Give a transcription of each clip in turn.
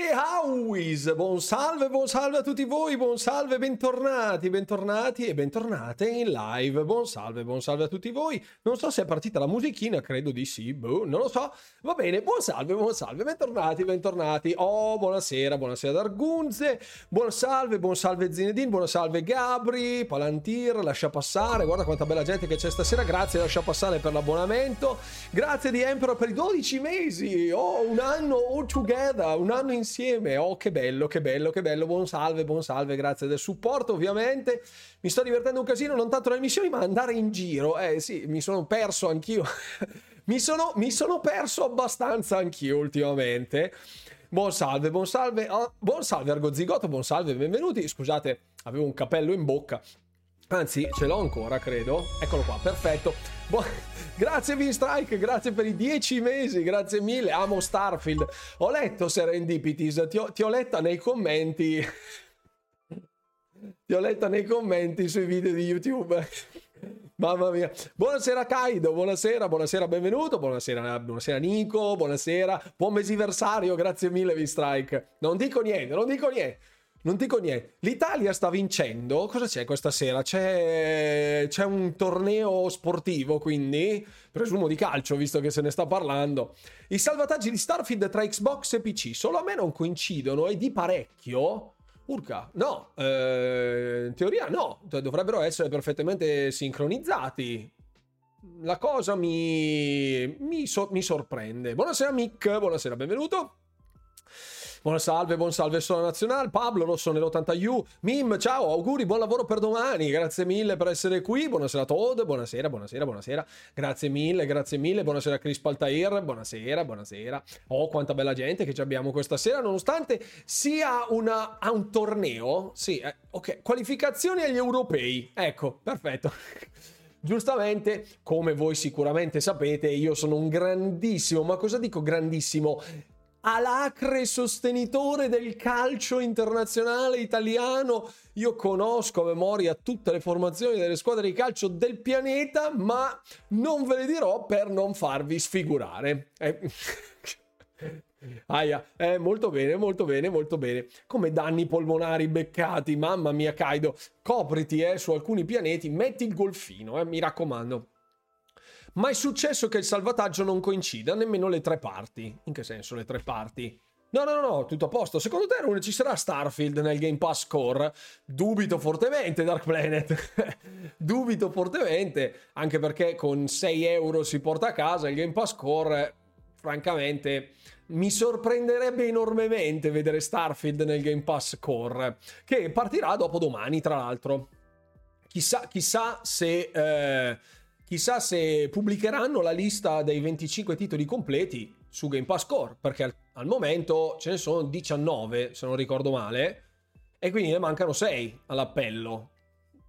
e Howis. Buon salve, buon salve a tutti voi, buon salve, bentornati, bentornati e bentornate in live. Buon salve, buon salve a tutti voi. Non so se è partita la musichina, credo di sì, boh, non lo so. Va bene, buon salve, buon salve, bentornati, bentornati. Oh, buonasera, buonasera Dargunze, buon salve, buon salve Zinedine, buon salve Gabri, Palantir, lascia passare, guarda quanta bella gente che c'è stasera, grazie, lascia passare per l'abbonamento. Grazie di Emperor per i 12 mesi, oh, un anno all together, un anno in insieme. Oh, che bello, che bello, che bello. Buon salve, buon salve, grazie del supporto, ovviamente. Mi sto divertendo un casino, non tanto nelle missioni, ma andare in giro. Eh sì, mi sono perso anch'io. mi, sono, mi sono perso abbastanza anch'io ultimamente. Buon salve, buon salve, oh, buon salve Argo Zigoto, buon salve, benvenuti. Scusate, avevo un capello in bocca. Anzi, ce l'ho ancora, credo. Eccolo qua, perfetto. Bu- grazie V-Strike, grazie per i dieci mesi, grazie mille. Amo Starfield. Ho letto Serendipities, ti ho, ti ho letta nei commenti. ti ho letta nei commenti sui video di YouTube. Mamma mia. Buonasera Kaido, buonasera, buonasera, benvenuto. Buonasera, buonasera Nico, buonasera. Buon mesiversario, grazie mille V-Strike. Non dico niente, non dico niente. Non dico niente. L'Italia sta vincendo. Cosa c'è questa sera? C'è, c'è un torneo sportivo, quindi presumo di calcio, visto che se ne sta parlando. I salvataggi di Starfield tra Xbox e PC solo a me non coincidono e di parecchio. Urca, no, eh, in teoria no, dovrebbero essere perfettamente sincronizzati. La cosa mi, mi, so, mi sorprende. Buonasera Mick, buonasera, benvenuto. Buon salve, buon salve Sola Nazionale, Pablo Rosso nell'80U, Mim, ciao, auguri, buon lavoro per domani, grazie mille per essere qui, buonasera Todd, buonasera, buonasera, buonasera, grazie mille, grazie mille, buonasera Chris Paltair, buonasera, buonasera, oh quanta bella gente che ci abbiamo questa sera, nonostante sia una, a un torneo, sì, eh, ok, qualificazioni agli europei, ecco, perfetto. Giustamente, come voi sicuramente sapete, io sono un grandissimo, ma cosa dico grandissimo? Alacre sostenitore del calcio internazionale italiano. Io conosco a memoria tutte le formazioni delle squadre di calcio del pianeta, ma non ve le dirò per non farvi sfigurare. Eh. Aia, eh, molto bene, molto bene, molto bene. Come danni polmonari beccati, mamma mia, Kaido. Copriti, eh, su alcuni pianeti, metti il golfino, eh, mi raccomando. Ma è successo che il salvataggio non coincida nemmeno le tre parti. In che senso le tre parti? No, no, no, tutto a posto. Secondo te, Rune, ci sarà Starfield nel Game Pass Core? Dubito fortemente, Dark Planet. Dubito fortemente, anche perché con 6 euro si porta a casa il Game Pass Core. Francamente, mi sorprenderebbe enormemente vedere Starfield nel Game Pass Core, che partirà dopo domani, tra l'altro. Chissà, chissà se... Eh, Chissà se pubblicheranno la lista dei 25 titoli completi su Game Pass Core, perché al, al momento ce ne sono 19, se non ricordo male, e quindi ne mancano 6 all'appello.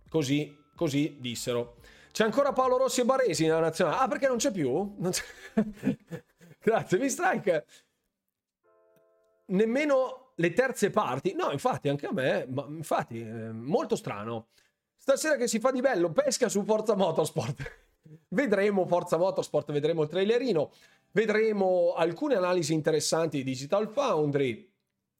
Così, così dissero. C'è ancora Paolo Rossi e Baresi nella nazionale. Ah, perché non c'è più? Non c'è... Grazie, mi strike. Nemmeno le terze parti. No, infatti, anche a me, ma infatti, è molto strano. Stasera che si fa di bello, pesca su Forza Motorsport. Vedremo Forza Motorsport, vedremo il trailerino, vedremo alcune analisi interessanti di Digital Foundry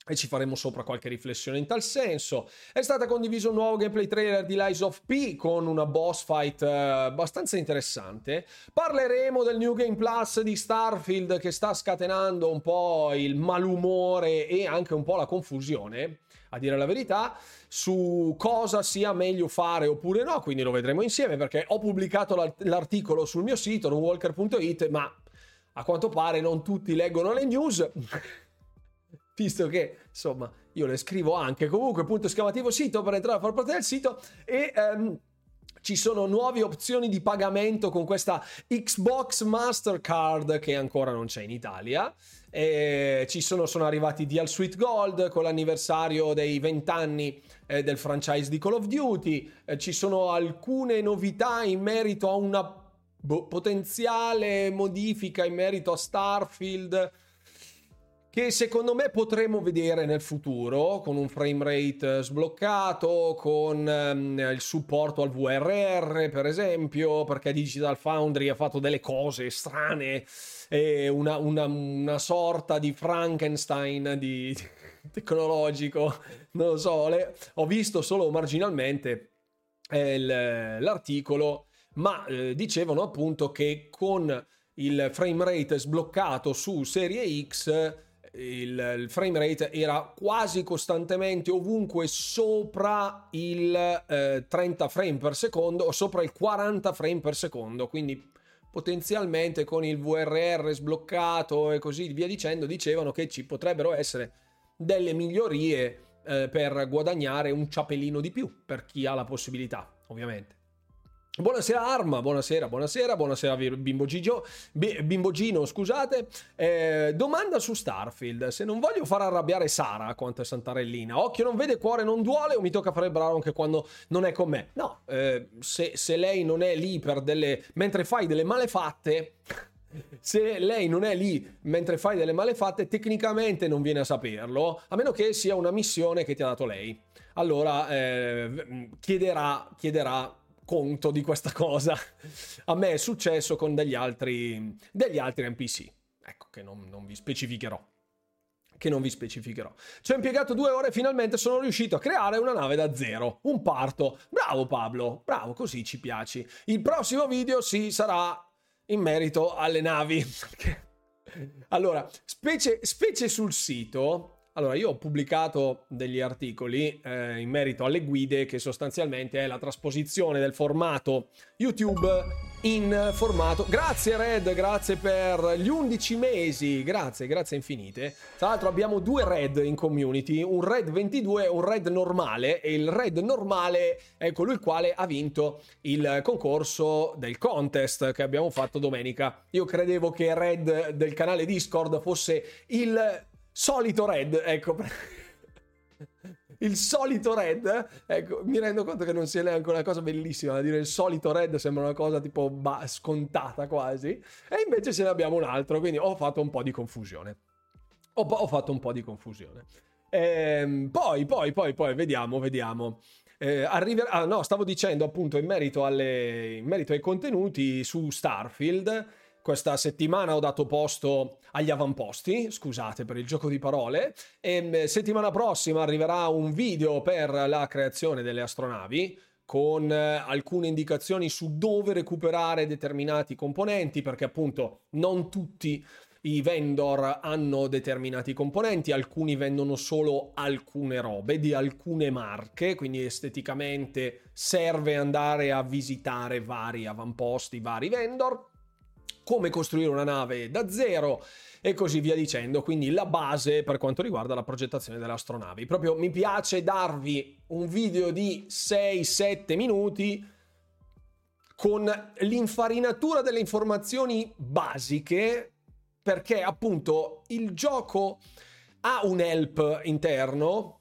e ci faremo sopra qualche riflessione in tal senso. È stato condiviso un nuovo gameplay trailer di Lies of P con una boss fight uh, abbastanza interessante. Parleremo del New Game Plus di Starfield che sta scatenando un po' il malumore e anche un po' la confusione a dire la verità, su cosa sia meglio fare oppure no, quindi lo vedremo insieme perché ho pubblicato l'articolo sul mio sito, runwalker.it, ma a quanto pare non tutti leggono le news, visto che insomma io le scrivo anche comunque, punto esclamativo sito per entrare a far parte del sito e... Um, ci sono nuove opzioni di pagamento con questa Xbox Mastercard che ancora non c'è in Italia. E ci sono, sono arrivati Dial Suite Gold con l'anniversario dei 20 anni eh, del franchise di Call of Duty. Eh, ci sono alcune novità in merito a una bo- potenziale modifica in merito a Starfield che secondo me potremo vedere nel futuro con un frame rate sbloccato, con um, il supporto al VRR per esempio, perché Digital Foundry ha fatto delle cose strane, e una, una, una sorta di Frankenstein di, tecnologico, non lo so, le, ho visto solo marginalmente eh, l'articolo, ma eh, dicevano appunto che con il frame rate sbloccato su serie X il, il, frame rate era quasi costantemente ovunque sopra il eh, 30 frame per secondo o sopra il 40 frame per secondo quindi potenzialmente con il VRR sbloccato e così via dicendo dicevano che ci potrebbero essere delle migliorie eh, per guadagnare un ciapellino di più per chi ha la possibilità ovviamente Buonasera Arma, buonasera, buonasera, buonasera Bimbo Gigio, Bimbo Gino, scusate. Eh, domanda su Starfield, se non voglio far arrabbiare Sara quanto è Santarellina, occhio non vede, cuore non duole o mi tocca fare il bravo anche quando non è con me? No, eh, se, se lei non è lì per delle... mentre fai delle malefatte... Se lei non è lì mentre fai delle malefatte, tecnicamente non viene a saperlo, a meno che sia una missione che ti ha dato lei. Allora eh, chiederà, chiederà conto di questa cosa. A me è successo con degli altri, degli altri NPC. Ecco, che non, non vi specificherò che non vi specificherò. Ci ho impiegato due ore e finalmente sono riuscito a creare una nave da zero. Un parto. Bravo Pablo, bravo, così ci piaci. Il prossimo video sì sarà in merito alle navi. allora, specie, specie sul sito allora, io ho pubblicato degli articoli eh, in merito alle guide che sostanzialmente è la trasposizione del formato YouTube in formato... Grazie Red, grazie per gli 11 mesi, grazie, grazie infinite. Tra l'altro abbiamo due Red in community, un Red 22 e un Red normale e il Red normale è colui il quale ha vinto il concorso del contest che abbiamo fatto domenica. Io credevo che Red del canale Discord fosse il solito red, ecco. il solito red, ecco, mi rendo conto che non sia neanche una cosa bellissima da dire il solito red sembra una cosa tipo bah, scontata quasi, e invece ce ne abbiamo un altro, quindi ho fatto un po' di confusione. Ho, ho fatto un po' di confusione. Ehm, poi, poi, poi, poi, vediamo, vediamo. Eh, arriverà, ah, no, stavo dicendo appunto in merito, alle, in merito ai contenuti su Starfield questa settimana ho dato posto agli avamposti, scusate per il gioco di parole, e mm, settimana prossima arriverà un video per la creazione delle astronavi con eh, alcune indicazioni su dove recuperare determinati componenti, perché appunto non tutti i vendor hanno determinati componenti, alcuni vendono solo alcune robe di alcune marche, quindi esteticamente serve andare a visitare vari avamposti, vari vendor come costruire una nave da zero e così via dicendo. Quindi la base per quanto riguarda la progettazione delle astronavi. Proprio mi piace darvi un video di 6-7 minuti con l'infarinatura delle informazioni basiche perché appunto il gioco ha un help interno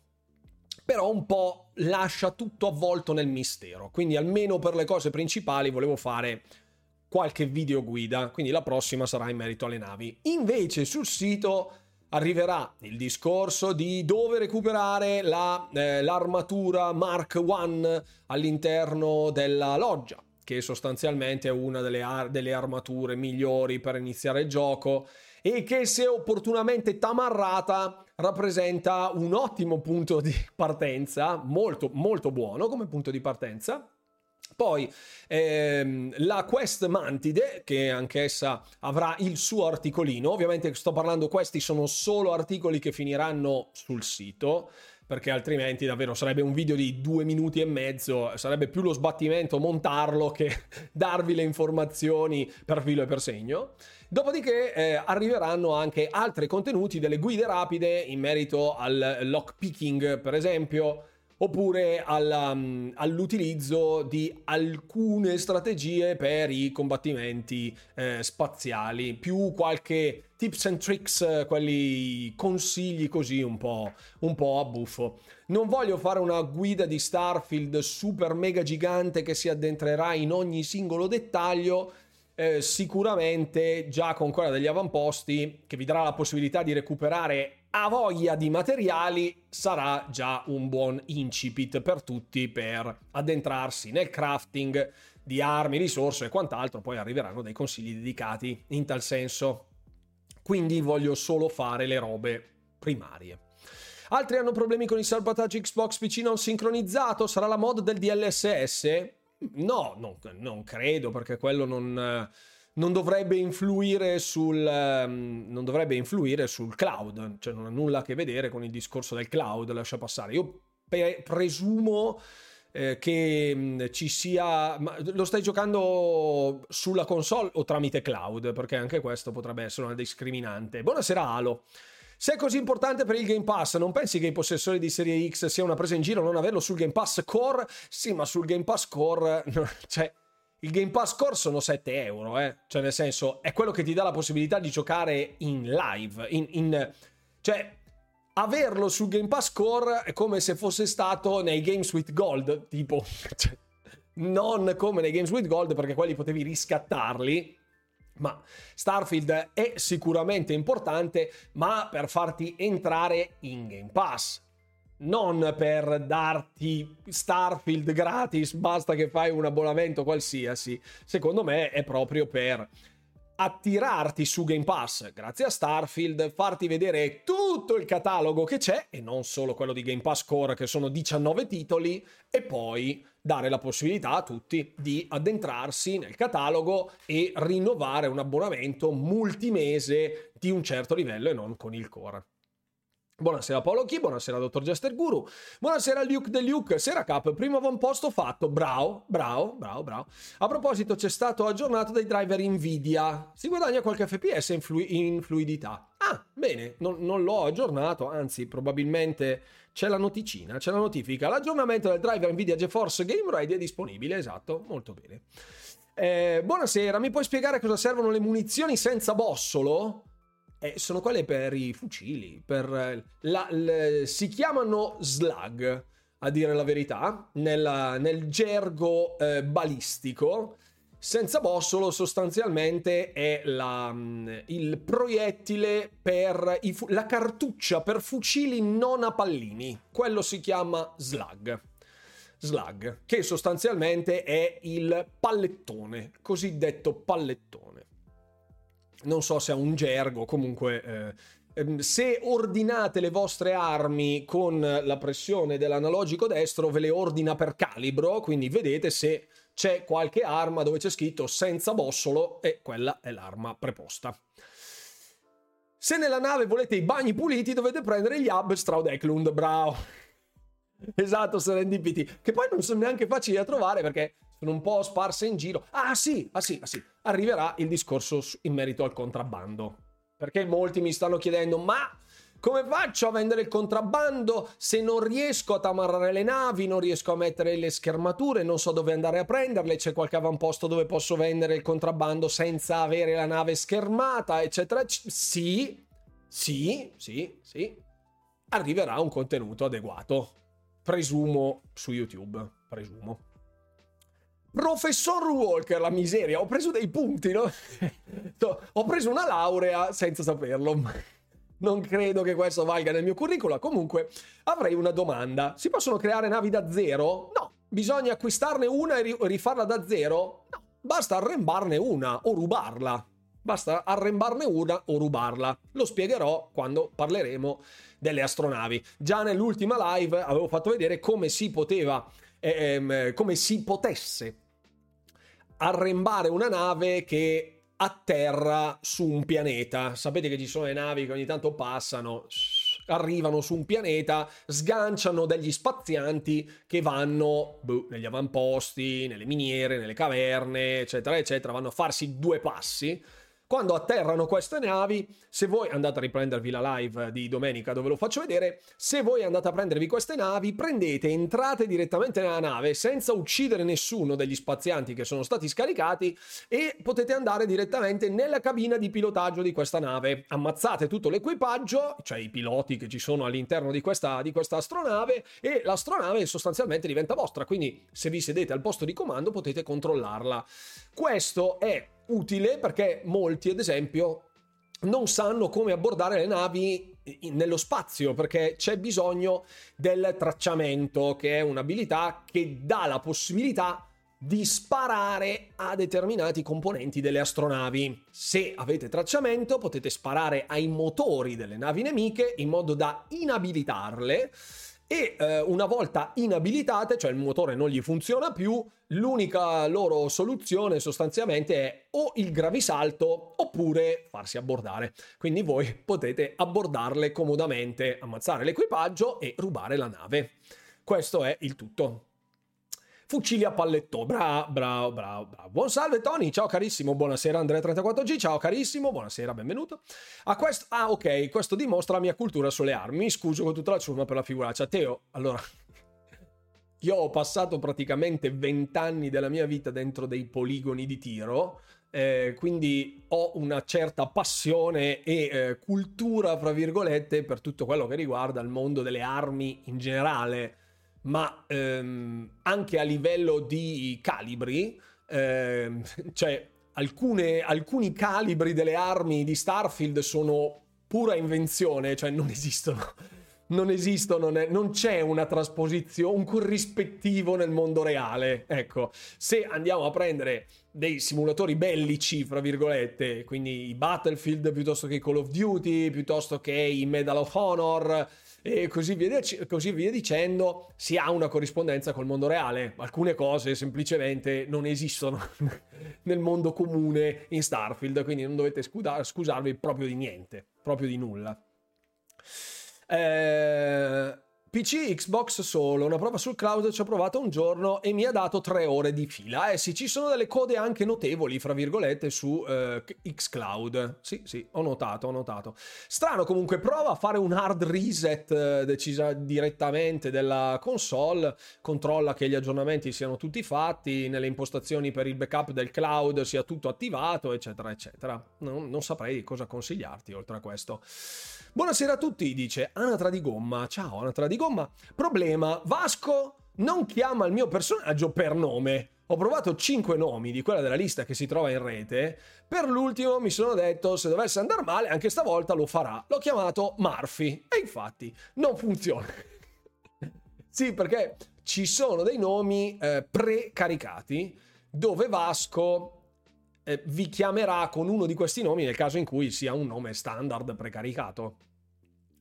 però un po' lascia tutto avvolto nel mistero quindi almeno per le cose principali volevo fare qualche video guida, quindi la prossima sarà in merito alle navi. Invece sul sito arriverà il discorso di dove recuperare la, eh, l'armatura Mark I all'interno della loggia, che sostanzialmente è una delle, ar- delle armature migliori per iniziare il gioco e che se opportunamente tamarrata rappresenta un ottimo punto di partenza, molto molto buono come punto di partenza poi ehm, la Quest Mantide, che anch'essa avrà il suo articolino, ovviamente sto parlando, questi sono solo articoli che finiranno sul sito, perché altrimenti davvero sarebbe un video di due minuti e mezzo, sarebbe più lo sbattimento montarlo che darvi le informazioni per filo e per segno. Dopodiché eh, arriveranno anche altri contenuti, delle guide rapide in merito al lockpicking, per esempio, oppure alla, um, all'utilizzo di alcune strategie per i combattimenti eh, spaziali, più qualche tips and tricks, quelli consigli così un po', un po' a buffo. Non voglio fare una guida di Starfield super mega gigante che si addentrerà in ogni singolo dettaglio, eh, sicuramente già con quella degli avamposti, che vi darà la possibilità di recuperare a voglia di materiali, sarà già un buon incipit per tutti per addentrarsi nel crafting di armi, risorse e quant'altro. Poi arriveranno dei consigli dedicati in tal senso. Quindi voglio solo fare le robe primarie. Altri hanno problemi con il salvataggio Xbox PC non sincronizzato? Sarà la mod del DLSS? No, non, non credo perché quello non, non, dovrebbe influire sul, ehm, non dovrebbe influire sul cloud, cioè non ha nulla a che vedere con il discorso del cloud, lascia passare. Io pre- presumo eh, che mm, ci sia... Ma lo stai giocando sulla console o tramite cloud? Perché anche questo potrebbe essere una discriminante. Buonasera Alo. Se è così importante per il Game Pass, non pensi che i possessori di Serie X sia una presa in giro non averlo sul Game Pass Core? Sì, ma sul Game Pass Core, cioè, il Game Pass Core sono 7 euro, eh? Cioè, nel senso, è quello che ti dà la possibilità di giocare in live, in... in cioè, averlo sul Game Pass Core è come se fosse stato nei Games with Gold, tipo... Cioè, non come nei Games with Gold, perché quelli potevi riscattarli, ma Starfield è sicuramente importante, ma per farti entrare in Game Pass. Non per darti Starfield gratis, basta che fai un abbonamento qualsiasi. Secondo me è proprio per attirarti su Game Pass grazie a Starfield, farti vedere tutto il catalogo che c'è e non solo quello di Game Pass Core che sono 19 titoli e poi dare la possibilità a tutti di addentrarsi nel catalogo e rinnovare un abbonamento multimese di un certo livello e non con il core. Buonasera Paolo Chi, buonasera Dottor Jester Guru, buonasera Luke De Luke, Sera Cap, primo avamposto fatto, bravo, bravo, bravo, bravo. A proposito c'è stato aggiornato dai driver Nvidia, si guadagna qualche fps in, flu- in fluidità. Ah, bene, non, non l'ho aggiornato, anzi probabilmente c'è la noticina, c'è la notifica. L'aggiornamento del driver Nvidia GeForce Game Ready è disponibile, esatto, molto bene. Eh, buonasera, mi puoi spiegare cosa servono le munizioni senza bossolo? Eh, sono quelle per i fucili, per eh, la, la, si chiamano slug, a dire la verità, nella, nel gergo eh, balistico. Senza bossolo sostanzialmente è la, mm, il proiettile per i, la cartuccia per fucili non a pallini. Quello si chiama slug. Slug, che sostanzialmente è il pallettone, cosiddetto pallettone non so se è un gergo, comunque... Eh, ehm, se ordinate le vostre armi con la pressione dell'analogico destro, ve le ordina per calibro, quindi vedete se c'è qualche arma dove c'è scritto senza bossolo e quella è l'arma preposta. Se nella nave volete i bagni puliti, dovete prendere gli hub Straudeklund, bravo. Esatto, serendipity, che poi non sono neanche facili da trovare perché sono un po' sparse in giro. Ah sì, ah sì, ah sì, arriverà il discorso in merito al contrabbando. Perché molti mi stanno chiedendo, ma come faccio a vendere il contrabbando se non riesco a tamarrare le navi, non riesco a mettere le schermature, non so dove andare a prenderle, c'è qualche avamposto dove posso vendere il contrabbando senza avere la nave schermata, eccetera. Sì, sì, sì, sì. Arriverà un contenuto adeguato. Presumo su YouTube, presumo. Professor Walker, la miseria, ho preso dei punti, no? ho preso una laurea senza saperlo. Non credo che questo valga nel mio curriculum. Comunque, avrei una domanda. Si possono creare navi da zero? No. Bisogna acquistarne una e rifarla da zero? No. Basta arrembarne una o rubarla. Basta arrembarne una o rubarla. Lo spiegherò quando parleremo delle astronavi. Già nell'ultima live avevo fatto vedere come si poteva ehm, come si potesse arrembare una nave che atterra su un pianeta. Sapete che ci sono le navi che ogni tanto passano, arrivano su un pianeta, sganciano degli spazianti che vanno boh, negli avamposti, nelle miniere, nelle caverne, eccetera, eccetera, vanno a farsi due passi quando atterrano queste navi, se voi andate a riprendervi la live di domenica dove lo faccio vedere, se voi andate a prendervi queste navi, prendete, entrate direttamente nella nave senza uccidere nessuno degli spazianti che sono stati scaricati e potete andare direttamente nella cabina di pilotaggio di questa nave. Ammazzate tutto l'equipaggio, cioè i piloti che ci sono all'interno di questa, di questa astronave e l'astronave sostanzialmente diventa vostra, quindi se vi sedete al posto di comando potete controllarla. Questo è utile perché molti, ad esempio, non sanno come abbordare le navi nello spazio perché c'è bisogno del tracciamento che è un'abilità che dà la possibilità di sparare a determinati componenti delle astronavi. Se avete tracciamento potete sparare ai motori delle navi nemiche in modo da inabilitarle e eh, una volta inabilitate, cioè il motore non gli funziona più, l'unica loro soluzione sostanzialmente è o il gravisalto oppure farsi abbordare. Quindi voi potete abbordarle comodamente, ammazzare l'equipaggio e rubare la nave. Questo è il tutto. Fucili a pallettò. Bravo, bravo, bravo, bravo. Buon salve Tony, ciao carissimo, buonasera Andrea34G, ciao carissimo, buonasera, benvenuto. A questo, ah ok, questo dimostra la mia cultura sulle armi, mi scuso con tutta la ciurma per la figuraccia. Teo, allora, io ho passato praticamente vent'anni della mia vita dentro dei poligoni di tiro, eh, quindi ho una certa passione e eh, cultura, fra virgolette, per tutto quello che riguarda il mondo delle armi in generale ma ehm, anche a livello di calibri, ehm, cioè alcune, alcuni calibri delle armi di Starfield sono pura invenzione, cioè non esistono. Non esistono, non c'è una trasposizione, un corrispettivo nel mondo reale. Ecco, se andiamo a prendere dei simulatori bellici, fra virgolette, quindi i Battlefield piuttosto che i Call of Duty, piuttosto che i Medal of Honor, e così via, così via dicendo, si ha una corrispondenza col mondo reale. Alcune cose semplicemente non esistono nel mondo comune in Starfield, quindi non dovete scusarvi proprio di niente, proprio di nulla. Eh, PC, Xbox solo, una prova sul cloud ci ho provato un giorno e mi ha dato tre ore di fila. Eh sì, ci sono delle code anche notevoli, fra virgolette, su eh, Xcloud. Sì, sì, ho notato, ho notato. Strano comunque, prova a fare un hard reset eh, decisa direttamente della console, controlla che gli aggiornamenti siano tutti fatti, nelle impostazioni per il backup del cloud sia tutto attivato, eccetera, eccetera. Non, non saprei cosa consigliarti oltre a questo. Buonasera a tutti, dice Anatra di Gomma. Ciao Anatra di Gomma. Problema, Vasco non chiama il mio personaggio per nome. Ho provato 5 nomi di quella della lista che si trova in rete. Per l'ultimo mi sono detto se dovesse andare male anche stavolta lo farà. L'ho chiamato Murphy e infatti non funziona. sì, perché ci sono dei nomi eh, precaricati dove Vasco eh, vi chiamerà con uno di questi nomi nel caso in cui sia un nome standard precaricato.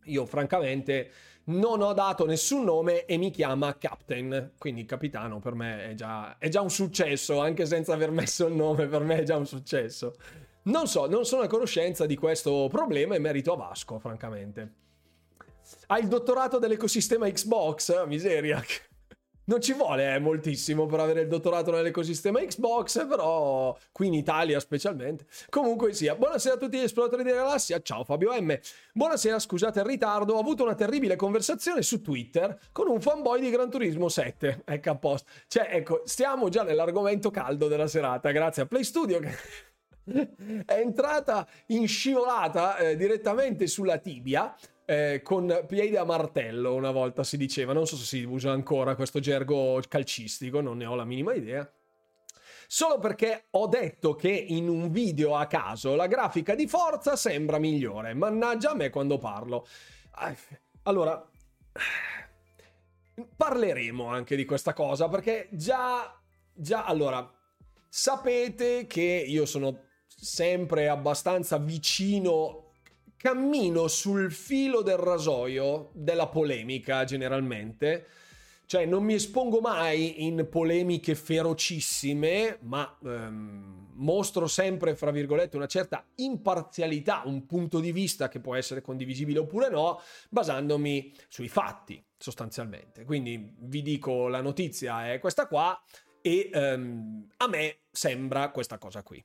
Io francamente non ho dato nessun nome e mi chiama Captain, quindi capitano per me è già, è già un successo, anche senza aver messo il nome per me è già un successo. Non so, non sono a conoscenza di questo problema e merito a Vasco, francamente. Ha il dottorato dell'ecosistema Xbox? Miseria. Non ci vuole eh, moltissimo per avere il dottorato nell'ecosistema Xbox, però qui in Italia specialmente. Comunque sia, buonasera a tutti gli esploratori di galassia, ciao Fabio M. Buonasera, scusate il ritardo, ho avuto una terribile conversazione su Twitter con un fanboy di Gran Turismo 7. Ecco a posto. Cioè, ecco, stiamo già nell'argomento caldo della serata, grazie a Play Studio che è entrata in scivolata eh, direttamente sulla tibia eh, con piede a martello, una volta si diceva, non so se si usa ancora questo gergo calcistico, non ne ho la minima idea. Solo perché ho detto che in un video a caso la grafica di forza sembra migliore. Mannaggia a me quando parlo. Allora, parleremo anche di questa cosa perché già, già, allora, sapete che io sono sempre abbastanza vicino cammino sul filo del rasoio della polemica generalmente. Cioè, non mi espongo mai in polemiche ferocissime, ma ehm, mostro sempre, fra virgolette, una certa imparzialità, un punto di vista che può essere condivisibile oppure no, basandomi sui fatti, sostanzialmente. Quindi vi dico la notizia è questa qua e ehm, a me sembra questa cosa qui.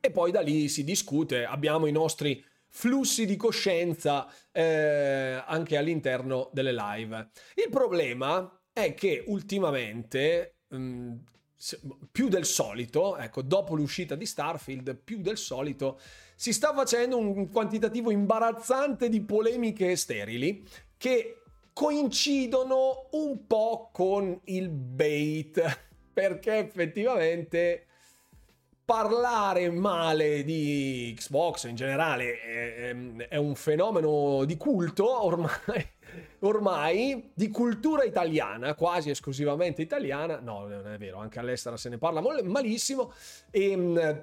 E poi da lì si discute, abbiamo i nostri flussi di coscienza eh, anche all'interno delle live. Il problema è che ultimamente, mh, mm, più del solito, ecco, dopo l'uscita di Starfield, più del solito, si sta facendo un quantitativo imbarazzante di polemiche sterili che coincidono un po' con il bait, perché effettivamente parlare male di Xbox in generale è, è un fenomeno di culto ormai, ormai, di cultura italiana, quasi esclusivamente italiana. No, non è vero, anche all'estero se ne parla malissimo. E ehm,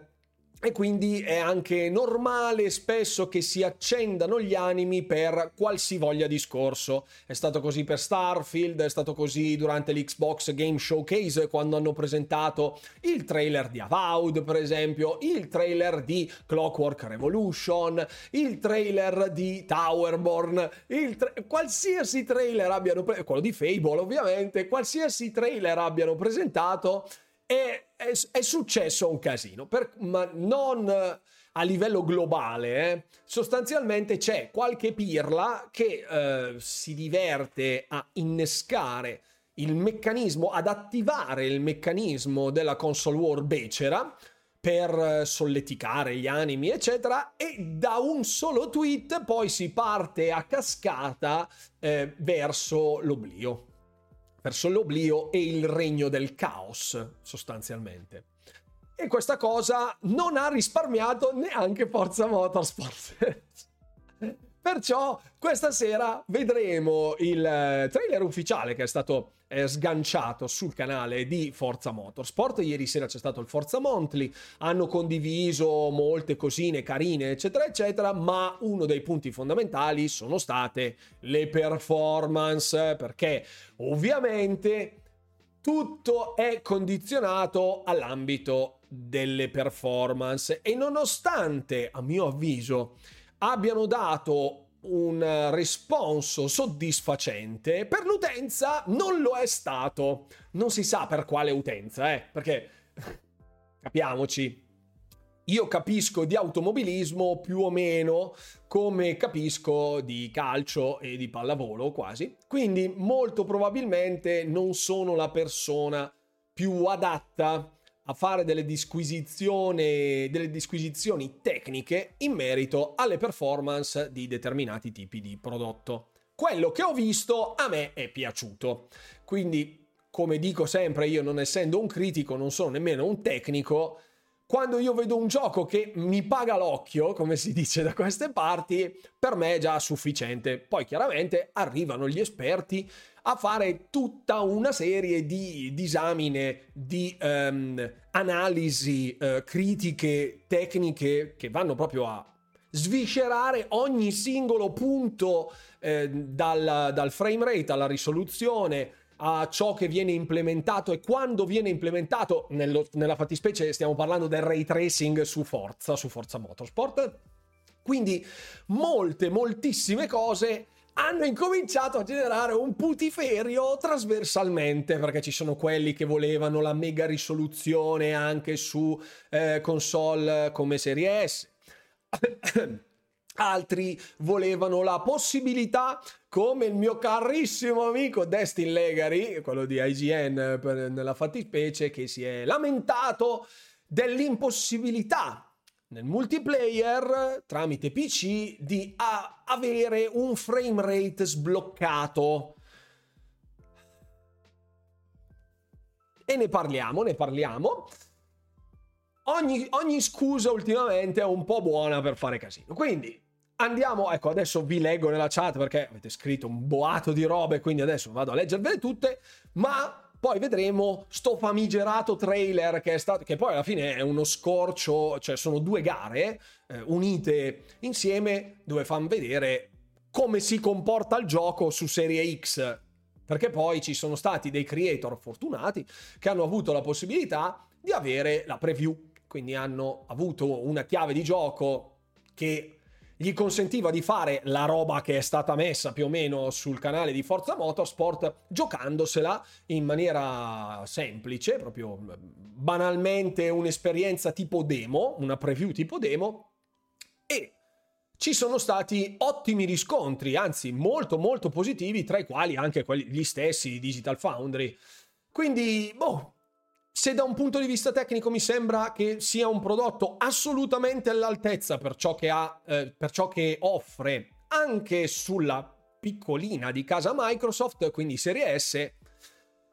e quindi è anche normale spesso che si accendano gli animi per qualsivoglia discorso. È stato così per Starfield, è stato così durante l'Xbox Game Showcase quando hanno presentato il trailer di Avowed, per esempio, il trailer di Clockwork Revolution, il trailer di Towerborn, tra- qualsiasi trailer abbiano pre- quello di Fable ovviamente, qualsiasi trailer abbiano presentato è, è, è successo un casino, per, ma non a livello globale. Eh. Sostanzialmente c'è qualche pirla che eh, si diverte a innescare il meccanismo, ad attivare il meccanismo della console war becera per solleticare gli animi, eccetera, e da un solo tweet poi si parte a cascata eh, verso l'oblio verso l'oblio e il regno del caos, sostanzialmente. E questa cosa non ha risparmiato neanche Forza Motorsport. Perciò questa sera vedremo il eh, trailer ufficiale che è stato eh, sganciato sul canale di Forza Motorsport. Ieri sera c'è stato il Forza Monthly, hanno condiviso molte cosine carine, eccetera, eccetera, ma uno dei punti fondamentali sono state le performance, perché ovviamente tutto è condizionato all'ambito delle performance e nonostante, a mio avviso, abbiano dato un responso soddisfacente, per l'utenza non lo è stato. Non si sa per quale utenza, eh, perché capiamoci, io capisco di automobilismo più o meno come capisco di calcio e di pallavolo quasi, quindi molto probabilmente non sono la persona più adatta a fare delle disquisizioni, delle disquisizioni tecniche in merito alle performance di determinati tipi di prodotto. Quello che ho visto a me è piaciuto. Quindi, come dico sempre, io non essendo un critico, non sono nemmeno un tecnico, quando io vedo un gioco che mi paga l'occhio, come si dice da queste parti, per me è già sufficiente. Poi chiaramente arrivano gli esperti a fare tutta una serie di disamine, di um, analisi uh, critiche, tecniche che vanno proprio a sviscerare ogni singolo punto eh, dal, dal frame rate alla risoluzione a ciò che viene implementato e quando viene implementato, nello, nella fattispecie stiamo parlando del ray tracing su Forza, su Forza Motorsport. Quindi molte, moltissime cose hanno incominciato a generare un putiferio trasversalmente perché ci sono quelli che volevano la mega risoluzione anche su eh, console come Serie S. Altri volevano la possibilità, come il mio carissimo amico Destin Legari, quello di IGN per, nella fattispecie, che si è lamentato dell'impossibilità nel multiplayer tramite PC di a- avere un frame rate sbloccato. E ne parliamo, ne parliamo. Ogni, ogni, scusa ultimamente è un po' buona per fare casino. Quindi andiamo, ecco, adesso vi leggo nella chat perché avete scritto un boato di robe, quindi adesso vado a leggervele tutte, ma poi vedremo sto famigerato trailer che è stato, che poi alla fine è uno scorcio, cioè sono due gare eh, unite insieme dove fanno vedere come si comporta il gioco su Serie X. Perché poi ci sono stati dei creator fortunati che hanno avuto la possibilità di avere la preview. Quindi hanno avuto una chiave di gioco che gli consentiva di fare la roba che è stata messa più o meno sul canale di Forza Motorsport giocandosela in maniera semplice, proprio banalmente un'esperienza tipo demo, una preview tipo demo e ci sono stati ottimi riscontri, anzi molto molto positivi, tra i quali anche quelli gli stessi di Digital Foundry. Quindi, boh, se da un punto di vista tecnico mi sembra che sia un prodotto assolutamente all'altezza per ciò che, ha, eh, per ciò che offre anche sulla piccolina di casa Microsoft, quindi Serie S,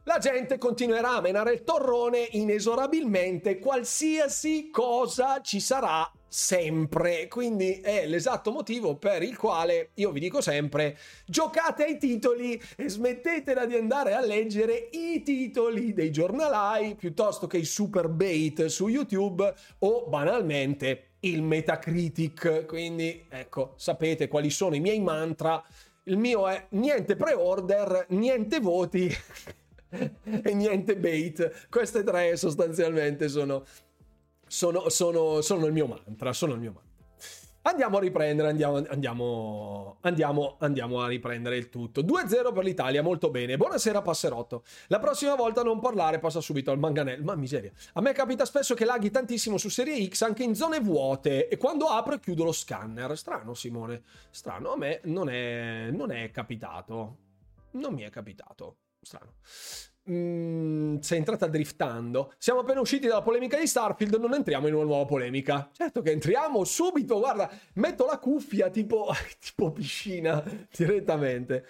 la gente continuerà a menare il torrone inesorabilmente, qualsiasi cosa ci sarà sempre. Quindi è l'esatto motivo per il quale io vi dico sempre: giocate ai titoli e smettetela di andare a leggere i titoli dei giornalai piuttosto che i super bait su YouTube o banalmente il Metacritic. Quindi ecco, sapete quali sono i miei mantra. Il mio è niente pre-order, niente voti. e niente bait. Queste tre sostanzialmente sono, sono, sono, sono il mio mantra. Sono il mio mantra. Andiamo a riprendere, andiamo, andiamo, andiamo, andiamo, a riprendere il tutto. 2-0 per l'Italia, molto bene. Buonasera Passerotto. La prossima volta non parlare, passa subito al manganello. Ma miseria. A me capita spesso che laghi tantissimo su Serie X anche in zone vuote e quando apro e chiudo lo scanner. Strano Simone, strano. A me non è, non è capitato. Non mi è capitato strano. Mm, sei entrata driftando. Siamo appena usciti dalla polemica di Starfield, non entriamo in una nuova polemica. Certo che entriamo subito, guarda, metto la cuffia tipo, tipo piscina direttamente.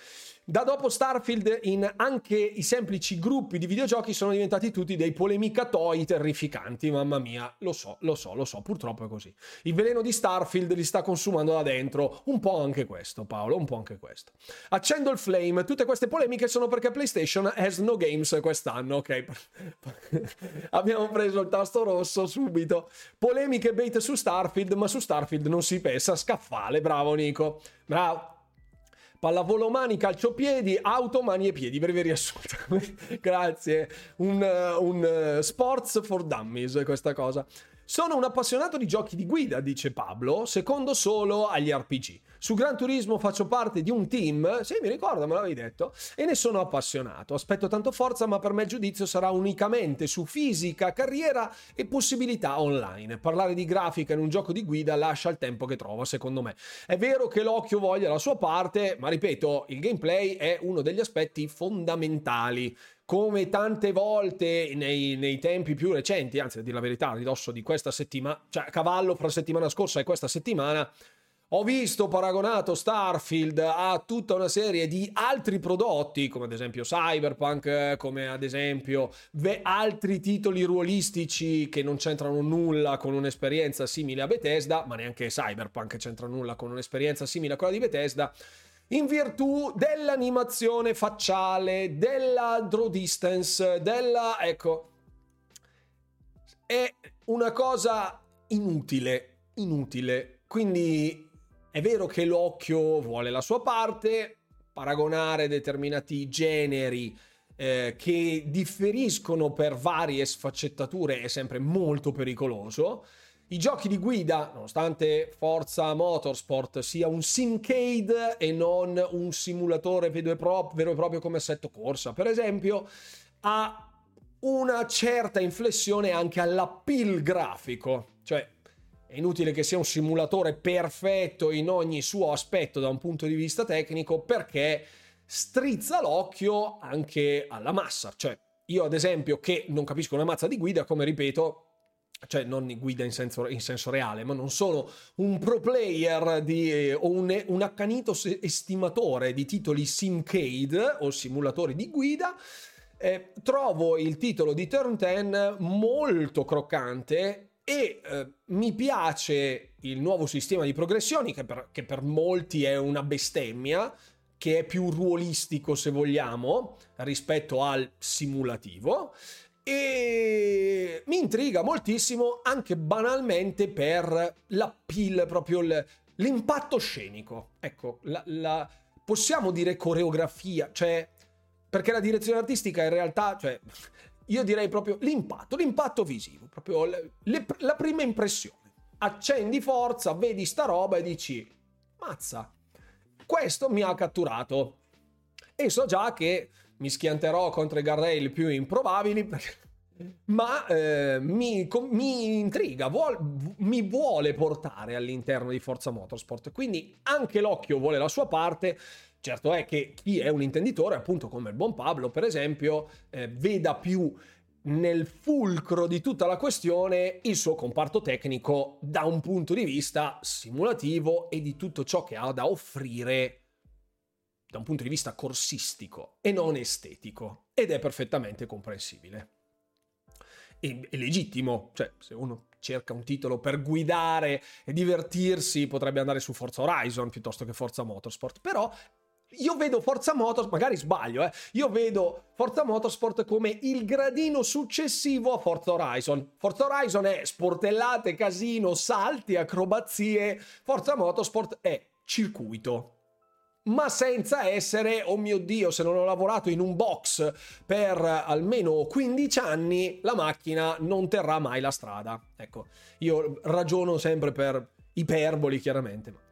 Da dopo Starfield in anche i semplici gruppi di videogiochi sono diventati tutti dei polemicatoi terrificanti, mamma mia, lo so, lo so, lo so, purtroppo è così. Il veleno di Starfield li sta consumando da dentro, un po' anche questo Paolo, un po' anche questo. Accendo il flame, tutte queste polemiche sono perché PlayStation has no games quest'anno, ok? Abbiamo preso il tasto rosso subito. Polemiche bait su Starfield, ma su Starfield non si pensa, scaffale, bravo Nico. Bravo pallavolo mani, calciopiedi, auto, mani e piedi, breve riassunto. Grazie, un, un sports for dummies questa cosa. Sono un appassionato di giochi di guida, dice Pablo, secondo solo agli RPG. Su Gran Turismo faccio parte di un team, sì mi ricordo, me l'avevi detto, e ne sono appassionato. Aspetto tanto forza, ma per me il giudizio sarà unicamente su fisica, carriera e possibilità online. Parlare di grafica in un gioco di guida lascia il tempo che trova, secondo me. È vero che l'occhio voglia la sua parte, ma ripeto, il gameplay è uno degli aspetti fondamentali come tante volte nei, nei, tempi più recenti, anzi a dire la verità, a ridosso di questa settimana, cioè a cavallo fra settimana scorsa e questa settimana, ho visto paragonato Starfield a tutta una serie di altri prodotti, come ad esempio Cyberpunk, come ad esempio altri titoli ruolistici che non c'entrano nulla con un'esperienza simile a Bethesda, ma neanche Cyberpunk c'entra nulla con un'esperienza simile a quella di Bethesda in virtù dell'animazione facciale, della draw distance, della... ecco, è una cosa inutile, inutile. Quindi è vero che l'occhio vuole la sua parte, paragonare determinati generi eh, che differiscono per varie sfaccettature è sempre molto pericoloso. I giochi di guida, nonostante Forza Motorsport sia un simcade e non un simulatore vero e, proprio, come assetto corsa, per esempio, ha una certa inflessione anche all'appeal grafico. Cioè, è inutile che sia un simulatore perfetto in ogni suo aspetto da un punto di vista tecnico perché strizza l'occhio anche alla massa. Cioè, io ad esempio che non capisco una mazza di guida, come ripeto, cioè non guida in senso, in senso, reale, ma non sono un pro player di, eh, o un, un, accanito estimatore di titoli simcade o simulatori di guida, eh, trovo il titolo di Turn 10 molto croccante e eh, mi piace il nuovo sistema di progressioni che per, che per molti è una bestemmia, che è più ruolistico se vogliamo rispetto al simulativo e mi intriga moltissimo anche banalmente per l'appeal, proprio l'impatto scenico. Ecco, la, la, possiamo dire coreografia, cioè perché la direzione artistica in realtà, cioè, io direi proprio l'impatto, l'impatto visivo, proprio le, le, la prima impressione. Accendi forza, vedi sta roba e dici, mazza, questo mi ha catturato. E so già che mi schianterò contro i guardrail più improbabili, ma eh, mi, mi, intriga, vuol, mi vuole portare all'interno di Forza Motorsport. Quindi anche l'occhio vuole la sua parte. Certo è che chi è un intenditore, appunto come il buon Pablo, per esempio, eh, veda più nel fulcro di tutta la questione il suo comparto tecnico da un punto di vista simulativo e di tutto ciò che ha da offrire da un punto di vista corsistico e non estetico ed è perfettamente comprensibile. E, è legittimo, cioè se uno cerca un titolo per guidare e divertirsi potrebbe andare su Forza Horizon piuttosto che Forza Motorsport, però io vedo Forza Motorsport, magari sbaglio, eh, io vedo Forza Motorsport come il gradino successivo a Forza Horizon. Forza Horizon è sportellate, casino, salti, acrobazie, Forza Motorsport è circuito, ma senza essere, oh mio Dio, se non ho lavorato in un box per almeno 15 anni, la macchina non terrà mai la strada. Ecco, io ragiono sempre per iperboli, chiaramente.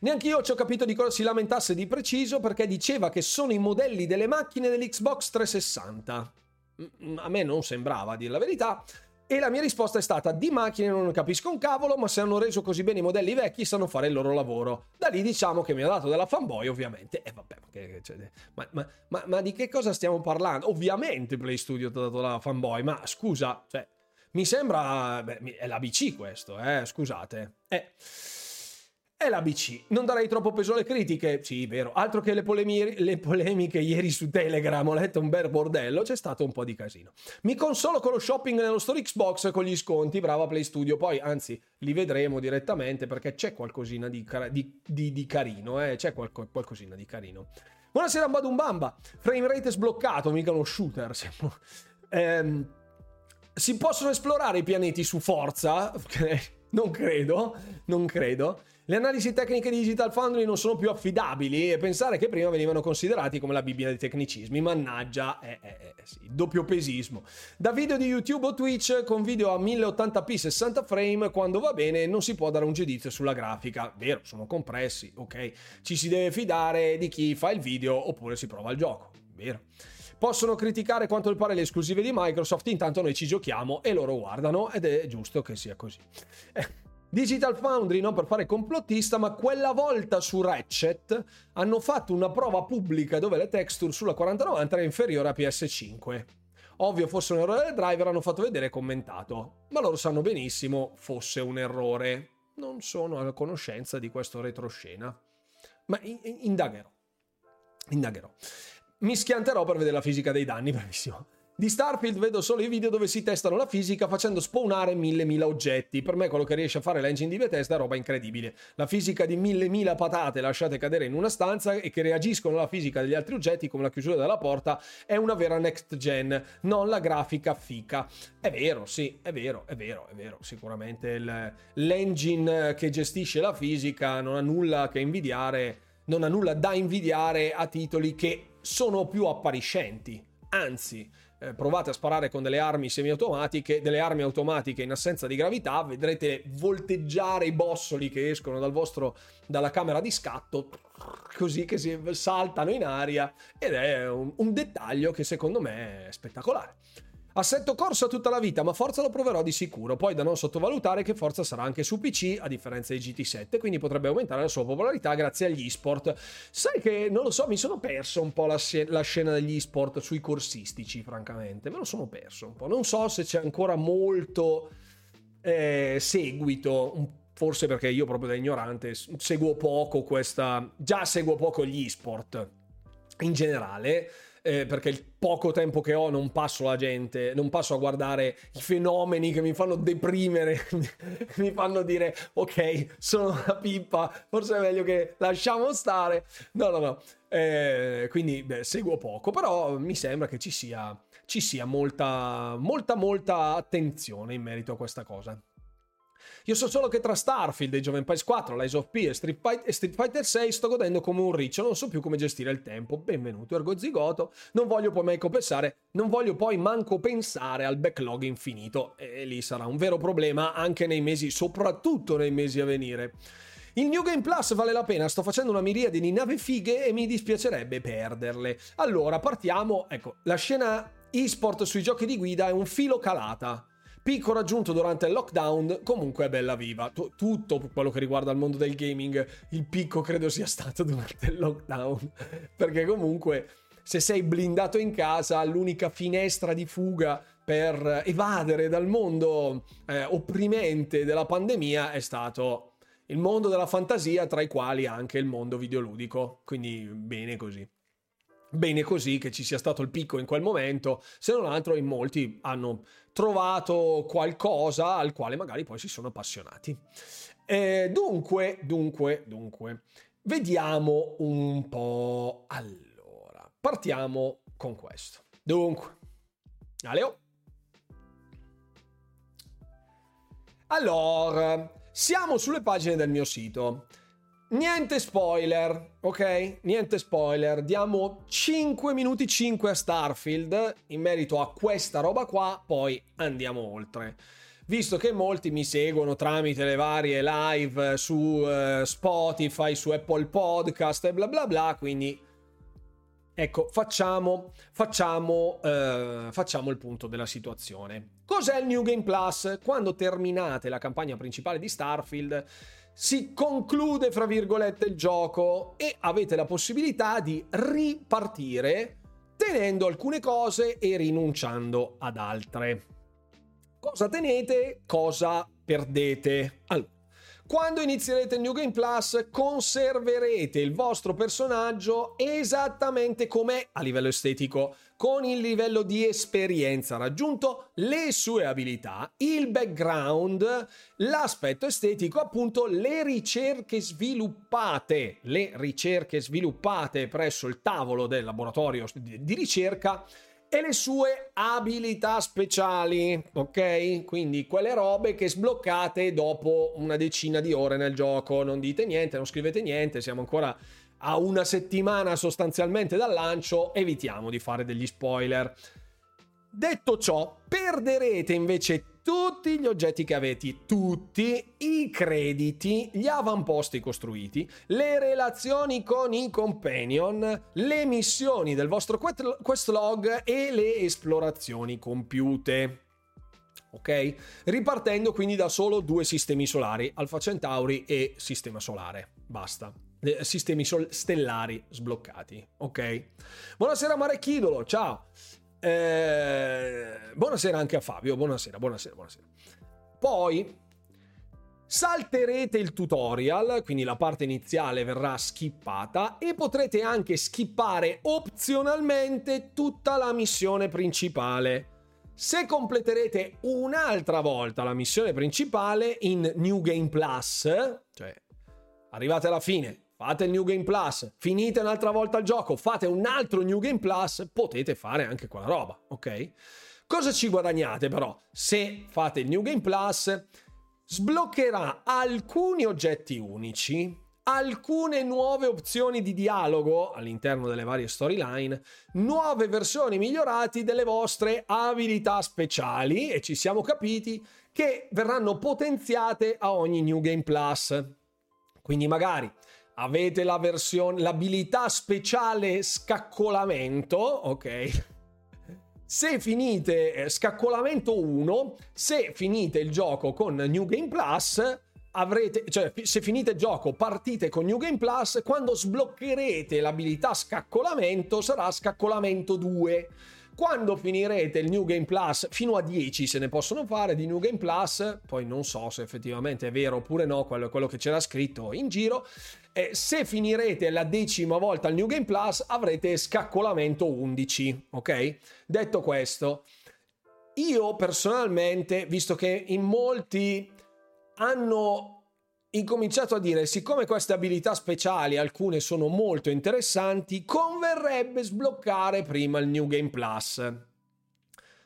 Neanche io ci ho capito di cosa si lamentasse di preciso perché diceva che sono i modelli delle macchine dell'Xbox 360. Mm, a me non sembrava, a dire la verità. E la mia risposta è stata: di macchine non capisco un cavolo, ma se hanno reso così bene i modelli vecchi, sanno fare il loro lavoro. Da lì diciamo che mi ha dato della fanboy, ovviamente. E vabbè, che, cioè, ma, ma, ma, ma, di che cosa stiamo parlando? Ovviamente Play Studio ti ha dato la fanboy, ma scusa, cioè, mi sembra. Beh, è l'ABC questo, eh, scusate. Eh. È l'ABC. Non darei troppo peso alle critiche? Sì, vero. Altro che le, polemi- le, polemiche ieri su Telegram, ho letto un bel bordello, c'è stato un po' di casino. Mi consolo con lo shopping nello store Xbox con gli sconti, brava Play Studio. Poi, anzi, li vedremo direttamente perché c'è qualcosina di, car- di, di, di carino, eh? C'è qualco- qualcosina di carino. Buonasera Badumbamba. Frame rate sbloccato, mica uno shooter. Ehm, si possono esplorare i pianeti su forza? non credo, non credo. Le analisi tecniche di Digital Foundry non sono più affidabili e pensare che prima venivano considerati come la Bibbia dei tecnicismi. Mannaggia, eh, eh, eh, sì, doppio pesismo. Da video di YouTube o Twitch con video a 1080p 60 frame, quando va bene non si può dare un giudizio sulla grafica. Vero, sono compressi, ok. Ci si deve fidare di chi fa il video oppure si prova il gioco. Vero. Possono criticare quanto gli pare le esclusive di Microsoft, intanto noi ci giochiamo e loro guardano ed è giusto che sia così. Digital Foundry, non per fare complottista, ma quella volta su Ratchet hanno fatto una prova pubblica dove le texture sulla 4090 era inferiore a PS5. Ovvio fosse un errore del driver, hanno fatto vedere e commentato, ma loro sanno benissimo fosse un errore. Non sono a conoscenza di questo retroscena, ma indagherò. Indagherò. Mi schianterò per vedere la fisica dei danni, bravissimo. Di Starfield vedo solo i video dove si testano la fisica facendo spawnare mille mila oggetti. Per me quello che riesce a fare l'engine di Bethesda è roba incredibile. La fisica di mille mila patate lasciate cadere in una stanza e che reagiscono alla fisica degli altri oggetti come la chiusura della porta è una vera next gen, non la grafica fica. È vero, sì, è vero, è vero, è vero. Sicuramente l'engine che gestisce la fisica non ha nulla che invidiare, non ha nulla da invidiare a titoli che sono più appariscenti. Anzi, eh, provate a sparare con delle armi semiautomatiche, delle armi automatiche in assenza di gravità, vedrete volteggiare i bossoli che escono dal vostro, dalla camera di scatto, così che si saltano in aria, ed è un, un dettaglio che secondo me è spettacolare. Assetto corsa tutta la vita, ma Forza lo proverò di sicuro. Poi da non sottovalutare che Forza sarà anche su PC, a differenza di GT7, quindi potrebbe aumentare la sua popolarità grazie agli esport. Sai che, non lo so, mi sono perso un po' la, la scena degli esport sui corsistici, francamente. Me lo sono perso un po'. Non so se c'è ancora molto eh, seguito, forse perché io proprio da ignorante seguo poco questa... Già seguo poco gli esport in generale eh, perché il poco tempo che ho non passo la gente, non passo a guardare i fenomeni che mi fanno deprimere, mi fanno dire ok, sono una pippa, forse è meglio che lasciamo stare. No, no, no. Eh, quindi beh, seguo poco, però mi sembra che ci sia, ci sia molta, molta, molta attenzione in merito a questa cosa. Io so solo che tra Starfield, Age of Empires 4, Lies of P e Street, Fight- e Street Fighter 6 sto godendo come un riccio, non so più come gestire il tempo. Benvenuto Ergo Zigoto, non voglio poi manco pensare, non voglio poi manco pensare al backlog infinito e lì sarà un vero problema anche nei mesi, soprattutto nei mesi a venire. Il New Game Plus vale la pena, sto facendo una miriade di nave fighe e mi dispiacerebbe perderle. Allora, partiamo, ecco, la scena eSport sui giochi di guida è un filo calata. Picco raggiunto durante il lockdown, comunque è bella viva. T- tutto quello che riguarda il mondo del gaming, il picco credo sia stato durante il lockdown. Perché comunque, se sei blindato in casa, l'unica finestra di fuga per evadere dal mondo eh, opprimente della pandemia è stato il mondo della fantasia, tra i quali anche il mondo videoludico. Quindi bene così. Bene così che ci sia stato il picco in quel momento, se non altro in molti hanno trovato qualcosa al quale magari poi si sono appassionati. Eh, dunque, dunque, dunque, vediamo un po'. Allora, partiamo con questo. Dunque, Aleo. Allora, siamo sulle pagine del mio sito. Niente spoiler, ok? Niente spoiler. Diamo 5 minuti 5 a Starfield in merito a questa roba qua, poi andiamo oltre. Visto che molti mi seguono tramite le varie live su uh, Spotify, su Apple Podcast e bla bla bla, quindi Ecco, facciamo, facciamo, eh, facciamo, il punto della situazione. Cos'è il New Game Plus? Quando terminate la campagna principale di Starfield, si conclude, fra virgolette, il gioco e avete la possibilità di ripartire tenendo alcune cose e rinunciando ad altre. Cosa tenete? Cosa perdete? Allora, quando inizierete il New Game Plus conserverete il vostro personaggio esattamente com'è a livello estetico, con il livello di esperienza raggiunto, le sue abilità, il background, l'aspetto estetico, appunto le ricerche sviluppate, le ricerche sviluppate presso il tavolo del laboratorio di ricerca e le sue abilità speciali, ok? Quindi quelle robe che sbloccate dopo una decina di ore nel gioco. Non dite niente, non scrivete niente, siamo ancora a una settimana sostanzialmente dal lancio, evitiamo di fare degli spoiler. Detto ciò, perderete invece tutti gli oggetti che avete, tutti i crediti, gli avamposti costruiti, le relazioni con i companion, le missioni del vostro quest log e le esplorazioni compiute. Ok? Ripartendo quindi da solo due sistemi solari, Alfa Centauri e Sistema Solare. Basta. Eh, sistemi stellari sbloccati. Ok? Buonasera Marechidolo, ciao. Eh, buonasera anche a Fabio, buonasera, buonasera, buonasera. Poi salterete il tutorial, quindi la parte iniziale verrà skippata e potrete anche skippare opzionalmente tutta la missione principale. Se completerete un'altra volta la missione principale in New Game Plus, cioè arrivate alla fine, fate il New Game Plus, finite un'altra volta il gioco, fate un altro New Game Plus, potete fare anche quella roba, ok? Cosa ci guadagnate però? Se fate il New Game Plus, sbloccherà alcuni oggetti unici, alcune nuove opzioni di dialogo all'interno delle varie storyline, nuove versioni migliorate delle vostre abilità speciali e ci siamo capiti che verranno potenziate a ogni New Game Plus. Quindi magari avete la versione, l'abilità speciale scaccolamento, ok? Se finite eh, scaccolamento 1, se finite il gioco con New Game Plus, avrete, cioè se finite il gioco partite con New Game Plus, quando sbloccherete l'abilità scaccolamento sarà scaccolamento 2 quando finirete il New Game Plus, fino a 10 se ne possono fare di New Game Plus, poi non so se effettivamente è vero oppure no, quello, quello che c'era scritto in giro, eh, se finirete la decima volta il New Game Plus avrete scaccolamento 11, ok? Detto questo, io personalmente, visto che in molti hanno incominciato a dire, siccome queste abilità speciali, alcune sono molto interessanti, converrebbe sbloccare prima il New Game Plus.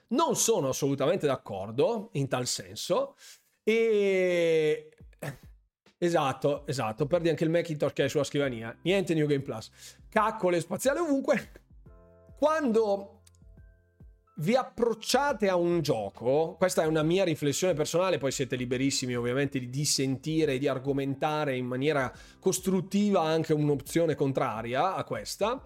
Non sono assolutamente d'accordo in tal senso e... Esatto, esatto, perdi anche il Macintosh che è sulla scrivania. Niente New Game Plus. Caccole spaziale ovunque. Quando vi approcciate a un gioco, questa è una mia riflessione personale, poi siete liberissimi ovviamente di dissentire di argomentare in maniera costruttiva anche un'opzione contraria a questa.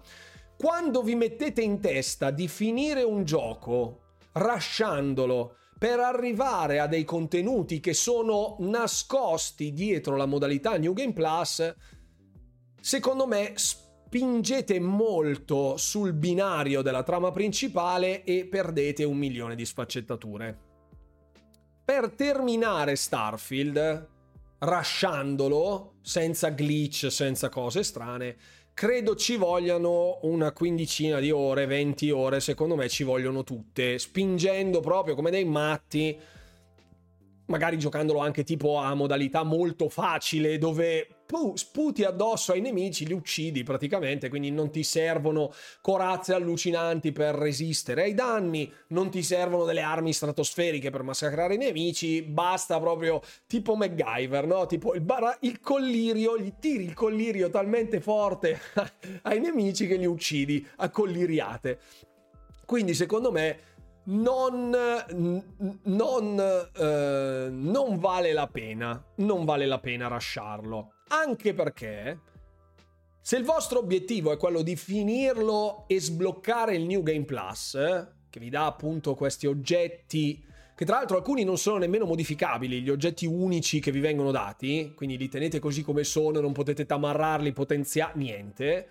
Quando vi mettete in testa di finire un gioco rasciandolo per arrivare a dei contenuti che sono nascosti dietro la modalità New Game Plus, secondo me spingete molto sul binario della trama principale e perdete un milione di sfaccettature. Per terminare Starfield, rasciandolo, senza glitch, senza cose strane, credo ci vogliano una quindicina di ore, 20 ore, secondo me ci vogliono tutte, spingendo proprio come dei matti magari giocandolo anche tipo a modalità molto facile dove sputi addosso ai nemici, li uccidi praticamente, quindi non ti servono corazze allucinanti per resistere ai danni, non ti servono delle armi stratosferiche per massacrare i nemici, basta proprio tipo MacGyver, no? Tipo il, bar- il collirio, gli tiri il collirio talmente forte ai nemici che li uccidi a colliriate. Quindi secondo me non, non, eh, non vale la pena, non vale la pena rasciarlo. Anche perché se il vostro obiettivo è quello di finirlo e sbloccare il New Game Plus, eh, che vi dà appunto questi oggetti, che tra l'altro alcuni non sono nemmeno modificabili, gli oggetti unici che vi vengono dati, quindi li tenete così come sono, non potete tamarrarli, potenziare, niente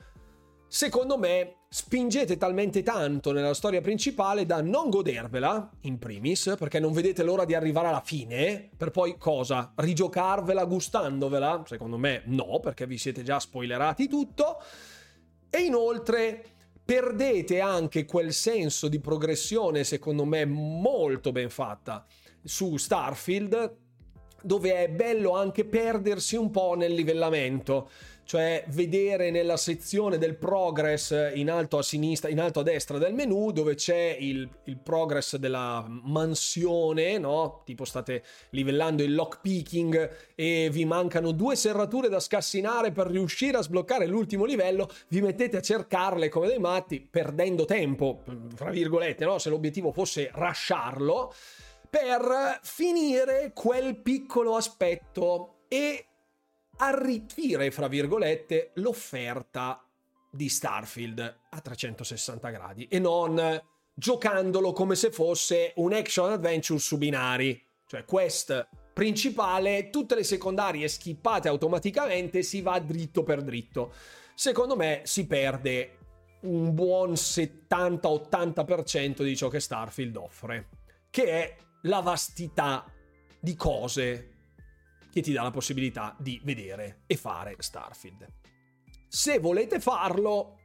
secondo me spingete talmente tanto nella storia principale da non godervela, in primis, perché non vedete l'ora di arrivare alla fine, per poi cosa? Rigiocarvela gustandovela? Secondo me no, perché vi siete già spoilerati tutto. E inoltre perdete anche quel senso di progressione, secondo me molto ben fatta, su Starfield, dove è bello anche perdersi un po' nel livellamento cioè vedere nella sezione del progress in alto a sinistra, in alto a destra del menu, dove c'è il, il progress della mansione, no? Tipo state livellando il lockpicking e vi mancano due serrature da scassinare per riuscire a sbloccare l'ultimo livello, vi mettete a cercarle come dei matti, perdendo tempo, fra virgolette, no? Se l'obiettivo fosse rasciarlo, per finire quel piccolo aspetto e arricchire, fra virgolette, l'offerta di Starfield a 360 gradi e non giocandolo come se fosse un action adventure su binari, cioè quest principale, tutte le secondarie skippate automaticamente, si va dritto per dritto. Secondo me si perde un buon 70-80% di ciò che Starfield offre, che è la vastità di cose che ti dà la possibilità di vedere e fare Starfield. Se volete farlo,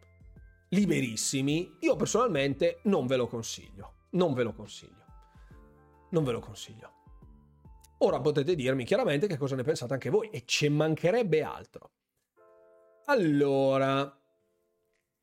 liberissimi, io personalmente non ve lo consiglio. Non ve lo consiglio. Non ve lo consiglio. Ora potete dirmi chiaramente che cosa ne pensate anche voi e ci mancherebbe altro. Allora,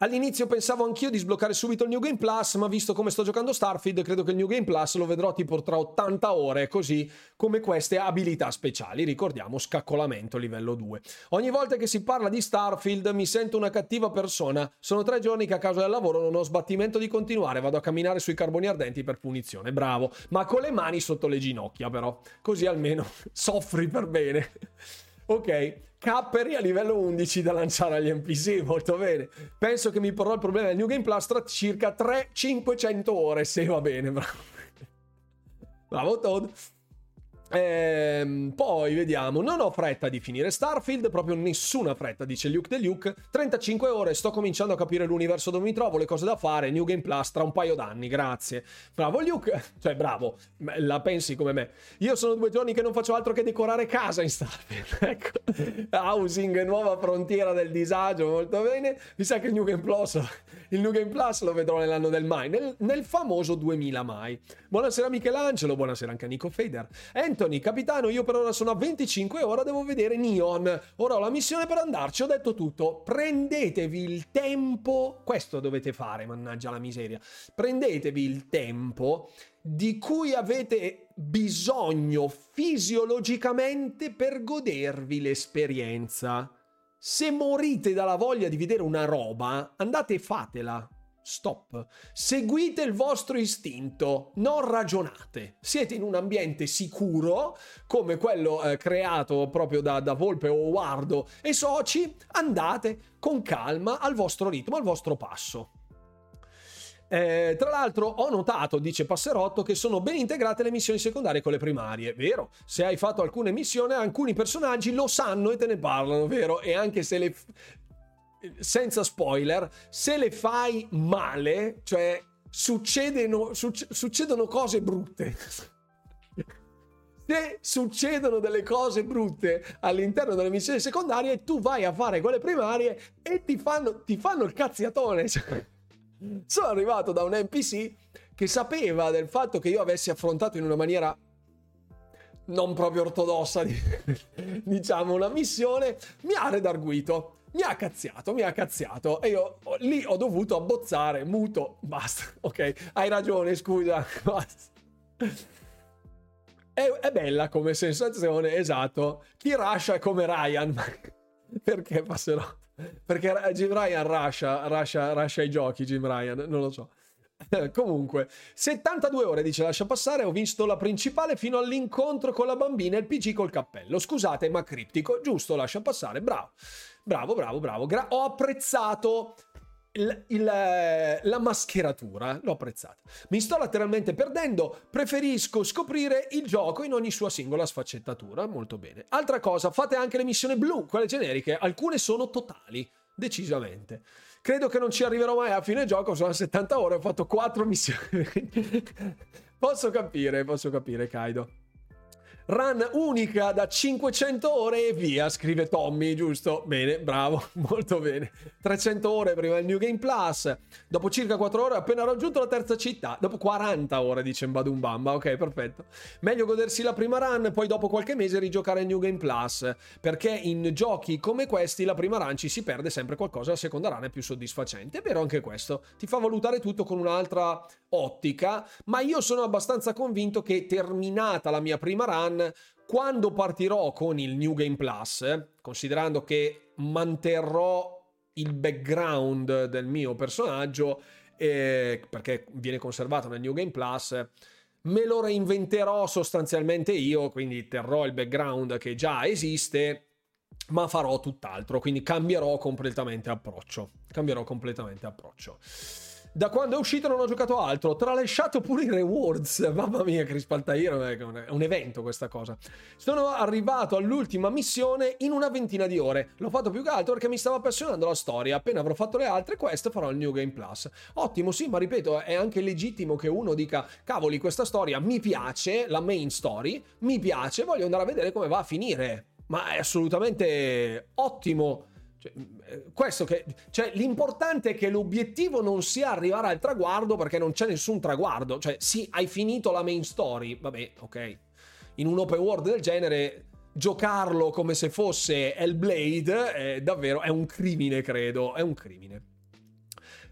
All'inizio pensavo anch'io di sbloccare subito il New Game Plus, ma visto come sto giocando Starfield, credo che il New Game Plus lo vedrò tipo tra 80 ore, così come queste abilità speciali. Ricordiamo scaccolamento livello 2. Ogni volta che si parla di Starfield mi sento una cattiva persona. Sono tre giorni che a causa del lavoro non ho sbattimento di continuare, vado a camminare sui carboni ardenti per punizione. Bravo, ma con le mani sotto le ginocchia però, così almeno soffri per bene. Ok. Capperi a livello 11 da lanciare agli NPC, molto bene. Penso che mi porrò il problema del New Game Plus tra circa 3-500 ore, se va bene, bravo. Bravo Todd. Ehm, poi vediamo, non ho fretta di finire Starfield, proprio nessuna fretta, dice Luke de Luke. 35 ore, sto cominciando a capire l'universo dove mi trovo, le cose da fare, New Game Plus tra un paio d'anni, grazie. Bravo Luke, cioè bravo, la pensi come me. Io sono due giorni che non faccio altro che decorare casa in Starfield, ecco. Housing, nuova frontiera del disagio, molto bene. Mi sa che il New Game Plus, il New Game Plus lo vedrò nell'anno del mai, nel, nel famoso 2000 mai. Buonasera Michelangelo, buonasera anche a Nico Fader. Anthony, capitano, io per ora sono a 25 e ora devo vedere Neon. Ora ho la missione per andarci, ho detto tutto. Prendetevi il tempo, questo dovete fare, mannaggia la miseria. Prendetevi il tempo di cui avete bisogno fisiologicamente per godervi l'esperienza. Se morite dalla voglia di vedere una roba, andate e fatela. Stop. Seguite il vostro istinto, non ragionate. Siete in un ambiente sicuro, come quello eh, creato proprio da, da Volpe o Wardo e soci. Andate con calma al vostro ritmo, al vostro passo. Eh, tra l'altro ho notato, dice Passerotto, che sono ben integrate le missioni secondarie con le primarie, vero? Se hai fatto alcune missioni, alcuni personaggi lo sanno e te ne parlano, vero? E anche se le senza spoiler, se le fai male, cioè succedono, succedono cose brutte. se succedono delle cose brutte all'interno delle missioni secondarie, tu vai a fare quelle primarie e ti fanno, ti fanno il cazziatone. Sono arrivato da un NPC che sapeva del fatto che io avessi affrontato in una maniera non proprio ortodossa, diciamo, una missione, mi ha redarguito. Mi ha cazziato, mi ha cazziato e io lì ho dovuto abbozzare, muto, basta, ok, hai ragione, scusa, basta. È, è bella come sensazione, esatto. Chi rascia è come Ryan, perché passerò? Perché Jim Ryan rascia i giochi, Jim Ryan, non lo so. Comunque, 72 ore dice lascia passare, ho visto la principale fino all'incontro con la bambina e il PG col cappello. Scusate, ma criptico, giusto, lascia passare, bravo. Bravo, bravo, bravo. Gra- ho apprezzato il, il, la mascheratura, l'ho apprezzata. Mi sto letteralmente perdendo, preferisco scoprire il gioco in ogni sua singola sfaccettatura, molto bene. Altra cosa, fate anche le missioni blu, quelle generiche, alcune sono totali, decisamente. Credo che non ci arriverò mai a fine gioco, sono 70 ore, ho fatto 4 missioni. posso capire, posso capire, Kaido. Run unica da 500 ore e via, scrive Tommy, giusto? Bene, bravo, molto bene. 300 ore prima del New Game Plus. Dopo circa 4 ore ho appena raggiunto la terza città. Dopo 40 ore, dice Mbadum Bamba. Ok, perfetto. Meglio godersi la prima run, poi dopo qualche mese rigiocare il New Game Plus. Perché in giochi come questi la prima run ci si perde sempre qualcosa, la seconda run è più soddisfacente. È vero anche questo. Ti fa valutare tutto con un'altra ottica, ma io sono abbastanza convinto che terminata la mia prima run, quando partirò con il New Game Plus, considerando che manterrò il background del mio personaggio, eh, perché viene conservato nel New Game Plus, me lo reinventerò sostanzialmente io, quindi terrò il background che già esiste, ma farò tutt'altro, quindi cambierò completamente approccio. Cambierò completamente approccio. Da quando è uscito non ho giocato altro. Tralasciato pure i rewards. Mamma mia, Chris Paltairo è un evento questa cosa. Sono arrivato all'ultima missione in una ventina di ore. L'ho fatto più che altro perché mi stava appassionando la storia. Appena avrò fatto le altre queste farò il New Game Plus. Ottimo, sì, ma ripeto, è anche legittimo che uno dica cavoli, questa storia mi piace, la main story, mi piace, voglio andare a vedere come va a finire. Ma è assolutamente ottimo cioè, eh, questo che, cioè, l'importante è che l'obiettivo non sia arrivare al traguardo perché non c'è nessun traguardo. Cioè, sì, hai finito la main story, vabbè, ok. In un open world del genere, giocarlo come se fosse Hellblade è davvero è un crimine, credo. È un crimine.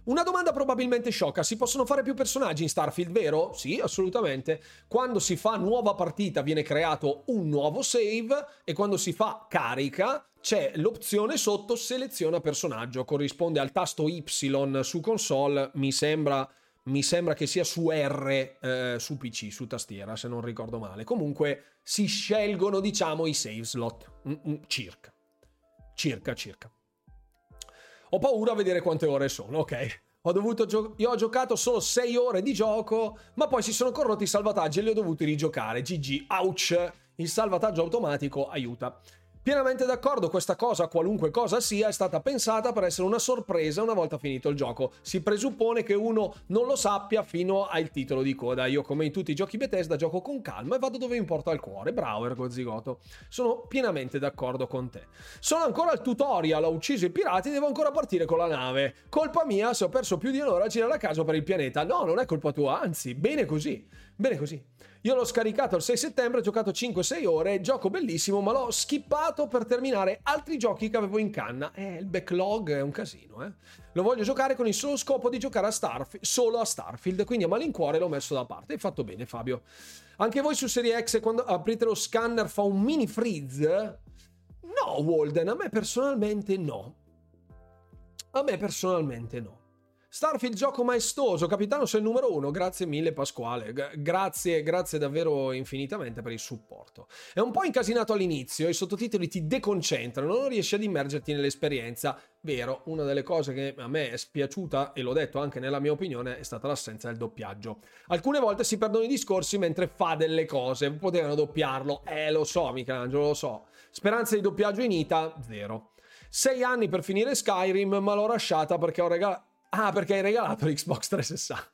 Una domanda probabilmente sciocca, si possono fare più personaggi in Starfield, vero? Sì, assolutamente. Quando si fa nuova partita viene creato un nuovo save e quando si fa carica c'è l'opzione sotto seleziona personaggio, corrisponde al tasto Y su console, mi sembra, mi sembra che sia su R eh, su PC, su tastiera, se non ricordo male. Comunque si scelgono, diciamo, i save slot, mm-hmm, circa. Circa, circa. Ho paura a vedere quante ore sono, ok. Ho dovuto gio- io ho giocato solo 6 ore di gioco, ma poi si sono corrotti i salvataggi e li ho dovuti rigiocare. GG, ouch. Il salvataggio automatico aiuta. Pienamente d'accordo, questa cosa, qualunque cosa sia, è stata pensata per essere una sorpresa una volta finito il gioco. Si presuppone che uno non lo sappia fino al titolo di coda. Io, come in tutti i giochi Bethesda, gioco con calma e vado dove mi porta il cuore. Bravo, Ergo Zigoto. Sono pienamente d'accordo con te. Sono ancora al tutorial, ho ucciso i pirati, devo ancora partire con la nave. Colpa mia se ho perso più di un'ora a girare a caso per il pianeta. No, non è colpa tua, anzi, bene così. Bene così. Io l'ho scaricato il 6 settembre, ho giocato 5-6 ore, gioco bellissimo, ma l'ho skippato per terminare altri giochi che avevo in canna. Eh, il backlog è un casino, eh. Lo voglio giocare con il solo scopo di giocare a Starfield, solo a Starfield, quindi a malincuore l'ho messo da parte. Hai fatto bene, Fabio. Anche voi su Serie X, quando aprite lo scanner, fa un mini freeze? No, Walden, a me personalmente no. A me personalmente no. Starfield gioco maestoso, capitano sei il numero uno, grazie mille Pasquale, G- grazie, grazie davvero infinitamente per il supporto. È un po' incasinato all'inizio, i sottotitoli ti deconcentrano, non riesci ad immergerti nell'esperienza. Vero, una delle cose che a me è spiaciuta, e l'ho detto anche nella mia opinione, è stata l'assenza del doppiaggio. Alcune volte si perdono i discorsi mentre fa delle cose, potevano doppiarlo, eh lo so Michelangelo, lo so. Speranza di doppiaggio in Ita, zero. Sei anni per finire Skyrim, ma l'ho lasciata perché ho regalato Ah, perché hai regalato l'Xbox 360.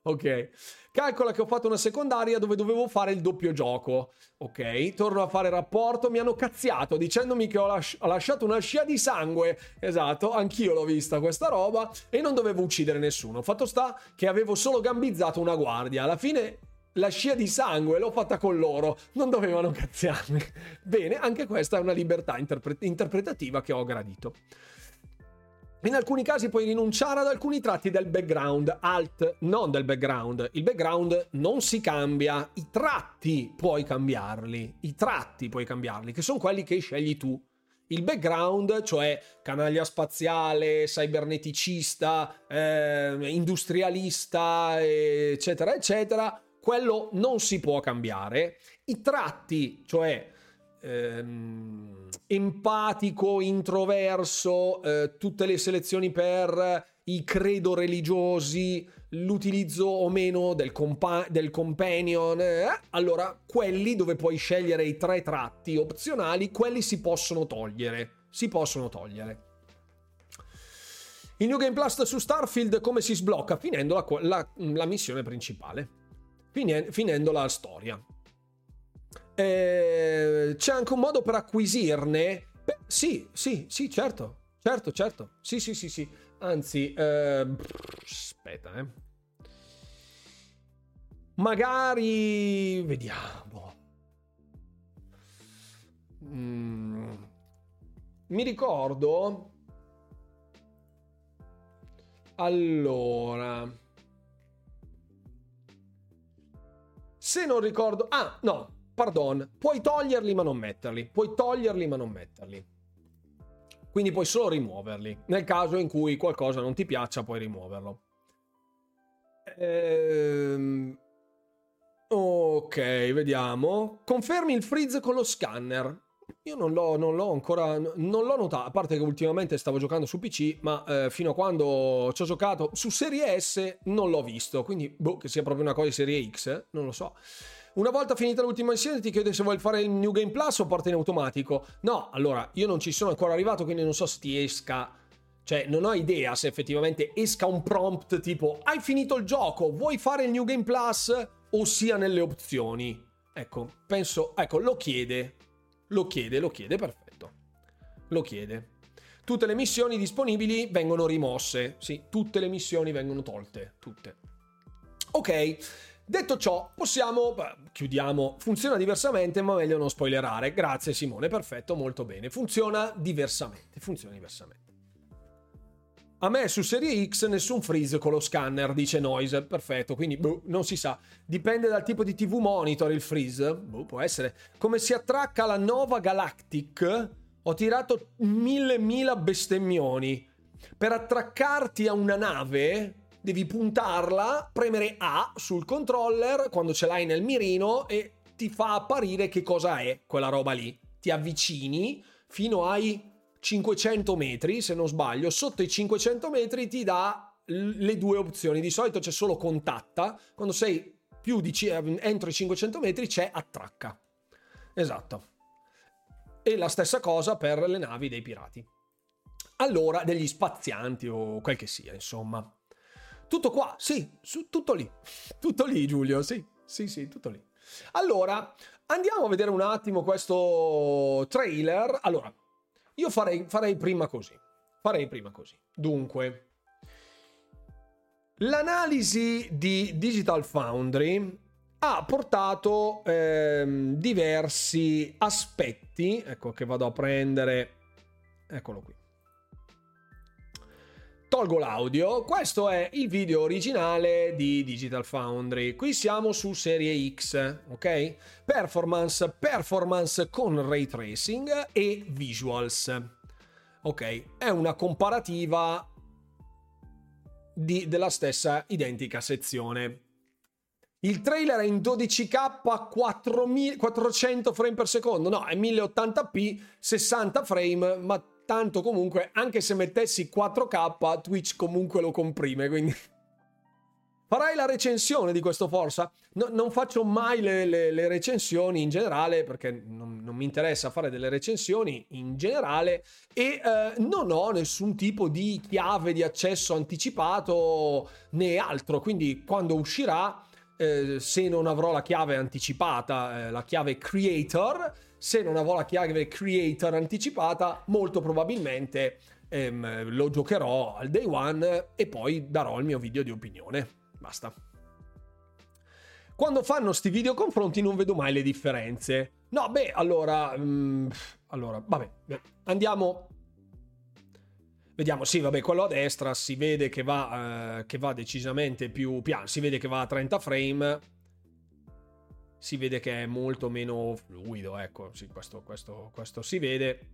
ok. Calcola che ho fatto una secondaria dove dovevo fare il doppio gioco. Ok, torno a fare rapporto, mi hanno cazziato dicendomi che ho, lasci- ho lasciato una scia di sangue. Esatto, anch'io l'ho vista questa roba e non dovevo uccidere nessuno. Fatto sta che avevo solo gambizzato una guardia. Alla fine la scia di sangue l'ho fatta con loro, non dovevano cazziarmi. Bene, anche questa è una libertà interpre- interpretativa che ho gradito. In alcuni casi puoi rinunciare ad alcuni tratti del background, alt non del background. Il background non si cambia, i tratti puoi cambiarli, i tratti puoi cambiarli, che sono quelli che scegli tu. Il background, cioè canaglia spaziale, cyberneticista, eh, industrialista, eccetera, eccetera, quello non si può cambiare. I tratti, cioè ehm, empatico, introverso, eh, tutte le selezioni per i credo religiosi, l'utilizzo o meno del, compa- del companion, eh, allora quelli dove puoi scegliere i tre tratti opzionali, quelli si possono togliere. Si possono togliere. Il New Game Plus su Starfield come si sblocca? Finendo la, la, la missione principale finendo la storia. Eh, c'è anche un modo per acquisirne? Beh, sì, sì, sì, certo, certo, certo. Sì, sì, sì, sì. Anzi, eh, aspetta, eh. Magari vediamo. Mm. Mi ricordo. Allora. Se non ricordo... Ah, no, pardon. Puoi toglierli ma non metterli. Puoi toglierli ma non metterli. Quindi puoi solo rimuoverli. Nel caso in cui qualcosa non ti piaccia, puoi rimuoverlo. Ehm... Ok, vediamo. Confermi il freeze con lo scanner. Io non l'ho, non l'ho, ancora non l'ho notato, a parte che ultimamente stavo giocando su PC, ma eh, fino a quando ci ho giocato su Serie S non l'ho visto, quindi boh, che sia proprio una cosa di Serie X, eh? non lo so. Una volta finita l'ultima missione ti chiede se vuoi fare il New Game Plus o porta in automatico. No, allora, io non ci sono ancora arrivato, quindi non so se ti esca... Cioè, non ho idea se effettivamente esca un prompt tipo hai finito il gioco, vuoi fare il New Game Plus o sia nelle opzioni. Ecco, penso, ecco, lo chiede. Lo chiede, lo chiede, perfetto. Lo chiede. Tutte le missioni disponibili vengono rimosse. Sì, tutte le missioni vengono tolte. Tutte. Ok. Detto ciò, possiamo. Beh, chiudiamo. Funziona diversamente, ma meglio non spoilerare. Grazie Simone, perfetto, molto bene. Funziona diversamente. Funziona diversamente. A me su Serie X nessun freeze con lo scanner, dice Noise. Perfetto, quindi boh, non si sa. Dipende dal tipo di TV monitor il freeze. Boh, può essere. Come si attracca la Nova Galactic? Ho tirato mille mila bestemmioni. Per attraccarti a una nave devi puntarla, premere A sul controller quando ce l'hai nel mirino e ti fa apparire che cosa è quella roba lì. Ti avvicini fino ai 500 metri, se non sbaglio, sotto i 500 metri ti dà le due opzioni. Di solito c'è solo contatta, quando sei più di entro i 500 metri c'è attracca. Esatto. E la stessa cosa per le navi dei pirati. Allora, degli spazianti o quel che sia, insomma. Tutto qua, sì, su, tutto lì. Tutto lì, Giulio, sì, sì, sì, tutto lì. Allora, andiamo a vedere un attimo questo trailer. Allora, io farei, farei prima così. Farei prima così. Dunque, l'analisi di Digital Foundry ha portato ehm, diversi aspetti, ecco che vado a prendere, eccolo qui. Tolgo l'audio, questo è il video originale di Digital Foundry. Qui siamo su serie X, ok? Performance, performance con ray tracing e visuals. Ok, è una comparativa di, della stessa identica sezione. Il trailer è in 12K 400 frame per secondo, no, è 1080p 60 frame, ma tanto comunque anche se mettessi 4K Twitch comunque lo comprime quindi. Farai la recensione di questo Forza? No, non faccio mai le, le, le, recensioni in generale perché non, non, mi interessa fare delle recensioni in generale e eh, non ho nessun tipo di chiave di accesso anticipato né altro. Quindi quando uscirà eh, se non avrò la chiave anticipata, eh, la chiave creator, se non avrò la chiave creator anticipata, molto probabilmente ehm, lo giocherò al day one e poi darò il mio video di opinione. Basta. Quando fanno sti video confronti non vedo mai le differenze. No, beh, allora... Mh, mm, allora, vabbè, andiamo... Vediamo, sì, vabbè, quello a destra si vede che va, eh, che va decisamente più piano, si vede che va a 30 frame, si vede che è molto meno fluido, ecco, sì, questo, questo, questo si vede.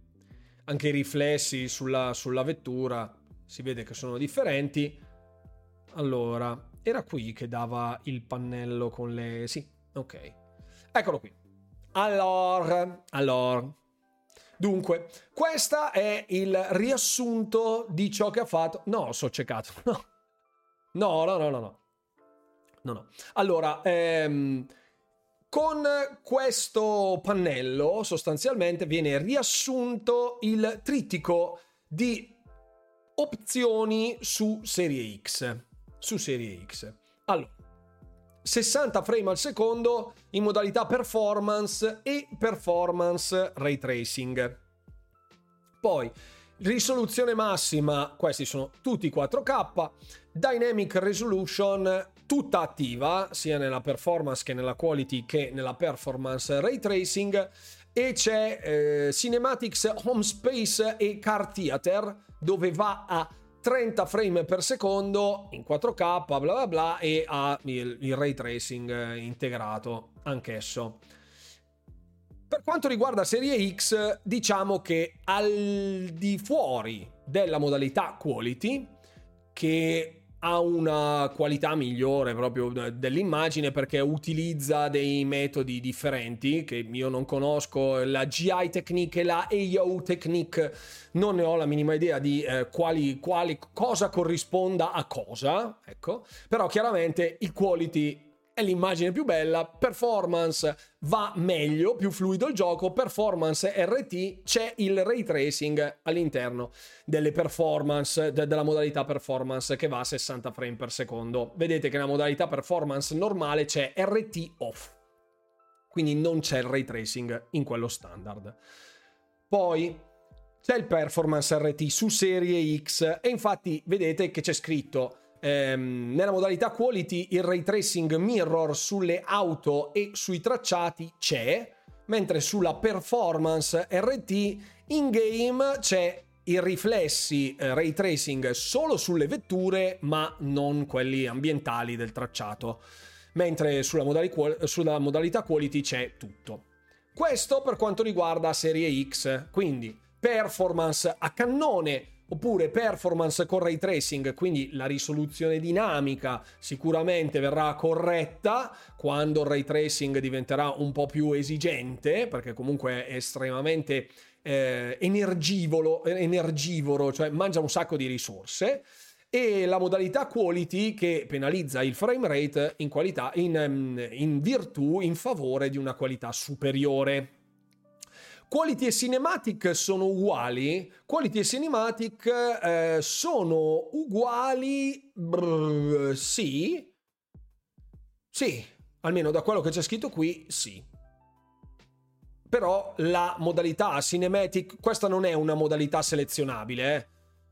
Anche i riflessi sulla, sulla vettura si vede che sono differenti. Allora, era qui che dava il pannello con le... Sì, ok. Eccolo qui. Allora, allora. Dunque, questo è il riassunto di ciò che ha fatto... No, so ciecato. No. No, no, no, no, no. No, Allora, ehm, con questo pannello sostanzialmente viene riassunto il trittico di opzioni su serie X. Su serie X. Allora, 60 frame al secondo in modalità performance e performance ray tracing. Poi risoluzione massima, questi sono tutti 4K, dynamic resolution tutta attiva sia nella performance che nella quality che nella performance ray tracing e c'è eh, cinematics home space e car theater dove va a 30 frame per secondo in 4K, bla bla bla, e ha il, il ray tracing eh, integrato anch'esso. Per quanto riguarda Serie X, diciamo che al di fuori della modalità quality, che ha una qualità migliore proprio dell'immagine perché utilizza dei metodi differenti che io non conosco, la GI technique e la AO technique non ne ho la minima idea di eh, quali, quali, cosa corrisponda a cosa, ecco, però chiaramente il quality è l'immagine più bella, performance va meglio, più fluido il gioco, performance RT, c'è il ray tracing all'interno delle performance, de- della modalità performance che va a 60 frame per secondo. Vedete che nella modalità performance normale c'è RT off, quindi non c'è il ray tracing in quello standard. Poi c'è il performance RT su serie X e infatti vedete che c'è scritto ehm, nella modalità quality il ray tracing mirror sulle auto e sui tracciati c'è, mentre sulla performance RT in game c'è i riflessi eh, ray tracing solo sulle vetture, ma non quelli ambientali del tracciato, mentre sulla, modali- sulla modalità quality c'è tutto. Questo per quanto riguarda serie X, quindi performance a cannone oppure performance con ray tracing, quindi la risoluzione dinamica sicuramente verrà corretta quando il ray tracing diventerà un po' più esigente, perché comunque è estremamente eh, energivoro, energivoro, cioè mangia un sacco di risorse e la modalità quality che penalizza il frame rate in, qualità, in, in virtù, in favore di una qualità superiore. Quality e Cinematic sono uguali? Quality e Cinematic eh, sono uguali? Brr, sì. Sì, almeno da quello che c'è scritto qui, sì. Però la modalità Cinematic, questa non è una modalità selezionabile, eh.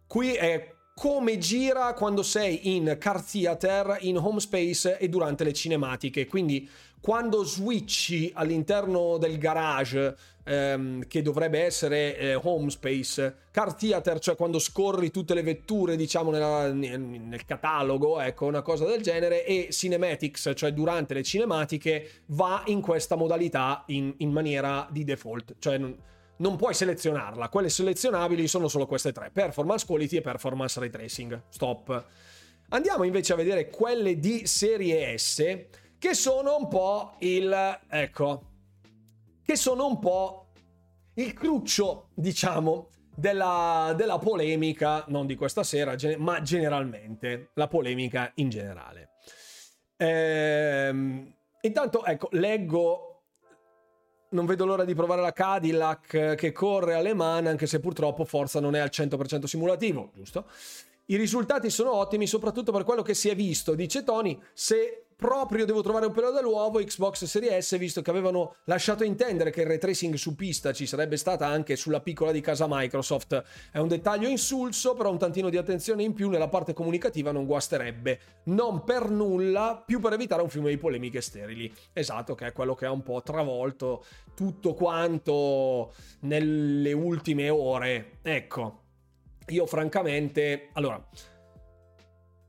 Qui è come gira quando sei in car theater, in home space e durante le cinematiche. Quindi quando switchi all'interno del garage ehm, che dovrebbe essere eh, home space, car theater, cioè quando scorri tutte le vetture diciamo nella, nel catalogo, ecco una cosa del genere, e cinematics, cioè durante le cinematiche, va in questa modalità in, in maniera di default, cioè non puoi selezionarla, quelle selezionabili sono solo queste tre, performance quality e performance ray tracing, stop. Andiamo invece a vedere quelle di serie S che sono un po' il ecco che sono un po' il cruccio, diciamo, della, della polemica, non di questa sera, ma generalmente, la polemica in generale. Ehm, intanto, ecco, leggo non vedo l'ora di provare la Cadillac che corre alle mani, anche se purtroppo Forza non è al 100% simulativo, giusto? I risultati sono ottimi, soprattutto per quello che si è visto, dice Tony. Se proprio devo trovare un pelo dell'uovo Xbox Series S, visto che avevano lasciato intendere che il ray tracing su pista ci sarebbe stata anche sulla piccola di casa Microsoft. È un dettaglio insulso, però un tantino di attenzione in più nella parte comunicativa non guasterebbe. Non per nulla, più per evitare un fiume di polemiche sterili. Esatto, che è quello che ha un po' travolto tutto quanto nelle ultime ore. Ecco, io francamente... Allora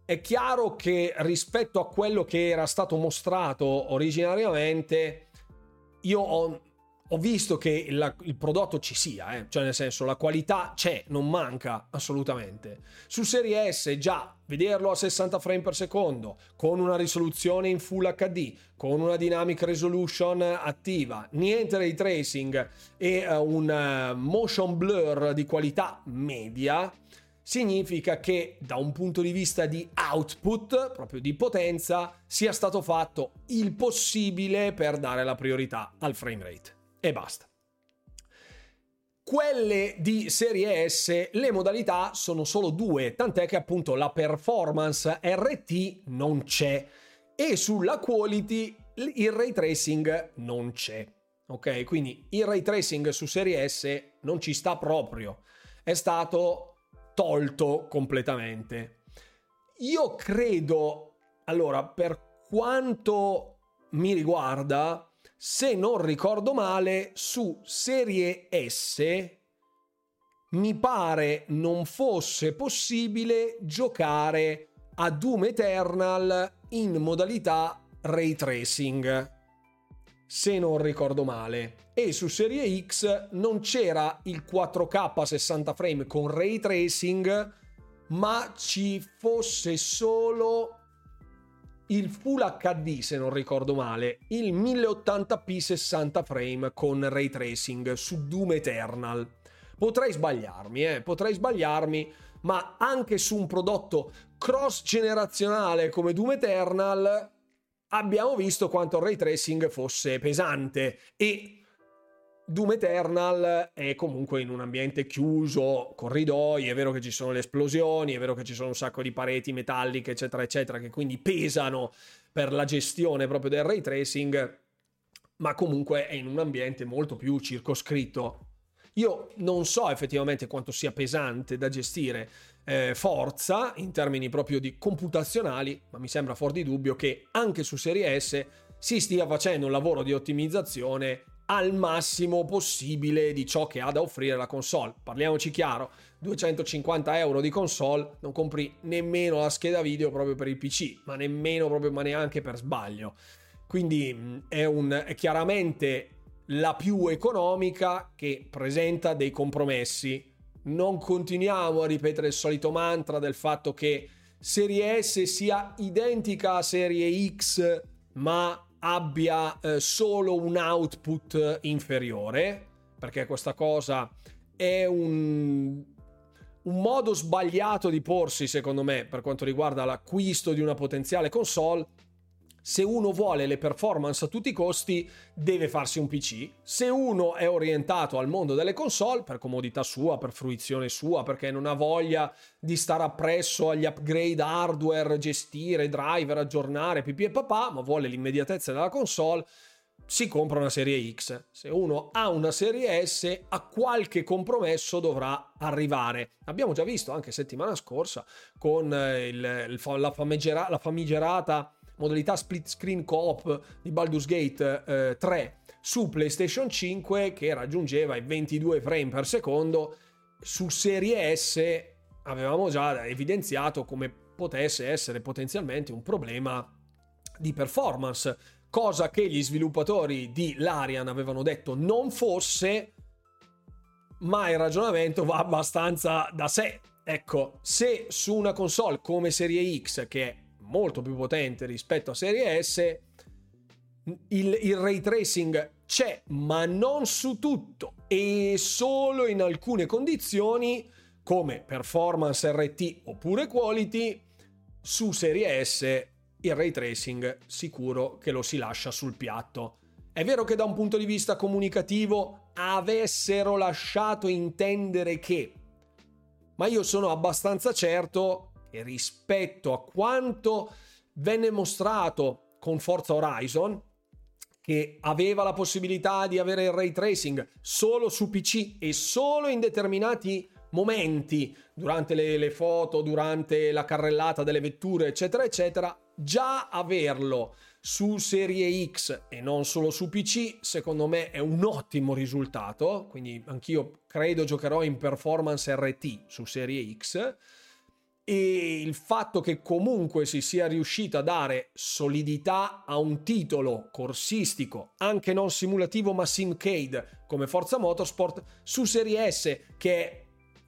è chiaro che rispetto a quello che era stato mostrato originariamente, io ho, ho visto che il, il, prodotto ci sia, eh? cioè nel senso la qualità c'è, non manca assolutamente. Su Serie S già vederlo a 60 frame per secondo, con una risoluzione in Full HD, con una dynamic resolution attiva, niente ray tracing e uh, un uh, motion blur di qualità media, significa che da un punto di vista di output, proprio di potenza, sia stato fatto il possibile per dare la priorità al frame rate. E basta. Quelle di serie S, le modalità sono solo due, tant'è che appunto la performance RT non c'è e sulla quality il ray tracing non c'è. Ok, quindi il ray tracing su serie S non ci sta proprio. È stato tolto completamente. Io credo, allora, per quanto mi riguarda, se non ricordo male, su Serie S mi pare non fosse possibile giocare a Doom Eternal in modalità ray tracing se non ricordo male. E su Serie X non c'era il 4K 60 frame con ray tracing, ma ci fosse solo il Full HD, se non ricordo male, il 1080p 60 frame con ray tracing su Doom Eternal. Potrei sbagliarmi, eh, potrei sbagliarmi, ma anche su un prodotto cross generazionale come Doom Eternal abbiamo visto quanto il ray tracing fosse pesante e Doom Eternal è comunque in un ambiente chiuso, corridoi, è vero che ci sono le esplosioni, è vero che ci sono un sacco di pareti metalliche, eccetera, eccetera, che quindi pesano per la gestione proprio del ray tracing, ma comunque è in un ambiente molto più circoscritto. Io non so effettivamente quanto sia pesante da gestire eh, forza in termini proprio di computazionali, ma mi sembra fuori di dubbio che anche su Serie S si stia facendo un lavoro di ottimizzazione al massimo possibile di ciò che ha da offrire la console. Parliamoci chiaro, 250 euro di console non compri nemmeno la scheda video proprio per il PC, ma nemmeno proprio, ma neanche per sbaglio. Quindi è, un, è chiaramente la più economica che presenta dei compromessi non continuiamo a ripetere il solito mantra del fatto che Serie S sia identica a Serie X ma abbia eh, solo un output inferiore, perché questa cosa è un, un modo sbagliato di porsi, secondo me, per quanto riguarda l'acquisto di una potenziale console se uno vuole le performance a tutti i costi, deve farsi un PC. Se uno è orientato al mondo delle console, per comodità sua, per fruizione sua, perché non ha voglia di stare appresso agli upgrade hardware, gestire, driver, aggiornare, pipì e papà, ma vuole l'immediatezza della console, si compra una serie X. Se uno ha una serie S, a qualche compromesso dovrà arrivare. Abbiamo già visto anche settimana scorsa con il, il, la, famigera, la famigerata modalità split screen co-op di Baldur's Gate eh, 3 su PlayStation 5 che raggiungeva i 22 frame per secondo. Su Serie S avevamo già evidenziato come potesse essere potenzialmente un problema di performance, cosa che gli sviluppatori di Larian avevano detto non fosse, ma il ragionamento va abbastanza da sé. Ecco, se su una console come Serie X, che molto più potente rispetto a Serie S, il, il ray tracing c'è, ma non su tutto e solo in alcune condizioni come performance RT oppure quality su Serie S il ray tracing sicuro che lo si lascia sul piatto. È vero che da un punto di vista comunicativo avessero lasciato intendere che, ma io sono abbastanza certo e rispetto a quanto venne mostrato con Forza Horizon, che aveva la possibilità di avere il ray tracing solo su PC e solo in determinati momenti, durante le, le foto, durante la carrellata delle vetture, eccetera, eccetera, già averlo su Serie X e non solo su PC, secondo me è un ottimo risultato. Quindi anch'io credo giocherò in performance RT su Serie X. E il fatto che comunque si sia riuscito a dare solidità a un titolo corsistico, anche non simulativo ma simcade come Forza Motorsport, su Serie S, che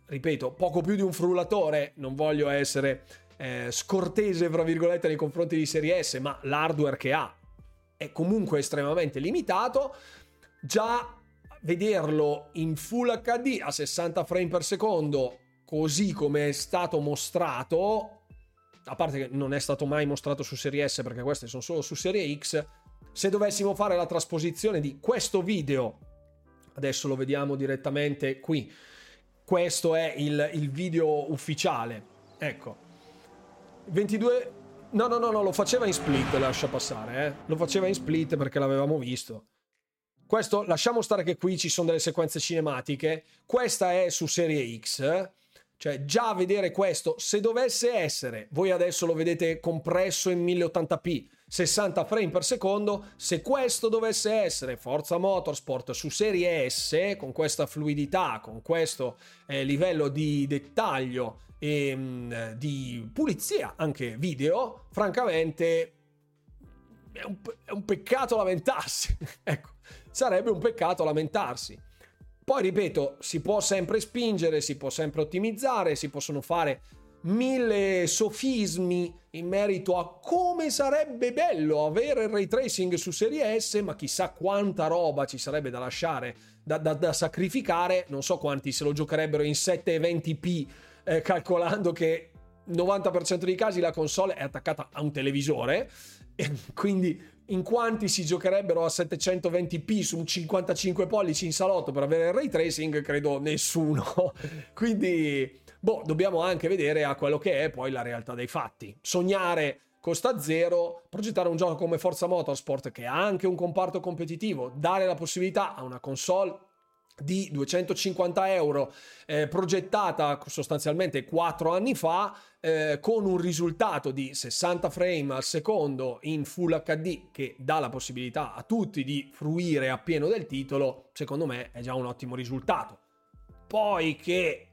ripeto, poco più di un frullatore, non voglio essere eh, scortese, fra virgolette, nei confronti di Serie S, ma l'hardware che ha è comunque estremamente limitato. Già vederlo in Full HD a 60 frame per secondo, così come è stato mostrato, a parte che non è stato mai mostrato su Serie S perché queste sono solo su Serie X, se dovessimo fare la trasposizione di questo video, adesso lo vediamo direttamente qui, questo è il, il video ufficiale, ecco, 22... No, no, no, no, lo faceva in split, lascia passare, eh. Lo faceva in split perché l'avevamo visto. Questo, lasciamo stare che qui ci sono delle sequenze cinematiche. Questa è su Serie X. Cioè, già vedere questo, se dovesse essere, voi adesso lo vedete compresso in 1080p, 60 frame per secondo, se questo dovesse essere Forza Motorsport su Serie S, con questa fluidità, con questo eh, livello di dettaglio e ehm, di pulizia anche video, francamente è un, è un peccato lamentarsi. ecco, sarebbe un peccato lamentarsi. Poi ripeto, si può sempre spingere, si può sempre ottimizzare, si possono fare mille sofismi in merito a come sarebbe bello avere il ray tracing su serie S, ma chissà quanta roba ci sarebbe da lasciare, da, da, da sacrificare. Non so quanti se lo giocherebbero in 720p eh, calcolando che 90% dei casi la console è attaccata a un televisore, quindi in quanti si giocherebbero a 720p su un 55 pollici in salotto per avere il ray tracing, credo nessuno. quindi, boh, dobbiamo anche vedere a quello che è poi la realtà dei fatti. Sognare costa zero, progettare un gioco come Forza Motorsport che ha anche un comparto competitivo, dare la possibilità a una console di 250 euro eh, progettata sostanzialmente 4 anni fa eh, con un risultato di 60 frame al secondo in Full HD che dà la possibilità a tutti di fruire appieno del titolo secondo me è già un ottimo risultato poi che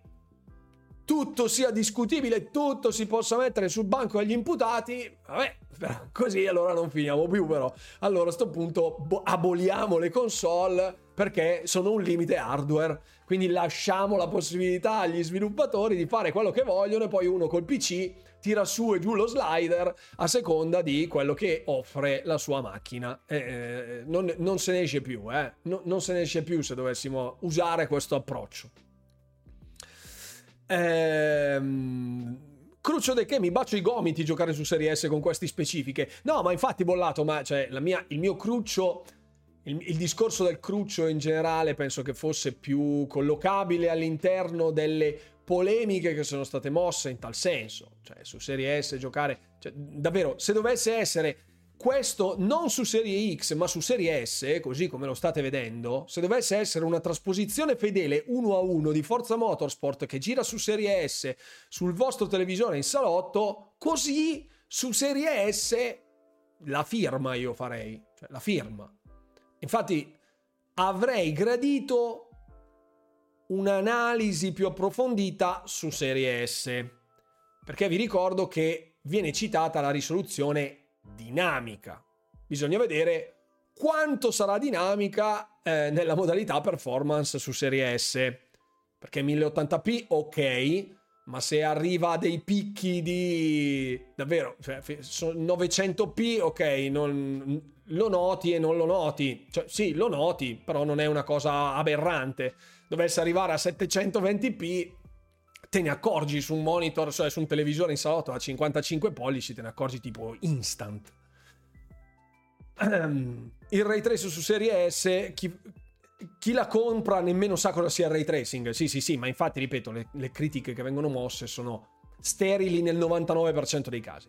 tutto sia discutibile, tutto si possa mettere sul banco degli imputati, vabbè, così allora non finiamo più però. Allora a questo punto aboliamo le console perché sono un limite hardware, quindi lasciamo la possibilità agli sviluppatori di fare quello che vogliono e poi uno col PC tira su e giù lo slider a seconda di quello che offre la sua macchina. Eh, non, non, se ne esce più, eh? no, non se ne esce più se dovessimo usare questo approccio. Ehm... Cruccio De che mi bacio i gomiti giocare su Serie S con queste specifiche. No, ma infatti bollato, ma cioè, mia, il mio cruccio, il, il, discorso del cruccio in generale penso che fosse più collocabile all'interno delle polemiche che sono state mosse in tal senso. Cioè, su Serie S giocare... Cioè, davvero, se dovesse essere questo non su serie X ma su serie S, così come lo state vedendo, se dovesse essere una trasposizione fedele uno a uno di Forza Motorsport che gira su serie S sul vostro televisore in salotto, così su serie S la firma io farei, cioè la firma. Infatti avrei gradito un'analisi più approfondita su serie S, perché vi ricordo che viene citata la risoluzione dinamica. Bisogna vedere quanto sarà dinamica eh, nella modalità performance su serie S. Perché 1080p ok, ma se arriva a dei picchi di davvero cioè, 900p ok non, lo noti e non lo noti cioè sì lo noti però non è una cosa aberrante dovesse arrivare a 720p te ne accorgi su un monitor, cioè su un televisore in salotto a 55 pollici, te ne accorgi tipo instant. Il ray tracing su serie S, chi, chi, la compra nemmeno sa cosa sia il ray tracing. Sì, sì, sì, ma infatti, ripeto, le, le critiche che vengono mosse sono sterili nel 99% dei casi.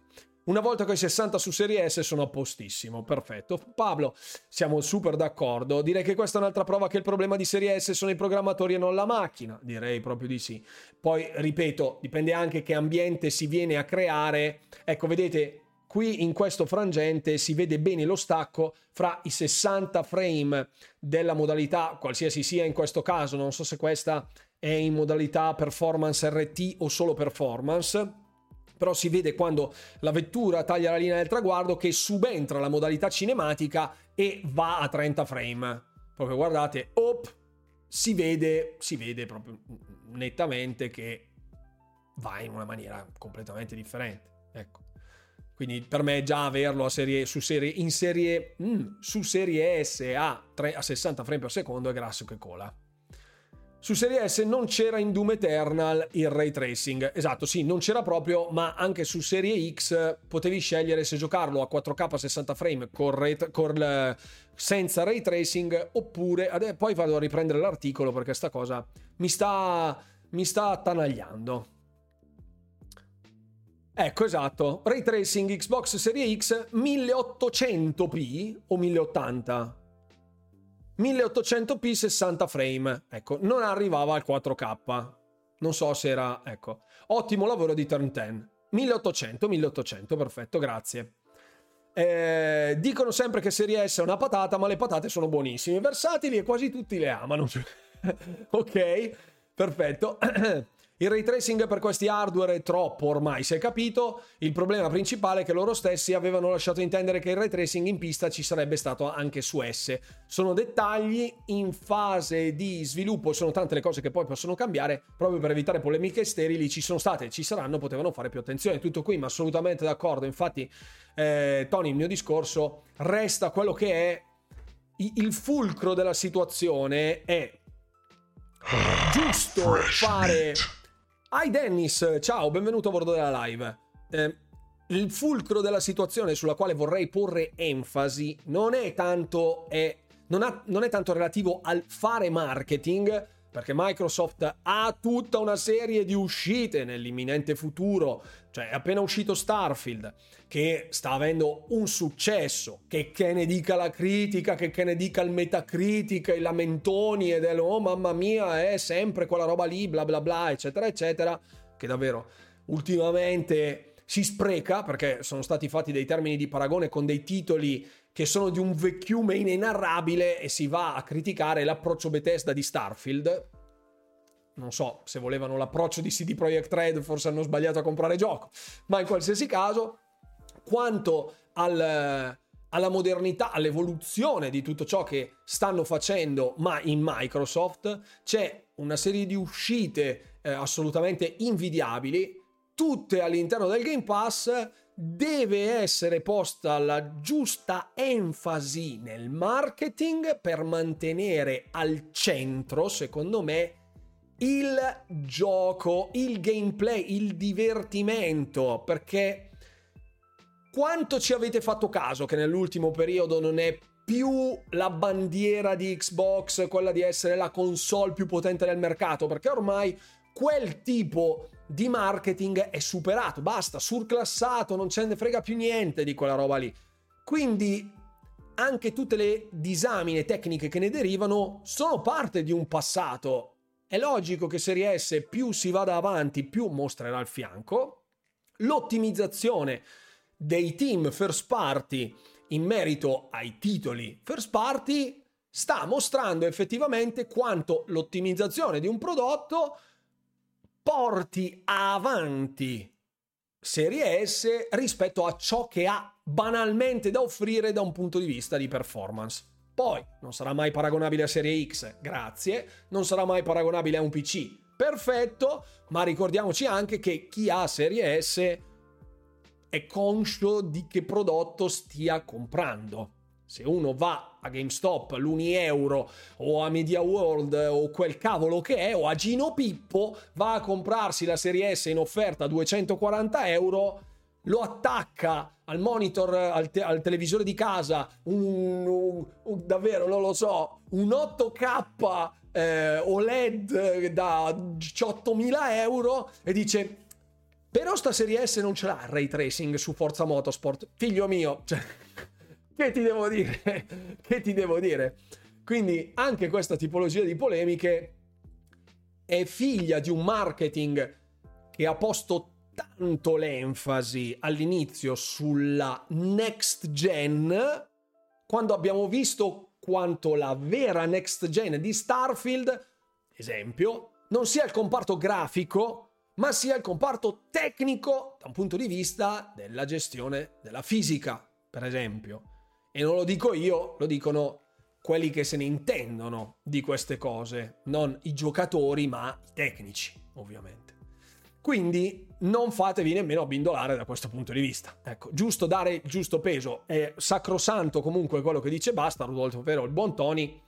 Una volta che i 60 su serie S sono a postissimo, perfetto. Pablo, siamo super d'accordo. Direi che questa è un'altra prova che il problema di serie S sono i programmatori e non la macchina. Direi proprio di sì. Poi, ripeto, dipende anche che ambiente si viene a creare. Ecco, vedete, qui in questo frangente si vede bene lo stacco fra i 60 frame della modalità, qualsiasi sia in questo caso, non so se questa è in modalità performance RT o solo performance però si vede quando la vettura taglia la linea del traguardo che subentra la modalità cinematica e va a 30 frame. Proprio guardate, op, si vede, si vede proprio nettamente che va in una maniera completamente differente. Ecco. Quindi per me già averlo serie, su serie, in serie, mm, su serie S a, 3, a 60 frame per secondo è grasso che cola. Su Serie S non c'era in Doom Eternal il ray tracing. Esatto, sì, non c'era proprio, ma anche su Serie X potevi scegliere se giocarlo a 4K a 60 frame con ray, con, senza ray tracing oppure... Poi vado a riprendere l'articolo perché sta cosa mi sta, mi sta attanagliando. Ecco, esatto. Ray tracing Xbox Serie X 1800p o 1080? 1800p 60 frame. Ecco, non arrivava al 4K. Non so se era, ecco. Ottimo lavoro di Turn 10. 1800, 1800, perfetto, grazie. Eh, dicono sempre che Serie S è una patata, ma le patate sono buonissime, versatili e quasi tutti le amano. ok, perfetto. Il ray tracing per questi hardware è troppo ormai, si è capito. Il problema principale è che loro stessi avevano lasciato intendere che il ray tracing in pista ci sarebbe stato anche su S. Sono dettagli in fase di sviluppo, sono tante le cose che poi possono cambiare, proprio per evitare polemiche sterili. Ci sono state, ci saranno, potevano fare più attenzione. Tutto qui, ma assolutamente d'accordo. Infatti, eh, Tony, il mio discorso resta quello che è il fulcro della situazione è giusto fare Hi Dennis, ciao, benvenuto a bordo della live. Eh, il fulcro della situazione sulla quale vorrei porre enfasi non è tanto, è, non, ha, non è tanto relativo al fare marketing, perché Microsoft ha tutta una serie di uscite nell'imminente futuro, cioè è appena uscito Starfield, che sta avendo un successo, che, che ne dica la critica, che, che ne dica il Metacritic, i lamentoni e del oh mamma mia è sempre quella roba lì, bla bla bla, eccetera eccetera, che davvero ultimamente si spreca perché sono stati fatti dei termini di paragone con dei titoli che sono di un vecchiume inenarrabile e si va a criticare l'approccio Bethesda di Starfield, non so se volevano l'approccio di CD Projekt Red, forse hanno sbagliato a comprare gioco, ma in qualsiasi caso quanto al, alla modernità, all'evoluzione di tutto ciò che stanno facendo, ma in Microsoft c'è una serie di uscite eh, assolutamente invidiabili, tutte all'interno del Game Pass. Deve essere posta la giusta enfasi nel marketing per mantenere al centro, secondo me, il gioco, il gameplay, il divertimento, perché quanto ci avete fatto caso che nell'ultimo periodo non è più la bandiera di Xbox, quella di essere la console più potente del mercato, perché ormai quel tipo di marketing è superato, basta, surclassato, non ce ne frega più niente di quella roba lì. Quindi anche tutte le disamine tecniche che ne derivano sono parte di un passato. È logico che Serie S più si vada avanti, più mostrerà il fianco. L'ottimizzazione dei team first party in merito ai titoli first party sta mostrando effettivamente quanto l'ottimizzazione di un prodotto porti avanti Serie S rispetto a ciò che ha banalmente da offrire da un punto di vista di performance. Poi non sarà mai paragonabile a Serie X, grazie, non sarà mai paragonabile a un PC, perfetto, ma ricordiamoci anche che chi ha Serie S è conscio di che prodotto stia comprando. Se uno va a GameStop, l'Uni Euro o a Media World o quel cavolo che è, o a Gino Pippo, va a comprarsi la serie S in offerta a 240 euro, lo attacca al monitor, al, te- al televisore di casa, un, un, un, davvero non lo so, un 8K eh, OLED da 18.000 euro e dice Però sta serie S non ce l'ha ray tracing su Forza Motorsport. Figlio mio, cioè, che ti devo dire? che ti devo dire? Quindi anche questa tipologia di polemiche è figlia di un marketing che ha posto tanto l'enfasi all'inizio sulla next gen, quando abbiamo visto quanto la vera next gen di Starfield, esempio, non sia il comparto grafico, ma sia il comparto tecnico da un punto di vista della gestione della fisica, per esempio. E non lo dico io, lo dicono quelli che se ne intendono di queste cose, non i giocatori, ma i tecnici, ovviamente. Quindi non fatevi nemmeno abbindolare da questo punto di vista. Ecco, giusto dare il giusto peso. È sacrosanto comunque quello che dice basta, Rudolfo Pero, il buon Tony,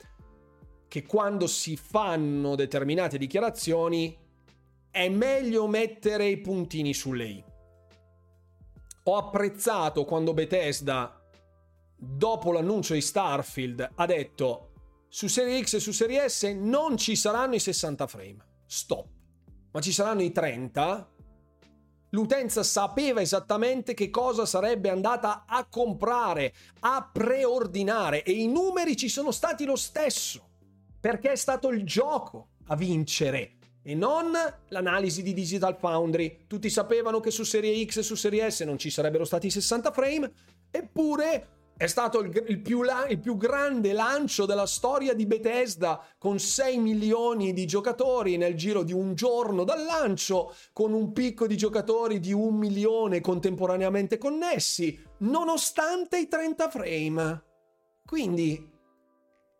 che quando si fanno determinate dichiarazioni è meglio mettere i puntini sulle i. Ho apprezzato quando Bethesda, dopo l'annuncio di Starfield, ha detto su Serie X e su Serie S non ci saranno i 60 frame. Stop. Ma ci saranno i 30. L'utenza sapeva esattamente che cosa sarebbe andata a comprare, a preordinare e i numeri ci sono stati lo stesso. Perché è stato il gioco a vincere e non l'analisi di Digital Foundry. Tutti sapevano che su Serie X e su Serie S non ci sarebbero stati 60 frame, eppure è stato il, il, più il, più grande lancio della storia di Bethesda, con 6 milioni di giocatori nel giro di un giorno dal lancio, con un picco di giocatori di un milione contemporaneamente connessi, nonostante i 30 frame. Quindi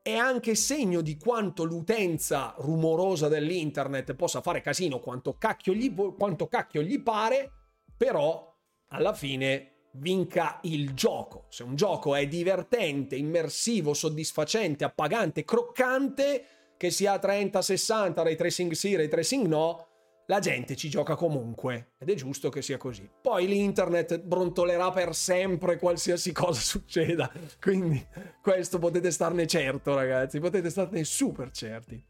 è anche segno di quanto l'utenza rumorosa dell'internet possa fare casino quanto cacchio gli, quanto cacchio gli pare, però alla fine vinca il gioco. Se un gioco è divertente, immersivo, soddisfacente, appagante, croccante, che sia 30, 60, ray tracing sì, ray tracing no, la gente ci gioca comunque ed è giusto che sia così. Poi l'internet brontolerà per sempre qualsiasi cosa succeda, quindi questo potete starne certo ragazzi, potete starne super certi.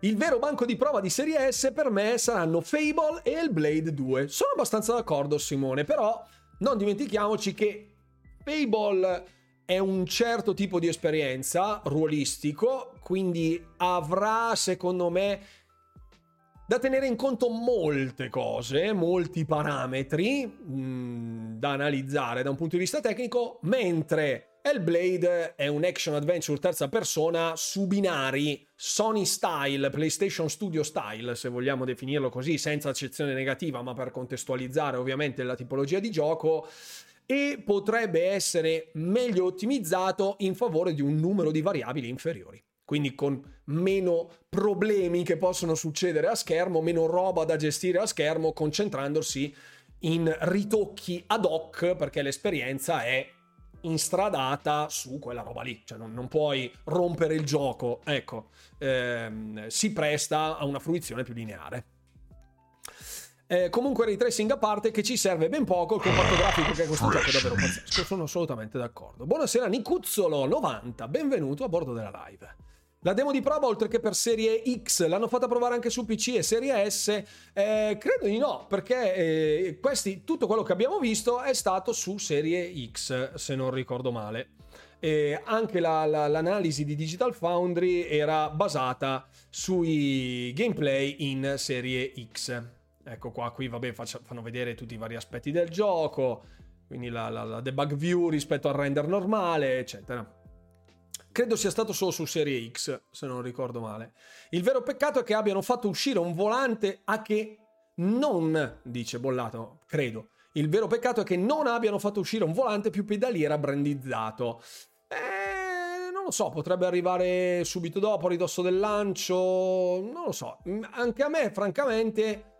Il vero banco di prova di serie S per me saranno Fable e il Blade 2. Sono abbastanza d'accordo Simone, però non dimentichiamoci che Fable è un certo tipo di esperienza ruolistico, quindi avrà secondo me da tenere in conto molte cose, molti parametri mh, mm, da analizzare da un punto di vista tecnico, mentre Hellblade è un action adventure terza persona su binari Sony style, PlayStation Studio style, se vogliamo definirlo così, senza accezione negativa, ma per contestualizzare ovviamente la tipologia di gioco e potrebbe essere meglio ottimizzato in favore di un numero di variabili inferiori. Quindi con meno problemi che possono succedere a schermo, meno roba da gestire a schermo, concentrandosi in ritocchi ad hoc perché l'esperienza è instradata su quella roba lì, cioè non, non puoi rompere il gioco, ecco, ehm, si presta a una fruizione più lineare. Eh, comunque ray tracing a parte che ci serve ben poco il comparto grafico che è questo gioco è davvero pazzesco. Sono assolutamente d'accordo. Buonasera Nicuzzolo 90 benvenuto a bordo della live la demo di prova, oltre che per serie X, l'hanno fatta provare anche su PC e serie S? Eh, credo di no, perché eh, questi, tutto quello che abbiamo visto è stato su serie X, se non ricordo male. E anche la, la, l'analisi di Digital Foundry era basata sui gameplay in serie X. Ecco qua, qui vabbè, faccio, fanno vedere tutti i vari aspetti del gioco, quindi la, la, la debug view rispetto al render normale, eccetera. Credo sia stato solo su Serie X, se non ricordo male. Il vero peccato è che abbiano fatto uscire un volante a che non, dice Bollato, credo. Il vero peccato è che non abbiano fatto uscire un volante più pedaliera brandizzato. Eh, non lo so, potrebbe arrivare subito dopo, a ridosso del lancio, non lo so. Anche a me, francamente,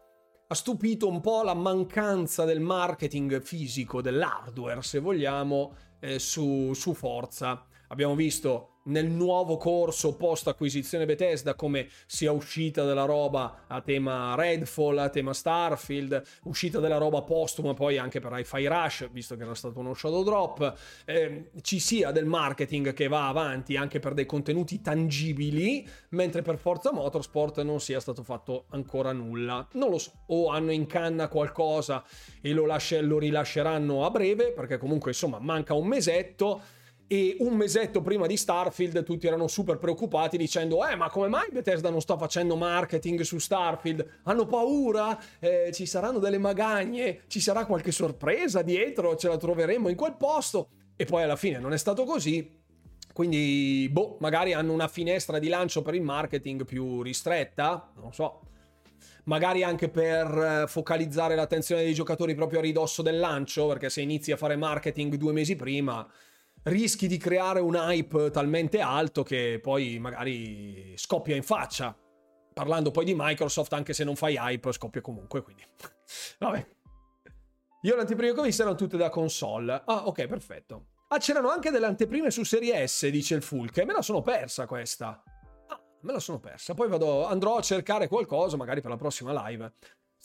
ha stupito un po' la mancanza del marketing fisico, dell'hardware, se vogliamo, eh, su, su Forza. Abbiamo visto nel nuovo corso post acquisizione Bethesda come sia uscita della roba a tema Redfall, a tema Starfield, uscita della roba postuma poi anche per Hi-Fi Rush, visto che era stato uno shadow drop, eh, ci sia del marketing che va avanti anche per dei contenuti tangibili, mentre per Forza Motorsport non sia stato fatto ancora nulla. Non lo so, o hanno in canna qualcosa e lo, lascia, lo rilasceranno a breve, perché comunque insomma manca un mesetto e un mesetto prima di Starfield tutti erano super preoccupati dicendo eh ma come mai Bethesda non sta facendo marketing su Starfield? Hanno paura? Eh, ci saranno delle magagne? Ci sarà qualche sorpresa dietro? Ce la troveremo in quel posto? E poi alla fine non è stato così. Quindi boh magari hanno una finestra di lancio per il marketing più ristretta non so. Magari anche per eh, focalizzare l'attenzione dei giocatori proprio a ridosso del lancio perché se inizi a fare marketing due mesi prima rischi di creare un hype talmente alto che poi magari scoppia in faccia. Parlando poi di Microsoft, anche se non fai hype, scoppia comunque, quindi... Vabbè. Io le anteprime che ho visto erano tutte da console. Ah, ok, perfetto. Ah, c'erano anche delle anteprime su Serie S, dice il Fulk. E me la sono persa questa. Ah, me la sono persa. Poi vado, andrò a cercare qualcosa, magari per la prossima live.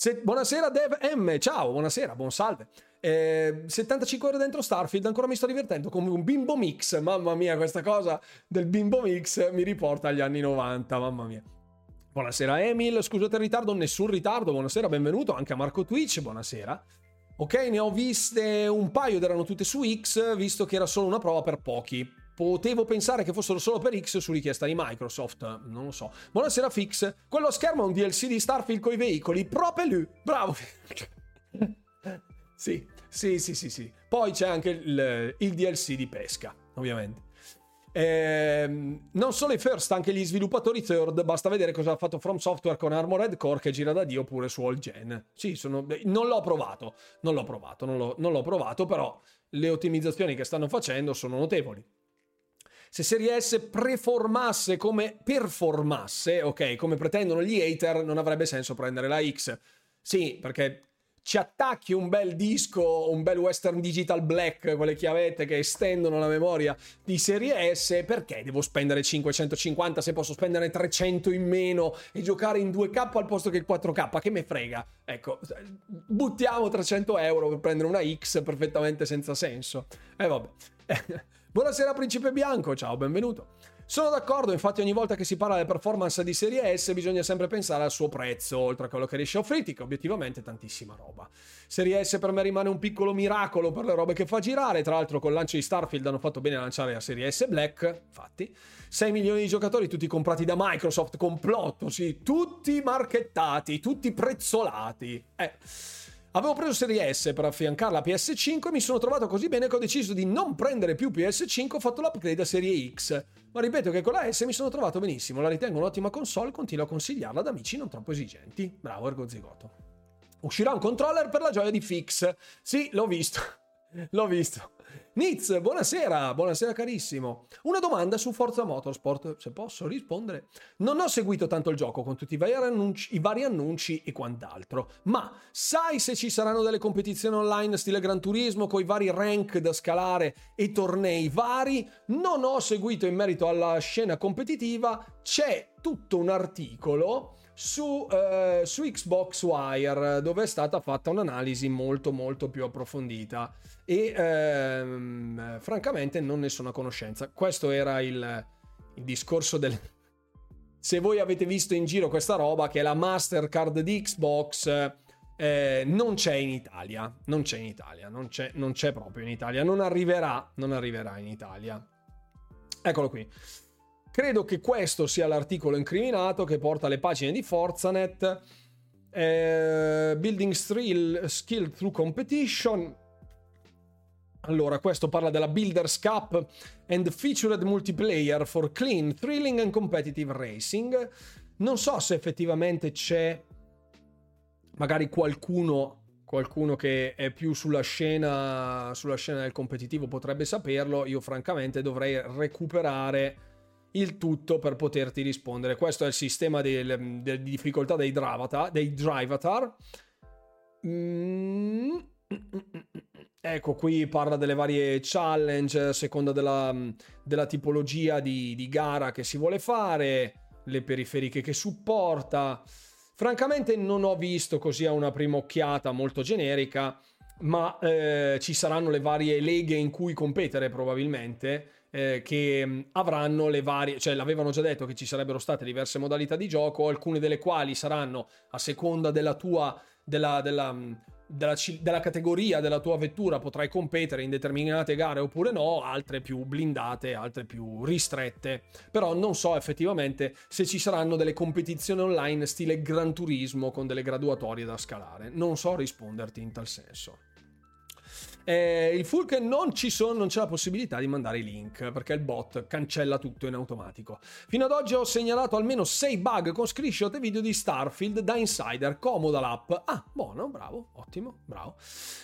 Se... Buonasera Dev M, ciao, buonasera, buon salve. Eh, 75 ore dentro Starfield, ancora mi sto divertendo come un bimbo mix. Mamma mia, questa cosa del bimbo mix mi riporta agli anni 90, mamma mia. Buonasera Emil, scusate il ritardo, nessun ritardo, buonasera, benvenuto anche a Marco Twitch, buonasera. Ok, ne ho viste un paio ed erano tutte su X, visto che era solo una prova per pochi. Potevo pensare che fossero solo per X su richiesta di Microsoft, non lo so. Buonasera Fix, quello schermo è un DLC di Starfield con i veicoli, proprio lui, bravo. sì, sì, sì, sì, sì. Poi c'è anche il, il DLC di pesca, ovviamente. Ehm, non solo i first, anche gli sviluppatori third. Basta vedere cosa ha fatto From Software con Armored Core che gira da Dio pure su All Gen. Sì, sono, non l'ho provato, non l'ho provato, non l'ho, non l'ho provato, però le ottimizzazioni che stanno facendo sono notevoli. Se Serie S preformasse come performasse, ok, come pretendono gli hater, non avrebbe senso prendere la X. Sì, perché ci attacchi un bel disco, un bel Western Digital Black, quelle chiavette che estendono la memoria di serie S, perché devo spendere 550 se posso spendere 300 in meno e giocare in 2K al posto che il 4K? Che me frega? Ecco, buttiamo 300 euro per prendere una X perfettamente senza senso. E eh, vabbè. Buonasera Principe Bianco, ciao, benvenuto. Sono d'accordo, infatti ogni volta che si parla delle performance di serie S bisogna sempre pensare al suo prezzo, oltre a quello che riesce a offrirti, che obiettivamente è tantissima roba. Serie S per me rimane un piccolo miracolo per le robe che fa girare, tra l'altro col lancio di Starfield hanno fatto bene a lanciare la serie S Black, infatti. 6 milioni di giocatori tutti comprati da Microsoft, complotto, sì, tutti marchettati, tutti prezzolati. Eh... Avevo preso Serie S per affiancarla a PS5 e mi sono trovato così bene che ho deciso di non prendere più PS5, ho fatto l'upgrade a Serie X. Ma ripeto che con la S mi sono trovato benissimo, la ritengo un'ottima console, continuo a consigliarla ad amici non troppo esigenti. Bravo Ergo Zigoto. Uscirà un controller per la gioia di Fix. Sì, l'ho visto. l'ho visto. Niz, buonasera, buonasera carissimo. Una domanda su Forza Motorsport, se posso rispondere. Non ho seguito tanto il gioco con tutti i vari annunci, i vari annunci e quant'altro, ma sai se ci saranno delle competizioni online stile Gran Turismo con i vari rank da scalare e tornei vari? Non ho seguito in merito alla scena competitiva, c'è tutto un articolo su, eh, su, Xbox Wire dove è stata fatta un'analisi molto molto più approfondita e ehm, francamente non ne sono a conoscenza. Questo era il, il discorso del... Se voi avete visto in giro questa roba che la Mastercard di Xbox eh, non c'è in Italia, non c'è in Italia, non c'è, non c'è proprio in Italia, non arriverà, non arriverà in Italia. Eccolo qui. Credo che questo sia l'articolo incriminato che porta alle pagine di Forzanet. Eh, building skill, skill through competition. Allora, questo parla della Builders Cup and featured multiplayer for clean, thrilling and competitive racing. Non so se effettivamente c'è magari qualcuno, qualcuno che è più sulla scena, sulla scena del competitivo potrebbe saperlo. Io francamente dovrei recuperare il tutto per poterti rispondere. Questo è il sistema del, di difficoltà dei Dravata, dei Drivatar. Mm. Ecco, qui parla delle varie challenge a seconda della, della tipologia di, di gara che si vuole fare, le periferiche che supporta. Francamente non ho visto così a una prima occhiata molto generica, ma eh, ci saranno le varie leghe in cui competere probabilmente. Eh, che avranno le varie, cioè l'avevano già detto che ci sarebbero state diverse modalità di gioco, alcune delle quali saranno a seconda della tua, della, della, della, della, categoria della tua vettura potrai competere in determinate gare oppure no, altre più blindate, altre più ristrette. Però non so effettivamente se ci saranno delle competizioni online stile Gran Turismo con delle graduatorie da scalare. Non so risponderti in tal senso. Eh, il che non ci sono, non c'è la possibilità di mandare i link perché il bot cancella tutto in automatico. Fino ad oggi ho segnalato almeno 6 bug con screenshot e video di Starfield da Insider. Comoda l'app. Ah, buono, bravo, ottimo, bravo.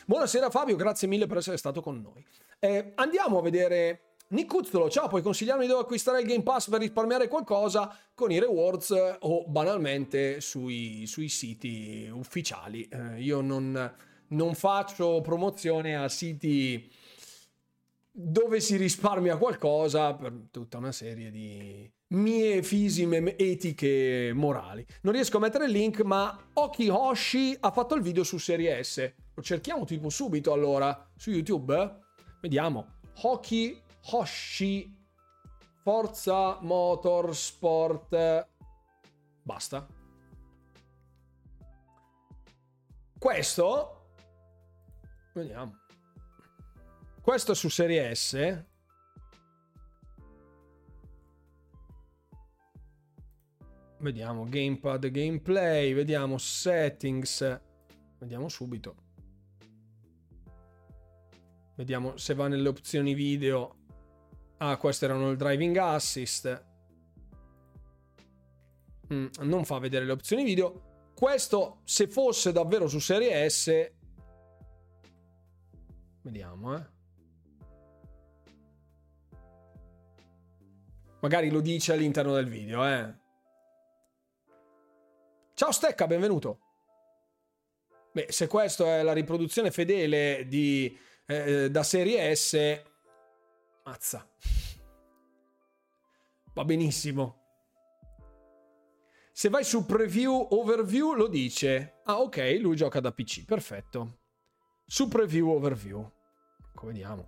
Buonasera Fabio, grazie mille per essere stato con noi. Eh, andiamo a vedere Nick Cuzzolo, ciao, puoi consigliarmi dove acquistare il Game Pass per risparmiare qualcosa con i rewards o banalmente sui, sui siti ufficiali. Eh, io non, non faccio promozione a siti dove si risparmia qualcosa per tutta una serie di mie fisime etiche morali. Non riesco a mettere il link, ma Oki Hoshi ha fatto il video su Serie S. Lo cerchiamo tipo subito allora su YouTube. Vediamo. Hoki Hoshi Forza Motorsport. Basta. Questo Vediamo. Questo su serie S. Vediamo gamepad, gameplay, vediamo settings. Vediamo subito. Vediamo se va nelle opzioni video. Ah, queste erano il driving assist. Mm, non fa vedere le opzioni video. Questo, se fosse davvero su serie S, Vediamo, eh. Magari lo dice all'interno del video, eh. Ciao Stecca, benvenuto. Beh, se questa è la riproduzione fedele di, eh, da serie S, mazza. Va benissimo. Se vai su preview overview lo dice. Ah, ok, lui gioca da PC, perfetto. Su preview overview. Ecco, vediamo.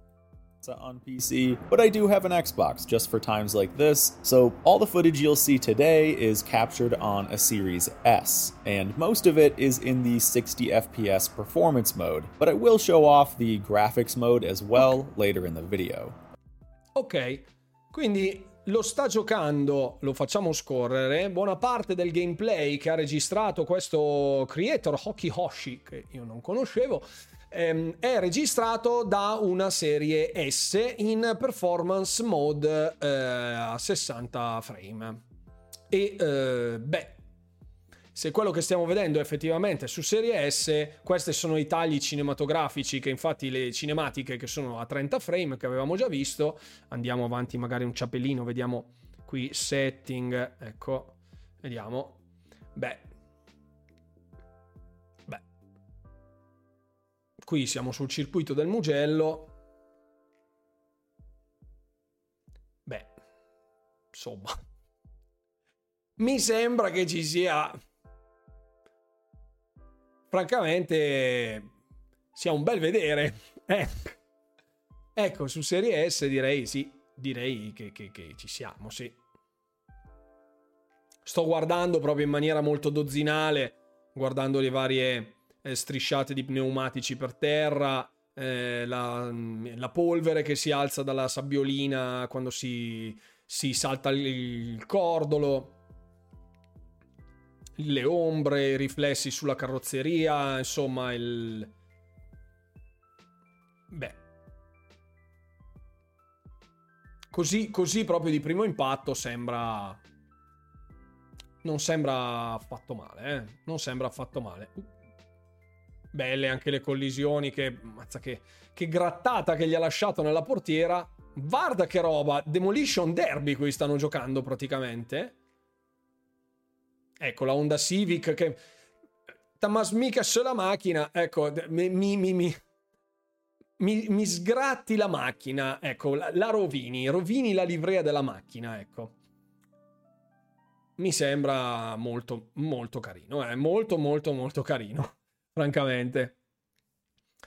On PC, but I do have an Xbox just for times like this, so all the footage you'll see today is captured on a Series S, and most of it is in the 60 FPS performance mode, but I will show off the graphics mode as well later in the video. Ok, quindi lo sta giocando, lo facciamo scorrere, buona parte del gameplay che ha registrato questo creator Hoki Hoshi, che io non conoscevo, ehm, è registrato da una serie S in performance mode eh, a 60 frame. E eh, beh, se quello che stiamo vedendo è effettivamente su serie S, questi sono i tagli cinematografici che infatti le cinematiche che sono a 30 frame che avevamo già visto, andiamo avanti magari un ciapellino, vediamo qui setting, ecco, vediamo. Beh, Qui siamo sul circuito del Mugello. Beh, insomma, mi sembra che ci sia, francamente, sia un bel vedere. Eh. Ecco, su Serie S direi sì, direi che, che, che ci siamo, sì. Sto guardando proprio in maniera molto dozzinale, guardando le varie eh, strisciate di pneumatici per terra, eh, la, la, polvere che si alza dalla sabbiolina quando si, si salta il, cordolo, le ombre, i riflessi sulla carrozzeria, insomma il... Beh. Così, così proprio di primo impatto sembra... Non sembra affatto male, eh? Non sembra affatto male. Uh belle anche le collisioni che, mazza che, che grattata che gli ha lasciato nella portiera. Guarda che roba, Demolition Derby qui stanno giocando praticamente. Ecco la Honda Civic che... Tamas mica la macchina, ecco, mi, mi, mi, mi, mi sgratti la macchina, ecco, la, la rovini, rovini la livrea della macchina, ecco mi sembra molto, molto carino. È eh? molto, molto, molto carino, francamente.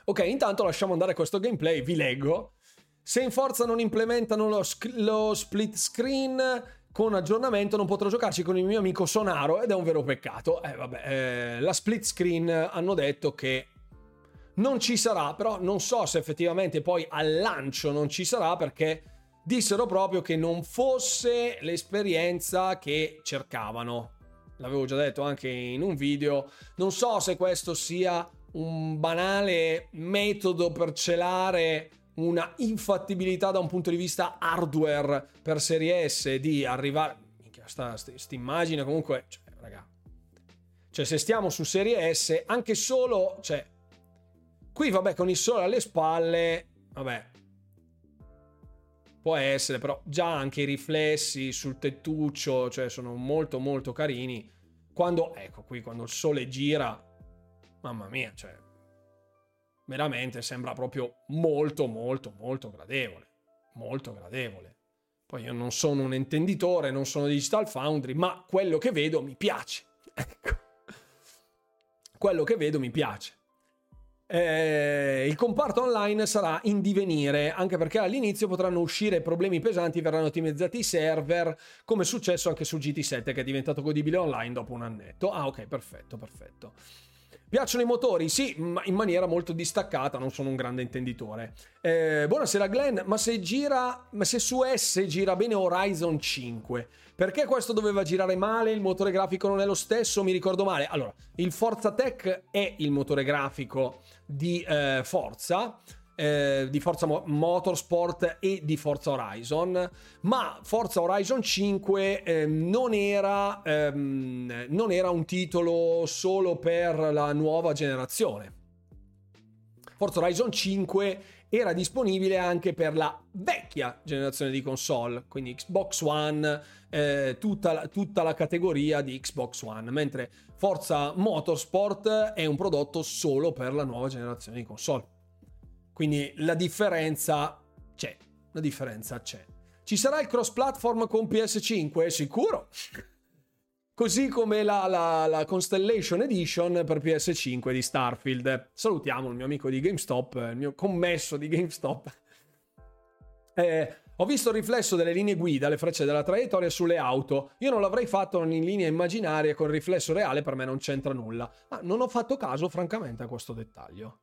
Ok, intanto lasciamo andare questo gameplay, vi leggo. Se in Forza non implementano lo, lo split screen con aggiornamento non potrò giocarci con il mio amico Sonaro ed è un vero peccato. Eh vabbè, eh, la split screen hanno detto che non ci sarà, però non so se effettivamente poi al lancio non ci sarà perché dissero proprio che non fosse l'esperienza che cercavano. L'avevo già detto anche in un video. Non so se questo sia un banale metodo per celare una infattibilità da un punto di vista hardware per serie S di arrivare. Minchia, sta, sta, sta immagine comunque. Cioè, raga. Cioè, se stiamo su serie S, anche solo. Cioè, qui vabbè, con il sole alle spalle. Vabbè, può essere, però già anche i riflessi sul tettuccio, cioè sono molto molto carini. Quando, ecco qui, quando il sole gira, mamma mia, cioè veramente sembra proprio molto molto molto gradevole, molto gradevole. Poi io non sono un intenditore, non sono Digital Foundry, ma quello che vedo mi piace. Ecco. Quello che vedo mi piace. Eh, il comparto online sarà in divenire, anche perché all'inizio potranno uscire problemi pesanti, verranno ottimizzati i server, come è successo anche su GT7 che è diventato godibile online dopo un annetto. Ah ok, perfetto, perfetto. Piacciono i motori? Sì, ma in maniera molto distaccata, non sono un grande intenditore. Eh, buonasera Glenn, ma se gira, ma se su S gira bene Horizon 5, perché questo doveva girare male? Il motore grafico non è lo stesso? Mi ricordo male. Allora, il Forza Tech è il motore grafico di eh, Forza. Eh, di Forza Motorsport e di Forza Horizon, ma Forza Horizon 5 eh, non, era, ehm, non era un titolo solo per la nuova generazione. Forza Horizon 5 era disponibile anche per la vecchia generazione di console, quindi Xbox One, eh, tutta, tutta, la categoria di Xbox One, mentre Forza Motorsport è un prodotto solo per la nuova generazione di console. Quindi la differenza c'è, la differenza c'è. Ci sarà il cross platform con PS5? Sicuro. Così come la, la, la, Constellation Edition per PS5 di Starfield. Salutiamo il mio amico di GameStop, il mio commesso di GameStop. Eh, ho visto il riflesso delle linee guida, le frecce della traiettoria sulle auto. Io non l'avrei fatto in linea immaginaria con il riflesso reale, per me non c'entra nulla. Ma non ho fatto caso, francamente, a questo dettaglio.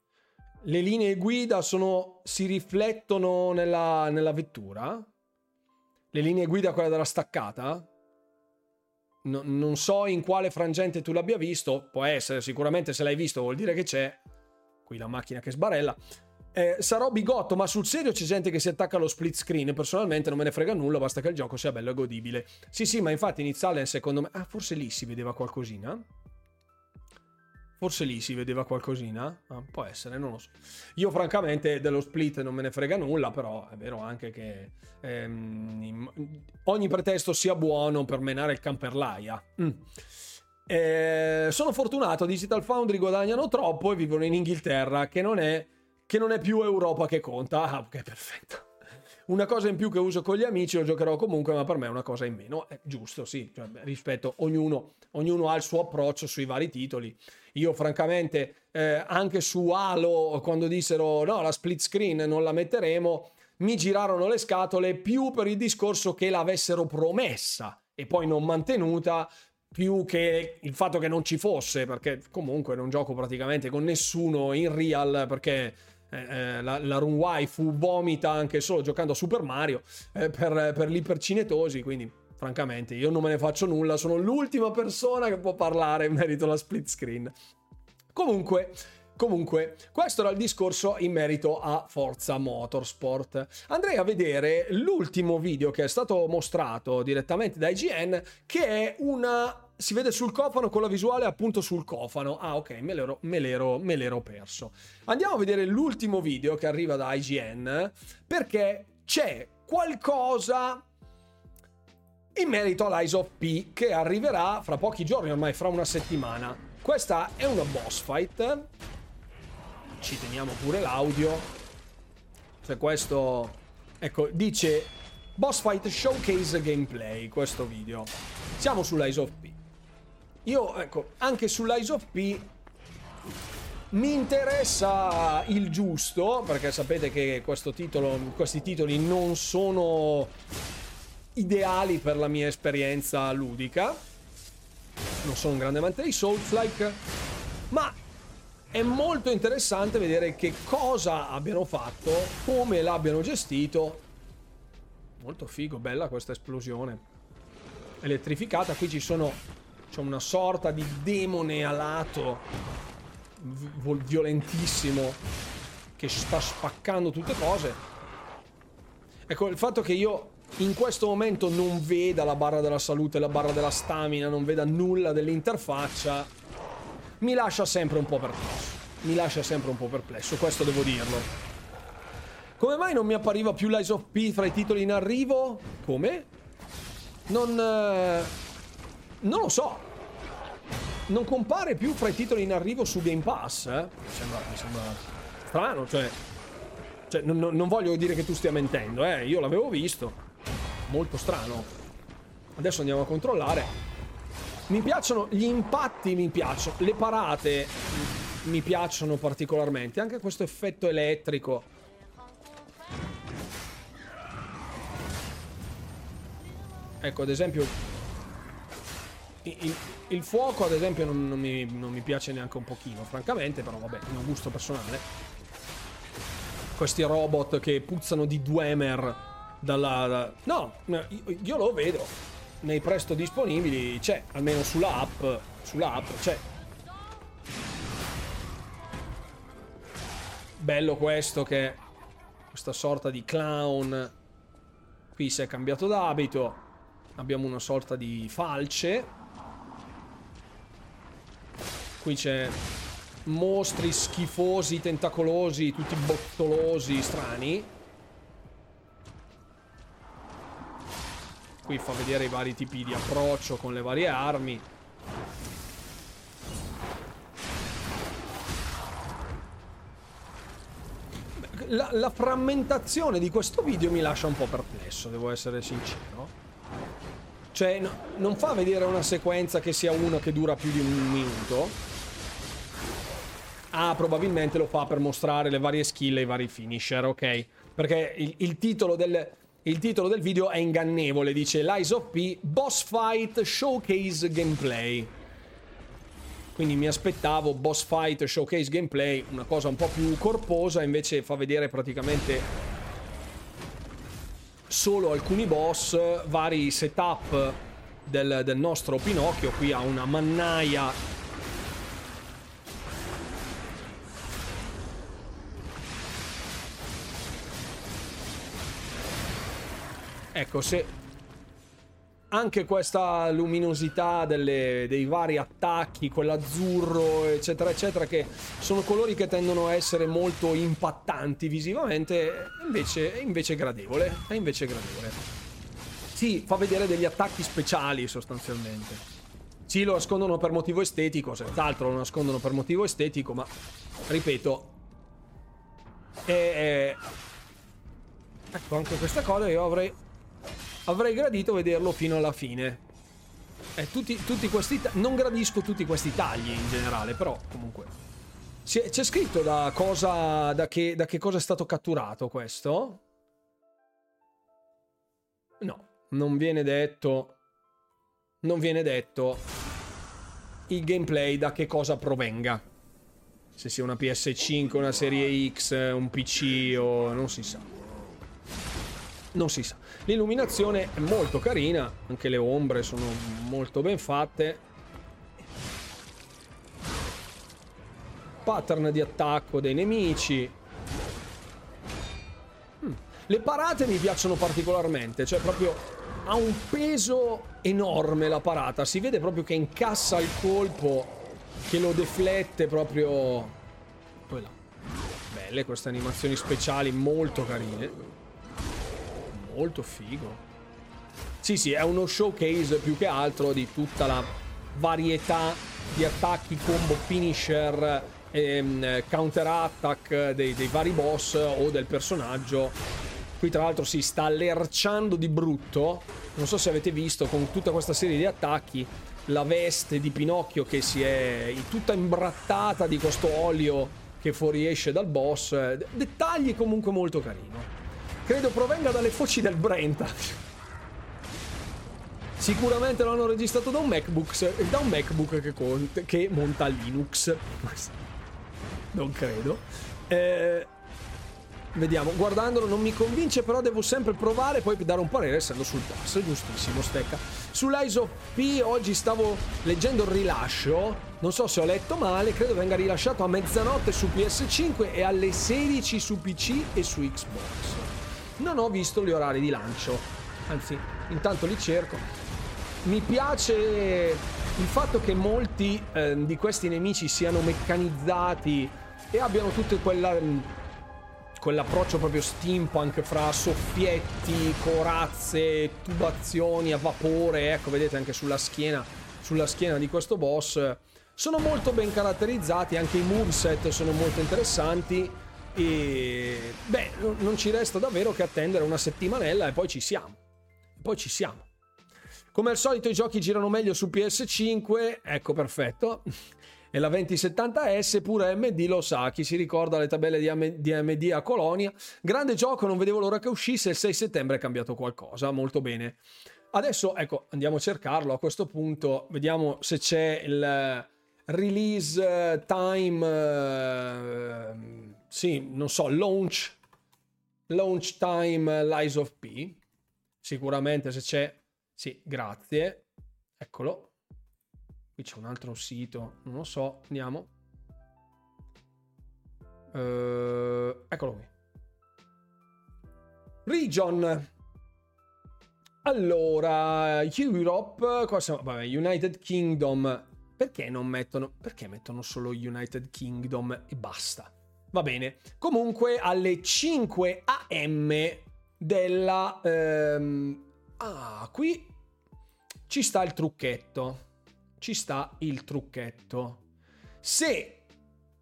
Le linee guida sono, si riflettono nella, nella vettura? Le linee guida, quella della staccata? No, non so in quale frangente tu l'abbia visto, può essere, sicuramente se l'hai visto vuol dire che c'è. Qui la macchina che sbarella. Eh, sarò bigotto, ma sul serio c'è gente che si attacca allo split screen. Personalmente non me ne frega nulla, basta che il gioco sia bello e godibile. Sì, sì, ma infatti iniziale secondo me. Ah, forse lì si vedeva qualcosina. Forse lì si vedeva qualcosina. Ah, può essere, non lo so. Io, francamente, dello split non me ne frega nulla, però è vero anche che ehm, ogni pretesto sia buono per menare il camperlaia. Mm. Eh, sono fortunato, Digital Foundry guadagnano troppo e vivono in Inghilterra, che non è che non è più Europa che conta. Ah, ok, perfetto. Una cosa in più che uso con gli amici, lo giocherò comunque, ma per me è una cosa in meno. È giusto, sì, cioè, rispetto, ognuno, ognuno ha il suo approccio sui vari titoli. Io, francamente, eh, anche su Halo, quando dissero no, la split screen non la metteremo, mi girarono le scatole più per il discorso che l'avessero promessa e poi non mantenuta più che il fatto che non ci fosse, perché comunque non gioco praticamente con nessuno in real perché eh, eh, la, la Run Waifu vomita anche solo giocando a Super Mario eh, per, per l'ipercinetosi, quindi francamente io non me ne faccio nulla, sono l'ultima persona che può parlare in merito alla split screen. Comunque, Comunque, questo era il discorso in merito a Forza Motorsport. Andrei a vedere l'ultimo video che è stato mostrato direttamente da IGN, che è una si vede sul cofano con la visuale appunto sul cofano. Ah, ok, me l'ero, me l'ero, me l'ero perso. Andiamo a vedere l'ultimo video che arriva da IGN perché c'è qualcosa in merito all'Eyes of P che arriverà fra pochi giorni, ormai fra una settimana. Questa è una boss fight. Ci teniamo pure l'audio. Cioè questo... Ecco, dice Boss Fight Showcase Gameplay, questo video. Siamo sull'Eyes of P. Io, ecco, anche sull'Eyes of P mi interessa il giusto, perché sapete che titolo, questi titoli non sono ideali per la mia esperienza ludica. Non sono un grande amante dei Souls-like, ma è molto interessante vedere che cosa abbiano fatto, come l'abbiano gestito. Molto figo, bella questa esplosione. Elettrificata, qui ci sono c'è una sorta di demone alato violentissimo che sta spaccando tutte cose. Ecco, il fatto che io in questo momento non veda la barra della salute, la barra della stamina, non veda nulla dell'interfaccia, mi lascia sempre un po' perplesso. Mi lascia sempre un po' perplesso, questo devo dirlo. Come mai non mi appariva più l'Eyes of P fra i titoli in arrivo? Come? Non... Eh non lo so. Non compare più fra i titoli in arrivo su Game Pass. Eh? Mi, sembra, mi sembra strano, cioè... cioè non, non, voglio dire che tu stia mentendo, eh. Io l'avevo visto. Molto strano. Adesso andiamo a controllare. Mi piacciono gli impatti, mi piacciono. Le parate mi piacciono particolarmente. Anche questo effetto elettrico. Ecco, ad esempio, il, il, fuoco, ad esempio, non, non, mi, non, mi, piace neanche un pochino, francamente, però vabbè, è un gusto personale. Questi robot che puzzano di Dwemer dalla... Da... No, io, io lo vedo. Nei presto disponibili c'è, almeno sulla app. Sulla app c'è. Bello questo che... Questa sorta di clown. Qui si è cambiato d'abito. Abbiamo una sorta di falce Qui c'è mostri schifosi, tentacolosi, tutti bottolosi, strani. Qui fa vedere i vari tipi di approccio con le varie armi. La, la, frammentazione di questo video mi lascia un po' perplesso, devo essere sincero. Cioè, no, non fa vedere una sequenza che sia una che dura più di un minuto. Ah, probabilmente lo fa per mostrare le varie skill e i vari finisher, ok? Perché il, il, titolo, del, il titolo del video è ingannevole, dice Lies of P Boss Fight Showcase Gameplay. Quindi mi aspettavo Boss Fight Showcase Gameplay, una cosa un po' più corposa, invece fa vedere praticamente solo alcuni boss, vari setup del, del nostro Pinocchio. Qui ha una mannaia Ecco, se anche questa luminosità delle, dei vari attacchi, quell'azzurro, eccetera, eccetera, che sono colori che tendono a essere molto impattanti visivamente, invece, è invece gradevole. È invece gradevole. Sì, fa vedere degli attacchi speciali sostanzialmente. Sì, lo nascondono per motivo estetico, senz'altro lo nascondono per motivo estetico, ma ripeto, è, ecco anche questa cosa io avrei avrei gradito vederlo fino alla fine. Eh, tutti, tutti questi non gradisco tutti questi tagli in generale, però comunque. C'è scritto da cosa. Da che, da che cosa è stato catturato questo? No, non viene detto. Non viene detto il gameplay da che cosa provenga. Se sia una PS5, una serie X, un PC o non si sa. Non si sa. L'illuminazione è molto carina, anche le ombre sono molto ben fatte. Pattern di attacco dei nemici. Hmm. Le parate mi piacciono particolarmente, cioè proprio ha un peso enorme la parata, si vede proprio che incassa il colpo, che lo deflette proprio... Poi. Belle queste animazioni speciali molto carine molto figo. Sì, sì, è uno showcase più che altro di tutta la varietà di attacchi, combo, finisher ehm, counter attack dei, dei vari boss o del personaggio. Qui tra l'altro si sta lerciando di brutto. Non so se avete visto con tutta questa serie di attacchi la veste di Pinocchio che si è tutta imbrattata di questo olio che fuoriesce dal boss. Dettagli comunque molto carino. Credo provenga dalle foci del Brenta. Sicuramente l'hanno registrato da un MacBook, da un MacBook che, conte, che monta Linux. Non credo. Eh, Vediamo, guardandolo non mi convince, però devo sempre provare e poi dare un parere essendo sul pass, giustissimo Stecca. Sull'Eyes of P oggi stavo leggendo il rilascio, non so se ho letto male, credo venga rilasciato a mezzanotte su PS5 e alle 16 su PC e su Xbox. Non ho visto gli orari di lancio, anzi, intanto li cerco. Mi piace il fatto che molti eh, di questi nemici siano meccanizzati e abbiano tutte quella quell'approccio proprio steampunk fra soffietti, corazze, tubazioni a vapore, ecco vedete anche sulla schiena, sulla schiena di questo boss, sono molto ben caratterizzati, anche i moveset sono molto interessanti e beh, non ci resta davvero che attendere una settimanella e poi ci siamo. Poi ci siamo. Come al solito i giochi girano meglio su PS5, ecco perfetto e la 2070S pure AMD lo sa, chi si ricorda le tabelle di AMD a Colonia. Grande gioco, non vedevo l'ora che uscisse, il 6 settembre è cambiato qualcosa, molto bene. Adesso, ecco, andiamo a cercarlo a questo punto, vediamo se c'è il release time, uh, sì, non so, launch, launch time Lies of P. Sicuramente se c'è, sì, grazie, eccolo. Qui c'è un altro sito, non lo so, andiamo. Uh, eccolo qui. Region. Allora, Europe, qua siamo, vabbè, United Kingdom. Perché non mettono, perché mettono solo United Kingdom e basta? Va bene. Comunque alle 5 am della... Ehm, ah, qui ci sta il trucchetto ci sta il trucchetto. Se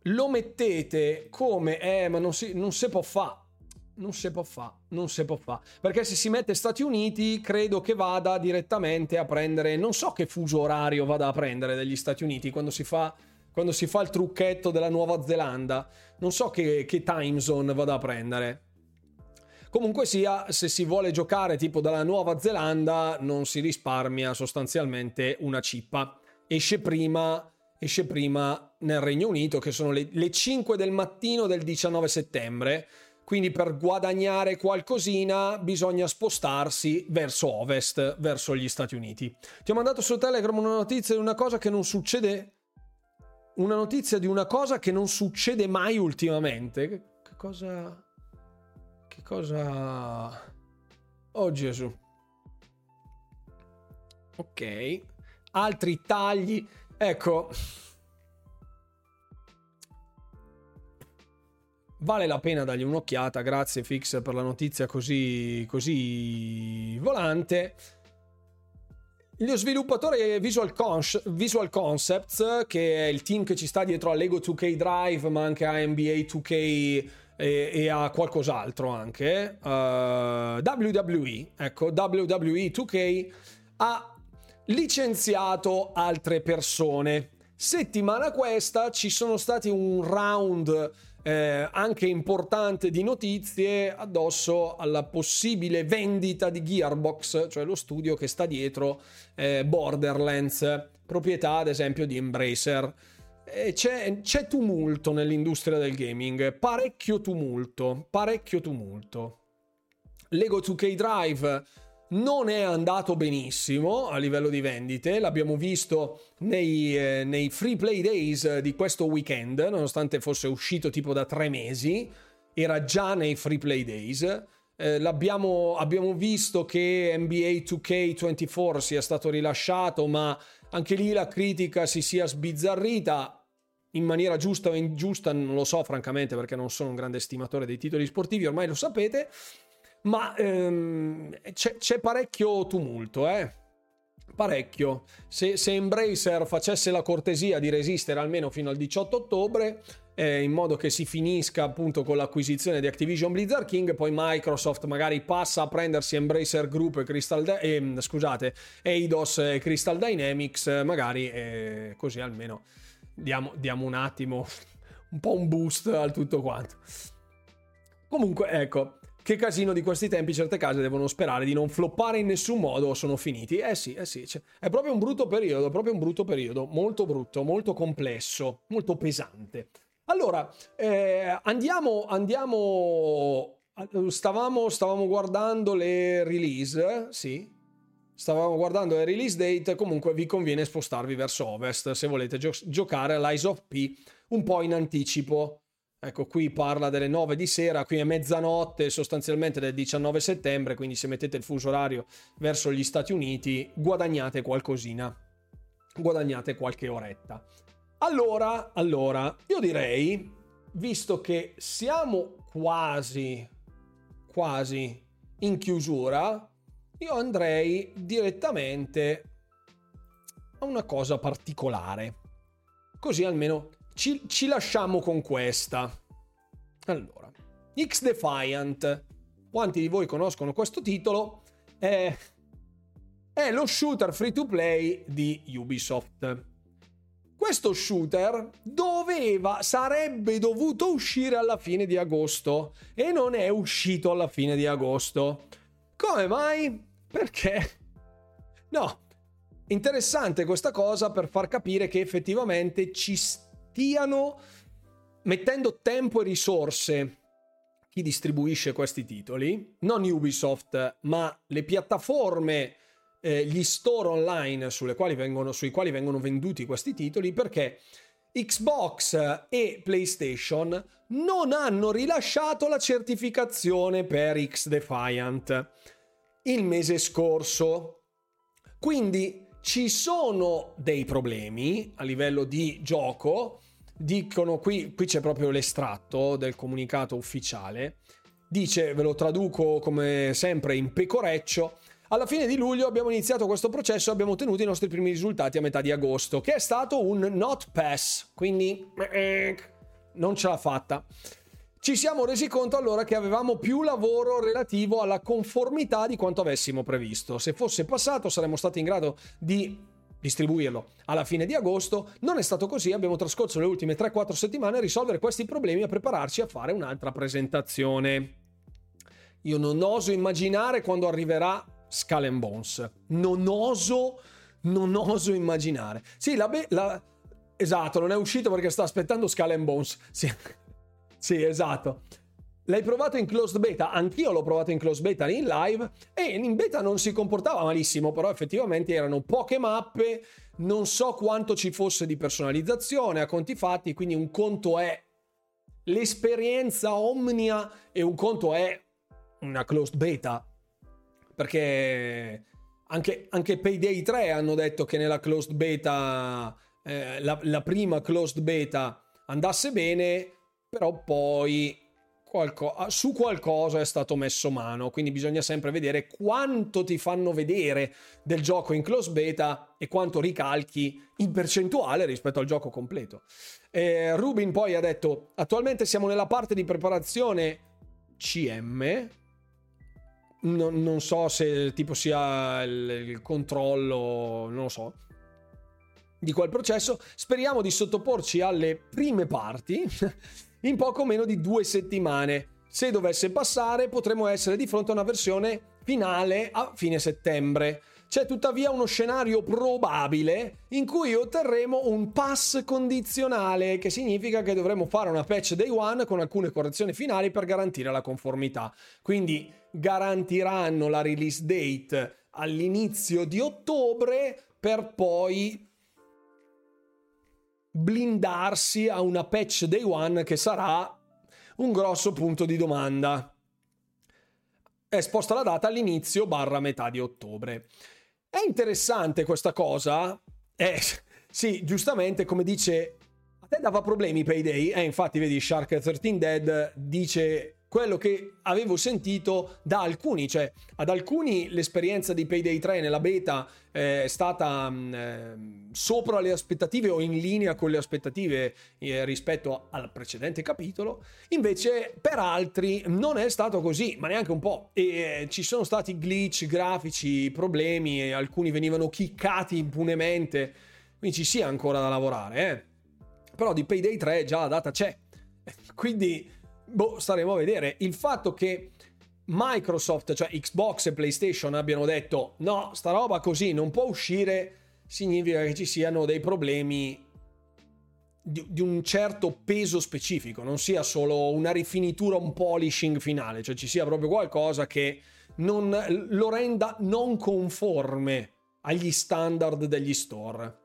lo mettete come eh, ma non si, non si può fare. Non si può fare, non si può fare. Perché se si mette Stati Uniti, credo che vada direttamente a prendere. Non so che fuso orario vada a prendere degli Stati Uniti quando si fa, quando si fa il trucchetto della Nuova Zelanda. Non so che, che time zone vada a prendere. Comunque sia, se si vuole giocare tipo dalla Nuova Zelanda, non si risparmia sostanzialmente una cippa esce prima, esce prima nel Regno Unito, che sono le, le 5 del mattino del 19 settembre. Quindi per guadagnare qualcosina bisogna spostarsi verso ovest, verso gli Stati Uniti. Ti ho mandato su Telegram una notizia di una cosa che non succede. Una notizia di una cosa che non succede mai ultimamente. Che, cosa. Che cosa. Oh Gesù. Ok altri tagli. Ecco, vale la pena dargli un'occhiata. Grazie Fix per la notizia così, così volante. Lo sviluppatore Visual, Con- Visual, Concepts, che è il team che ci sta dietro a Lego 2K Drive, ma anche a NBA 2K e, e a qualcos'altro anche, uh, eh, WWE, ecco, WWE 2K, ha licenziato altre persone. Settimana questa ci sono stati un round eh, anche importante di notizie addosso alla possibile vendita di Gearbox, cioè lo studio che sta dietro eh, Borderlands, proprietà ad esempio di Embracer. C'è, c'è tumulto nell'industria del gaming, parecchio tumulto, parecchio tumulto. Lego 2K Drive non è andato benissimo a livello di vendite, l'abbiamo visto nei, eh, nei, free play days di questo weekend, nonostante fosse uscito tipo da tre mesi, era già nei free play days. Eh, abbiamo visto che NBA 2K24 sia stato rilasciato, ma anche lì la critica si sia sbizzarrita. In maniera giusta o ingiusta, non lo so francamente perché non sono un grande stimatore dei titoli sportivi, ormai lo sapete ma ehm, c'è, c'è, parecchio tumulto, eh? parecchio. Se, se Embracer facesse la cortesia di resistere almeno fino al 18 ottobre, eh, in modo che si finisca appunto con l'acquisizione di Activision Blizzard King, poi Microsoft magari passa a prendersi Embracer Group e Crystal Dy- eh, scusate, Eidos e Crystal Dynamics, magari eh, così almeno diamo, diamo un attimo un po' un boost al tutto quanto. Comunque, ecco, che casino di questi tempi certe case devono sperare di non floppare in nessun modo o sono finiti. Eh sì, eh sì, cioè, è proprio un brutto periodo, è proprio un brutto periodo, molto brutto, molto complesso, molto pesante. Allora, eh, andiamo, andiamo, stavamo, stavamo guardando le release, sì, stavamo guardando le release date, comunque vi conviene spostarvi verso ovest se volete gio- giocare all'Eyes of P un po' in anticipo. Ecco, qui parla delle 9 di sera, qui è mezzanotte sostanzialmente del 19 settembre, quindi se mettete il fuso orario verso gli Stati Uniti guadagnate qualcosina, guadagnate qualche oretta. Allora, allora, io direi, visto che siamo quasi, quasi in chiusura, io andrei direttamente a una cosa particolare. Così almeno ci, ci lasciamo con questa. Allora, X Defiant. Quanti di voi conoscono questo titolo? È, è lo shooter free to play di Ubisoft. Questo shooter doveva, sarebbe dovuto uscire alla fine di agosto e non è uscito alla fine di agosto. Come mai? Perché? No, interessante questa cosa per far capire che effettivamente ci sta stiano mettendo tempo e risorse chi distribuisce questi titoli, non Ubisoft, ma le piattaforme, eh, gli store online quali vengono, sui quali vengono venduti questi titoli, perché Xbox e PlayStation non hanno rilasciato la certificazione per X Defiant il mese scorso. Quindi ci sono dei problemi a livello di gioco. Dicono qui, qui c'è proprio l'estratto del comunicato ufficiale, dice, ve lo traduco come sempre in pecoreccio, alla fine di luglio abbiamo iniziato questo processo e abbiamo ottenuto i nostri primi risultati a metà di agosto, che è stato un not pass, quindi non ce l'ha fatta. Ci siamo resi conto allora che avevamo più lavoro relativo alla conformità di quanto avessimo previsto. Se fosse passato saremmo stati in grado di distribuirlo alla fine di agosto. Non è stato così, abbiamo trascorso le ultime 3-4 settimane a risolvere questi problemi e a prepararci a fare un'altra presentazione. Io non oso immaginare quando arriverà Skull and Bones. Non oso, non oso immaginare. Sì, la, be- la... Esatto, non è uscito perché sta aspettando Skull and Bones. Sì, sì esatto. L'hai provato in closed beta? Anch'io l'ho provato in closed beta in live e in beta non si comportava malissimo, però effettivamente erano poche mappe, non so quanto ci fosse di personalizzazione a conti fatti, quindi un conto è l'esperienza Omnia e un conto è una closed beta. Perché anche, anche Payday 3 hanno detto che nella closed beta, eh, la, la prima closed beta andasse bene, però poi qualco- ah, su qualcosa è stato messo mano, quindi bisogna sempre vedere quanto ti fanno vedere del gioco in close beta e quanto ricalchi in percentuale rispetto al gioco completo. Eh, Rubin poi ha detto, attualmente siamo nella parte di preparazione CM, non, non so se tipo sia il, il controllo, non lo so, di quel processo, speriamo di sottoporci alle prime parti in poco meno di due settimane. Se dovesse passare, potremo essere di fronte a una versione finale a fine settembre. C'è tuttavia uno scenario probabile in cui otterremo un pass condizionale, che significa che dovremo fare una patch day one con alcune correzioni finali per garantire la conformità. Quindi garantiranno la release date all'inizio di ottobre per poi blindarsi a una patch day one che sarà un grosso punto di domanda. È sposta la data all'inizio barra metà di ottobre. È interessante questa cosa? Eh, sì, giustamente, come dice... A te dava problemi Payday? Eh, infatti, vedi, Shark 13 Dead dice quello che avevo sentito da alcuni, cioè ad alcuni l'esperienza di Payday 3 nella beta eh, è stata mh, eh, sopra le aspettative o in linea con le aspettative eh, rispetto al precedente capitolo, invece per altri non è stato così, ma neanche un po'. E eh, ci sono stati glitch grafici, problemi, e alcuni venivano chiccati impunemente, quindi ci sia ancora da lavorare, eh. Però di Payday 3 già la data c'è. Quindi boh, staremo a vedere. Il fatto che Microsoft, cioè Xbox e PlayStation abbiano detto no, sta roba così non può uscire, significa che ci siano dei problemi di, di, un certo peso specifico, non sia solo una rifinitura, un polishing finale, cioè ci sia proprio qualcosa che non, lo renda non conforme agli standard degli store.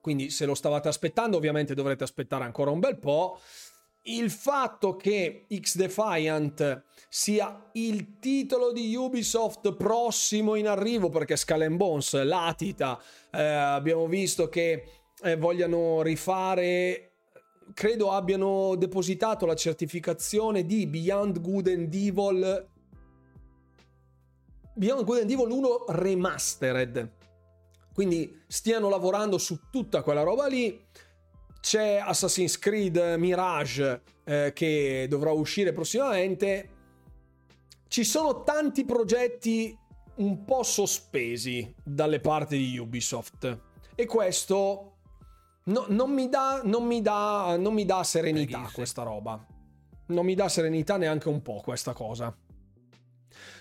Quindi se lo stavate aspettando, ovviamente dovrete aspettare ancora un bel po' il fatto che X-Defiant sia il titolo di Ubisoft prossimo in arrivo perché Skull and Bones latita, eh, abbiamo visto che eh, vogliano rifare credo abbiano depositato la certificazione di Beyond Good and Evil Beyond Good and Evil 1 Remastered. Quindi stiano lavorando su tutta quella roba lì c'è Assassin's Creed Mirage eh, che dovrà uscire prossimamente. Ci sono tanti progetti un po' sospesi dalle parti di Ubisoft e questo no, non, mi dà, non, mi dà, non mi dà serenità questa roba. Non mi dà serenità neanche un po' questa cosa.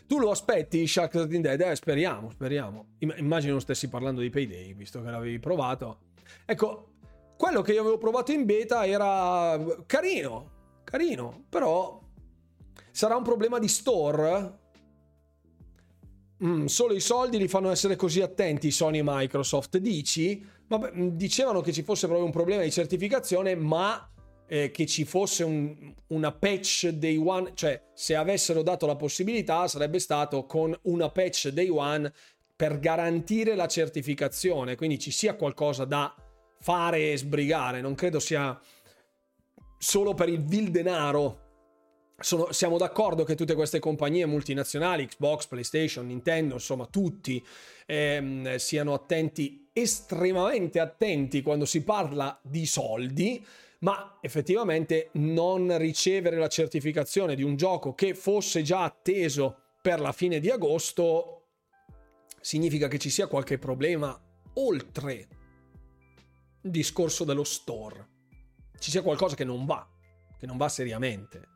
Tu lo aspetti Shark 13 Dead? Eh, speriamo, speriamo. Immagino stessi parlando di Payday, visto che l'avevi provato. Ecco, quello che io avevo provato in beta era carino, carino, però sarà un problema di store? Mm, solo i soldi li fanno essere così attenti Sony e Microsoft, dici? Vabbè, mm, dicevano che ci fosse proprio un problema di certificazione, ma eh, che ci fosse un, una patch day one, cioè se avessero dato la possibilità sarebbe stato con una patch day one per garantire la certificazione, quindi ci sia qualcosa da fare e sbrigare, non credo sia solo per il vil denaro. Sono, siamo d'accordo che tutte queste compagnie multinazionali, Xbox, PlayStation, Nintendo, insomma tutti, ehm, siano attenti, estremamente attenti quando si parla di soldi, ma effettivamente non ricevere la certificazione di un gioco che fosse già atteso per la fine di agosto significa che ci sia qualche problema oltre discorso dello store. Ci sia qualcosa che non va, che non va seriamente.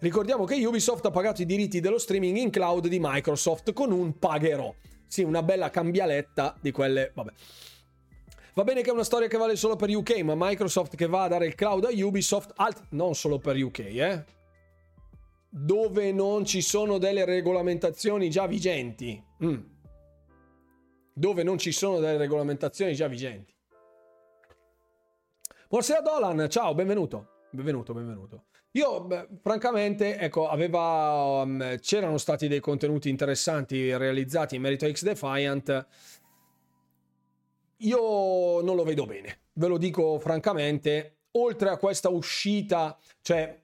Ricordiamo che Ubisoft ha pagato i diritti dello streaming in cloud di Microsoft con un pagherò. Sì, una bella cambialetta di quelle, vabbè. Va bene che è una storia che vale solo per UK, ma Microsoft che va a dare il cloud a Ubisoft, alt- non solo per UK, eh? Dove non ci sono delle regolamentazioni già vigenti. Mm. Dove non ci sono delle regolamentazioni già vigenti. Buonasera Dolan, ciao, benvenuto. Benvenuto, benvenuto. Io, beh, francamente, ecco, aveva, um, c'erano stati dei contenuti interessanti realizzati in merito a X Defiant. Io non lo vedo bene, ve lo dico francamente. Oltre a questa uscita, cioè,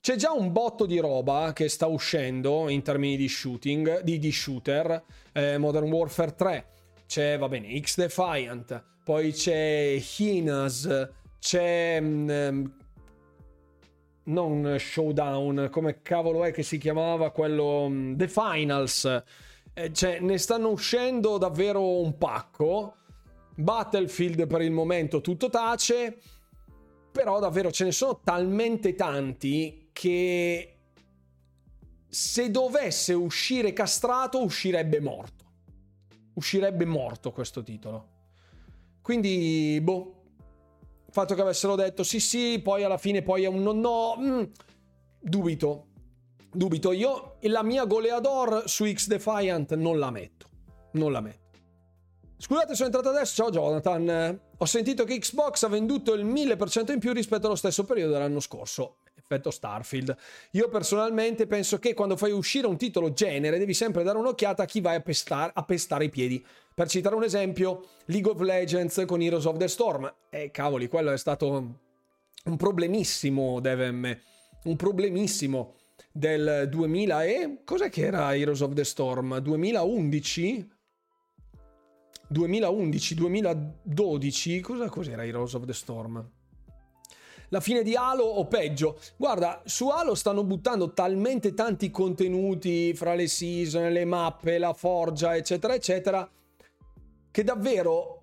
c'è già un botto di roba che sta uscendo in termini di shooting, di, di shooter. Eh, Modern Warfare 3, c'è, va bene, X Defiant, poi c'è Hinas c'è um, non Showdown, come cavolo è che si chiamava quello um, The Finals. Eh, cioè, ne stanno uscendo davvero un pacco. Battlefield per il momento tutto tace, però davvero ce ne sono talmente tanti che se dovesse uscire castrato uscirebbe morto. Uscirebbe morto questo titolo. Quindi, boh, fatto che avessero detto sì sì, poi alla fine poi è un no no, mm, dubito, dubito. Io la mia goleador su X Defiant non la metto, non la metto. Scusate, sono entrato adesso. Ciao Jonathan. Ho sentito che Xbox ha venduto il 1000% in più rispetto allo stesso periodo dell'anno scorso. Effetto Starfield. Io personalmente penso che quando fai uscire un titolo genere devi sempre dare un'occhiata a chi vai a pestare, a pestare i piedi. Per citare un esempio, League of Legends con Heroes of the Storm. Eh, cavoli, quello è stato un problemissimo, Devem. Un problemissimo. del 2000 e... cos'è che era Heroes of the Storm? 2011? 2011, 2012, cosa, cos'era Heroes of the Storm? La fine di Halo o peggio? Guarda, su Halo stanno buttando talmente tanti contenuti fra le season, le mappe, la forgia, eccetera, eccetera, che davvero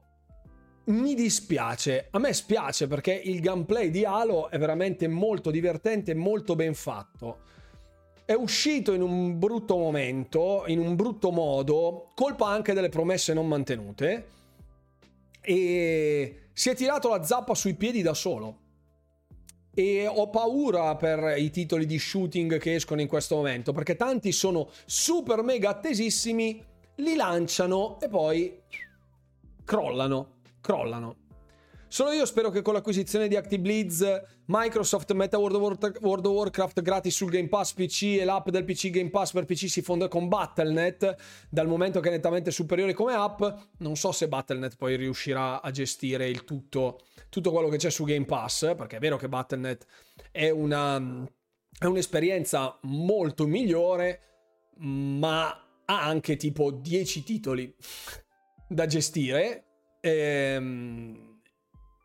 mi dispiace. A me spiace perché il gameplay di Halo è veramente molto divertente e molto ben fatto è uscito in un brutto momento, in un brutto modo, colpa anche delle promesse non mantenute e si è tirato la zappa sui piedi da solo. E ho paura per i titoli di shooting che escono in questo momento, perché tanti sono super mega attesissimi, li lanciano e poi crollano, crollano. Solo io spero che con l'acquisizione di ActiBlitz Microsoft metta World of Warcraft gratis sul Game Pass PC e l'app del PC Game Pass per PC si fonda con Battle.net dal momento che è nettamente superiore come app. Non so se Battle.net poi riuscirà a gestire il tutto, tutto quello che c'è su Game Pass, perché è vero che Battle.net è una è un'esperienza molto migliore, ma ha anche tipo 10 titoli da gestire. Ehm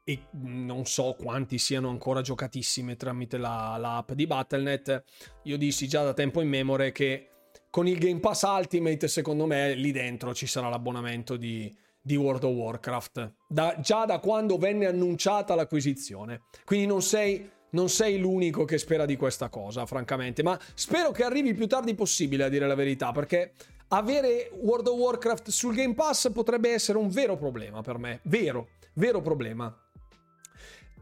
e non so quanti siano ancora giocatissime tramite la, l'app di Battle.net. Io dissi già da tempo in memoria che con il Game Pass Ultimate, secondo me, lì dentro ci sarà l'abbonamento di, di World of Warcraft. Da, già da quando venne annunciata l'acquisizione. Quindi non sei, non sei l'unico che spera di questa cosa, francamente. Ma spero che arrivi il più tardi possibile, a dire la verità, perché avere World of Warcraft sul Game Pass potrebbe essere un vero problema per me. Vero, vero problema.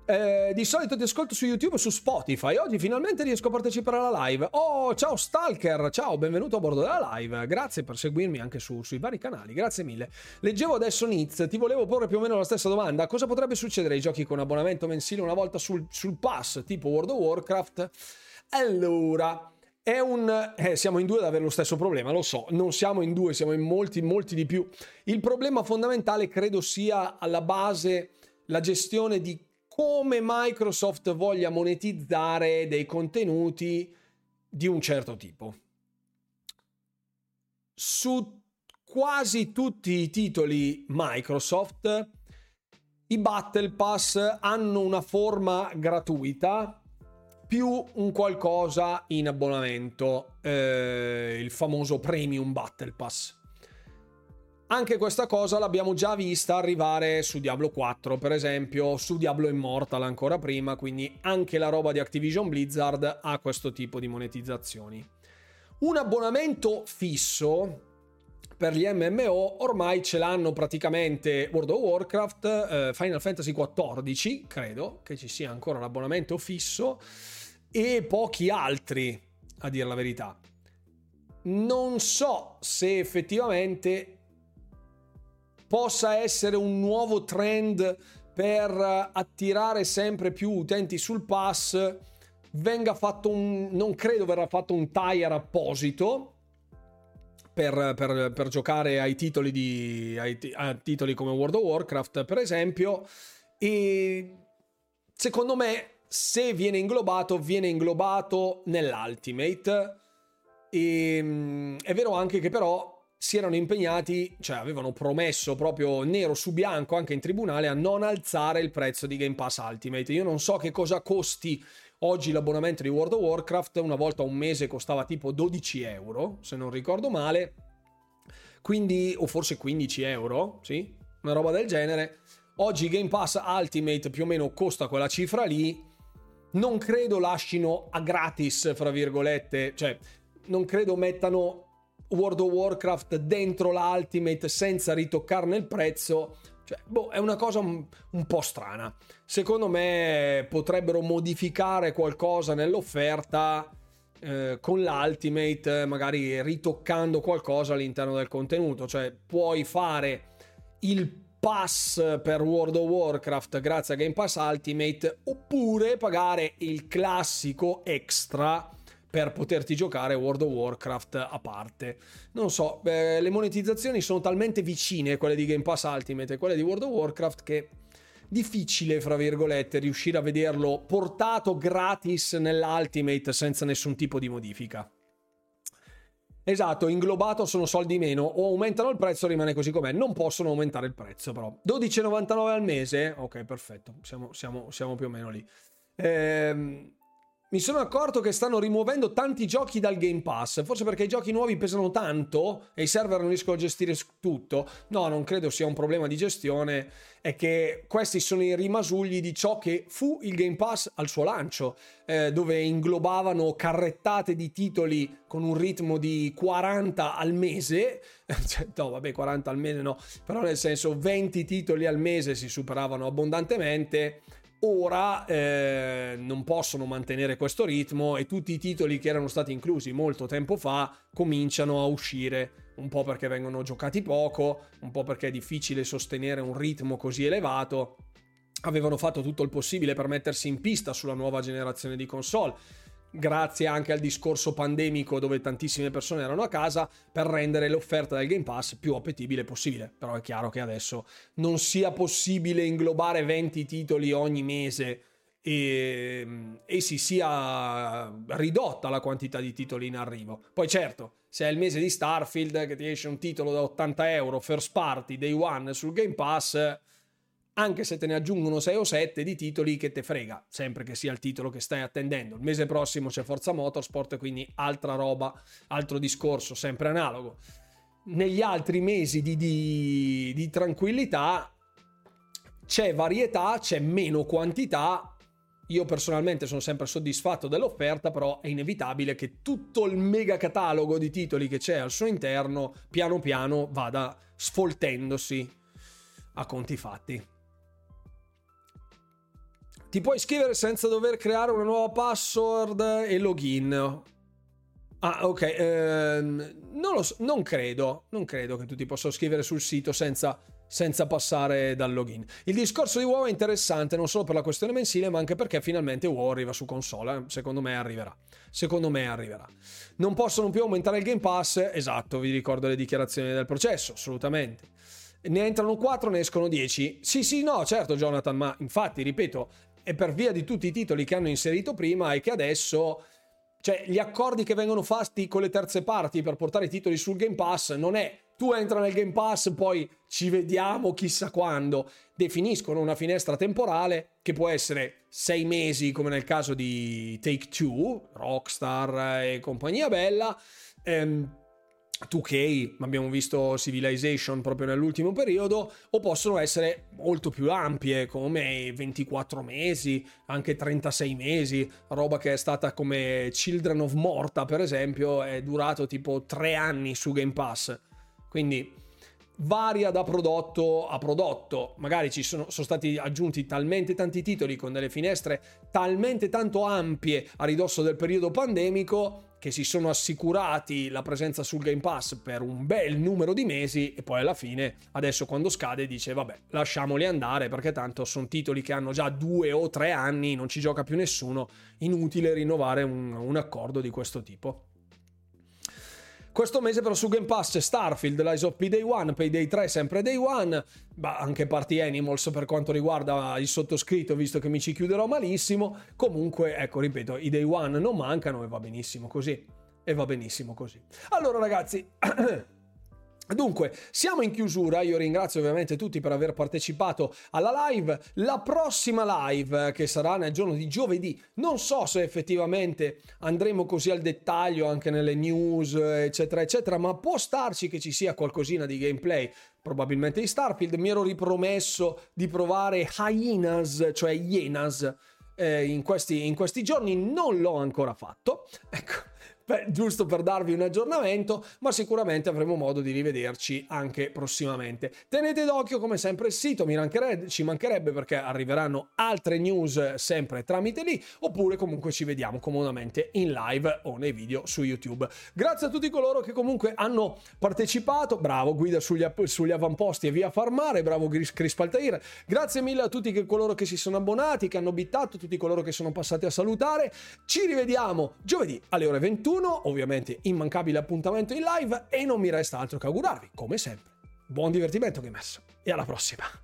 Eh, di solito ti ascolto su YouTube e su Spotify. Oggi finalmente riesco a partecipare alla live. Oh, ciao Stalker, ciao, benvenuto a bordo della live. Grazie per seguirmi anche su, sui vari canali, grazie mille. Leggevo adesso Niz, ti volevo porre più o meno la stessa domanda. Cosa potrebbe succedere ai giochi con abbonamento mensile una volta sul, sul pass, tipo World of Warcraft? Allora, è un... Eh, siamo in due ad avere lo stesso problema, lo so, non siamo in due, siamo in molti, molti di più. Il problema fondamentale credo sia alla base la gestione di come Microsoft voglia monetizzare dei contenuti di un certo tipo. Su quasi tutti i titoli Microsoft i Battle Pass hanno una forma gratuita più un qualcosa in abbonamento, eh, il famoso Premium Battle Pass. Anche questa cosa l'abbiamo già vista arrivare su Diablo 4, per esempio, su Diablo Immortal ancora prima, quindi anche la roba di Activision Blizzard ha questo tipo di monetizzazioni. Un abbonamento fisso per gli MMO ormai ce l'hanno praticamente World of Warcraft, eh, Final Fantasy XIV, credo che ci sia ancora l'abbonamento fisso, e pochi altri, a dire la verità. Non so se effettivamente possa essere un nuovo trend per attirare sempre più utenti sul pass venga fatto un non credo verrà fatto un tire apposito per, per, per giocare ai titoli, di, ai, a titoli come World of Warcraft per esempio e secondo me se viene inglobato viene inglobato nell'Ultimate e, ehm, è vero anche che però si erano impegnati, cioè avevano promesso proprio nero su bianco anche in tribunale a non alzare il prezzo di Game Pass Ultimate. Io non so che cosa costi oggi l'abbonamento di World of Warcraft, una volta un mese costava tipo 12 euro, se non ricordo male, quindi, o forse 15 euro, sì, una roba del genere. Oggi Game Pass Ultimate più o meno costa quella cifra lì. Non credo lasciano a gratis, fra virgolette, cioè non credo mettano World of Warcraft dentro la Ultimate senza ritoccarne il prezzo. Cioè, boh, è una cosa un, un, po' strana. Secondo me potrebbero modificare qualcosa nell'offerta eh, con l'Ultimate, magari ritoccando qualcosa all'interno del contenuto. Cioè, puoi fare il pass per World of Warcraft grazie a Game Pass Ultimate oppure pagare il classico extra per poterti giocare World of Warcraft a parte. Non so, eh, le monetizzazioni sono talmente vicine, quelle di Game Pass Ultimate e quelle di World of Warcraft, che difficile, fra virgolette, riuscire a vederlo portato gratis nell'Ultimate senza nessun tipo di modifica. Esatto, inglobato sono soldi meno, o aumentano il prezzo rimane così com'è. Non possono aumentare il prezzo però. 12,99 al mese? Ok, perfetto, siamo, siamo, siamo più o meno lì. Ehm mi sono accorto che stanno rimuovendo tanti giochi dal Game Pass, forse perché i giochi nuovi pesano tanto e i server non riescono a gestire tutto. No, non credo sia un problema di gestione, è che questi sono i rimasugli di ciò che fu il Game Pass al suo lancio, eh, dove inglobavano carrettate di titoli con un ritmo di 40 al mese. Cioè, no, vabbè, 40 al mese no, però nel senso 20 titoli al mese si superavano abbondantemente Ora eh, non possono mantenere questo ritmo e tutti i titoli che erano stati inclusi molto tempo fa cominciano a uscire, un po' perché vengono giocati poco, un po' perché è difficile sostenere un ritmo così elevato. Avevano fatto tutto il possibile per mettersi in pista sulla nuova generazione di console grazie anche al discorso pandemico dove tantissime persone erano a casa, per rendere l'offerta del Game Pass più appetibile possibile. Però è chiaro che adesso non sia possibile inglobare 20 titoli ogni mese e, e si sia ridotta la quantità di titoli in arrivo. Poi certo, se è il mese di Starfield che ti esce un titolo da 80 euro first party day one sul Game Pass anche se te ne aggiungono 6 o 7 di titoli che te frega, sempre che sia il titolo che stai attendendo. Il mese prossimo c'è Forza Motorsport, quindi altra roba, altro discorso, sempre analogo. Negli altri mesi di, di, di tranquillità c'è varietà, c'è meno quantità. Io personalmente sono sempre soddisfatto dell'offerta, però è inevitabile che tutto il mega catalogo di titoli che c'è al suo interno piano piano vada sfoltendosi a conti fatti. Ti puoi iscrivere senza dover creare una nuova password e login. Ah, ok. Ehm, non, lo so, non credo. Non credo che tu ti possa iscrivere sul sito senza, senza passare dal login. Il discorso di WoW è interessante non solo per la questione mensile, ma anche perché finalmente WoW arriva su console. Eh? Secondo me arriverà. Secondo me arriverà. Non possono più aumentare il Game Pass. Esatto, vi ricordo le dichiarazioni del processo, assolutamente. Ne entrano 4, ne escono 10. Sì, sì, no, certo, Jonathan, ma infatti, ripeto, e per via di tutti i titoli che hanno inserito prima e che adesso cioè gli accordi che vengono fatti con le terze parti per portare i titoli sul Game Pass non è tu entra nel Game Pass poi ci vediamo chissà quando. Definiscono una finestra temporale che può essere sei mesi come nel caso di Take Two Rockstar e compagnia bella ehm, 2K, abbiamo visto Civilization proprio nell'ultimo periodo, o possono essere molto più ampie, come 24 mesi, anche 36 mesi, roba che è stata come Children of Morta, per esempio, è durato tipo 3 anni su Game Pass. Quindi varia da prodotto a prodotto. Magari ci sono, sono, stati aggiunti talmente tanti titoli con delle finestre talmente tanto ampie a ridosso del periodo pandemico che si sono assicurati la presenza sul Game Pass per un bel numero di mesi e poi alla fine, adesso quando scade, dice vabbè, lasciamoli andare perché tanto sono titoli che hanno già due o tre anni, non ci gioca più nessuno, inutile rinnovare un, un accordo di questo tipo. Questo mese però su Game Pass c'è Starfield, Lies of P Day 1, Payday 3 sempre Day 1, ma anche Party Animals per quanto riguarda il sottoscritto, visto che mi ci chiuderò malissimo. Comunque, ecco, ripeto, i Day 1 non mancano e va benissimo così. E va benissimo così. Allora ragazzi... Dunque, siamo in chiusura, io ringrazio ovviamente tutti per aver partecipato alla live. La prossima live, che sarà nel giorno di giovedì, non so se effettivamente andremo così al dettaglio anche nelle news, eccetera, eccetera, ma può starci che ci sia qualcosina di gameplay, probabilmente di Starfield. Mi ero ripromesso di provare Hyenas, cioè Hyenas, eh, in, questi, in questi giorni, non l'ho ancora fatto. Ecco Beh, giusto per darvi un aggiornamento, ma sicuramente avremo modo di rivederci anche prossimamente. Tenete d'occhio come sempre il sito, mancherebbe, ci mancherebbe perché arriveranno altre news sempre tramite lì, oppure comunque ci vediamo comodamente in live o nei video su YouTube. Grazie a tutti coloro che comunque hanno partecipato, bravo guida sugli, sugli avamposti e via Farmare, bravo Chris Paltair, grazie mille a tutti coloro che si sono abbonati, che hanno bittato, tutti coloro che sono passati a salutare, ci rivediamo giovedì alle ore 21 21, ovviamente immancabile appuntamento in live e non mi resta altro che augurarvi, come sempre, buon divertimento gamers e alla prossima!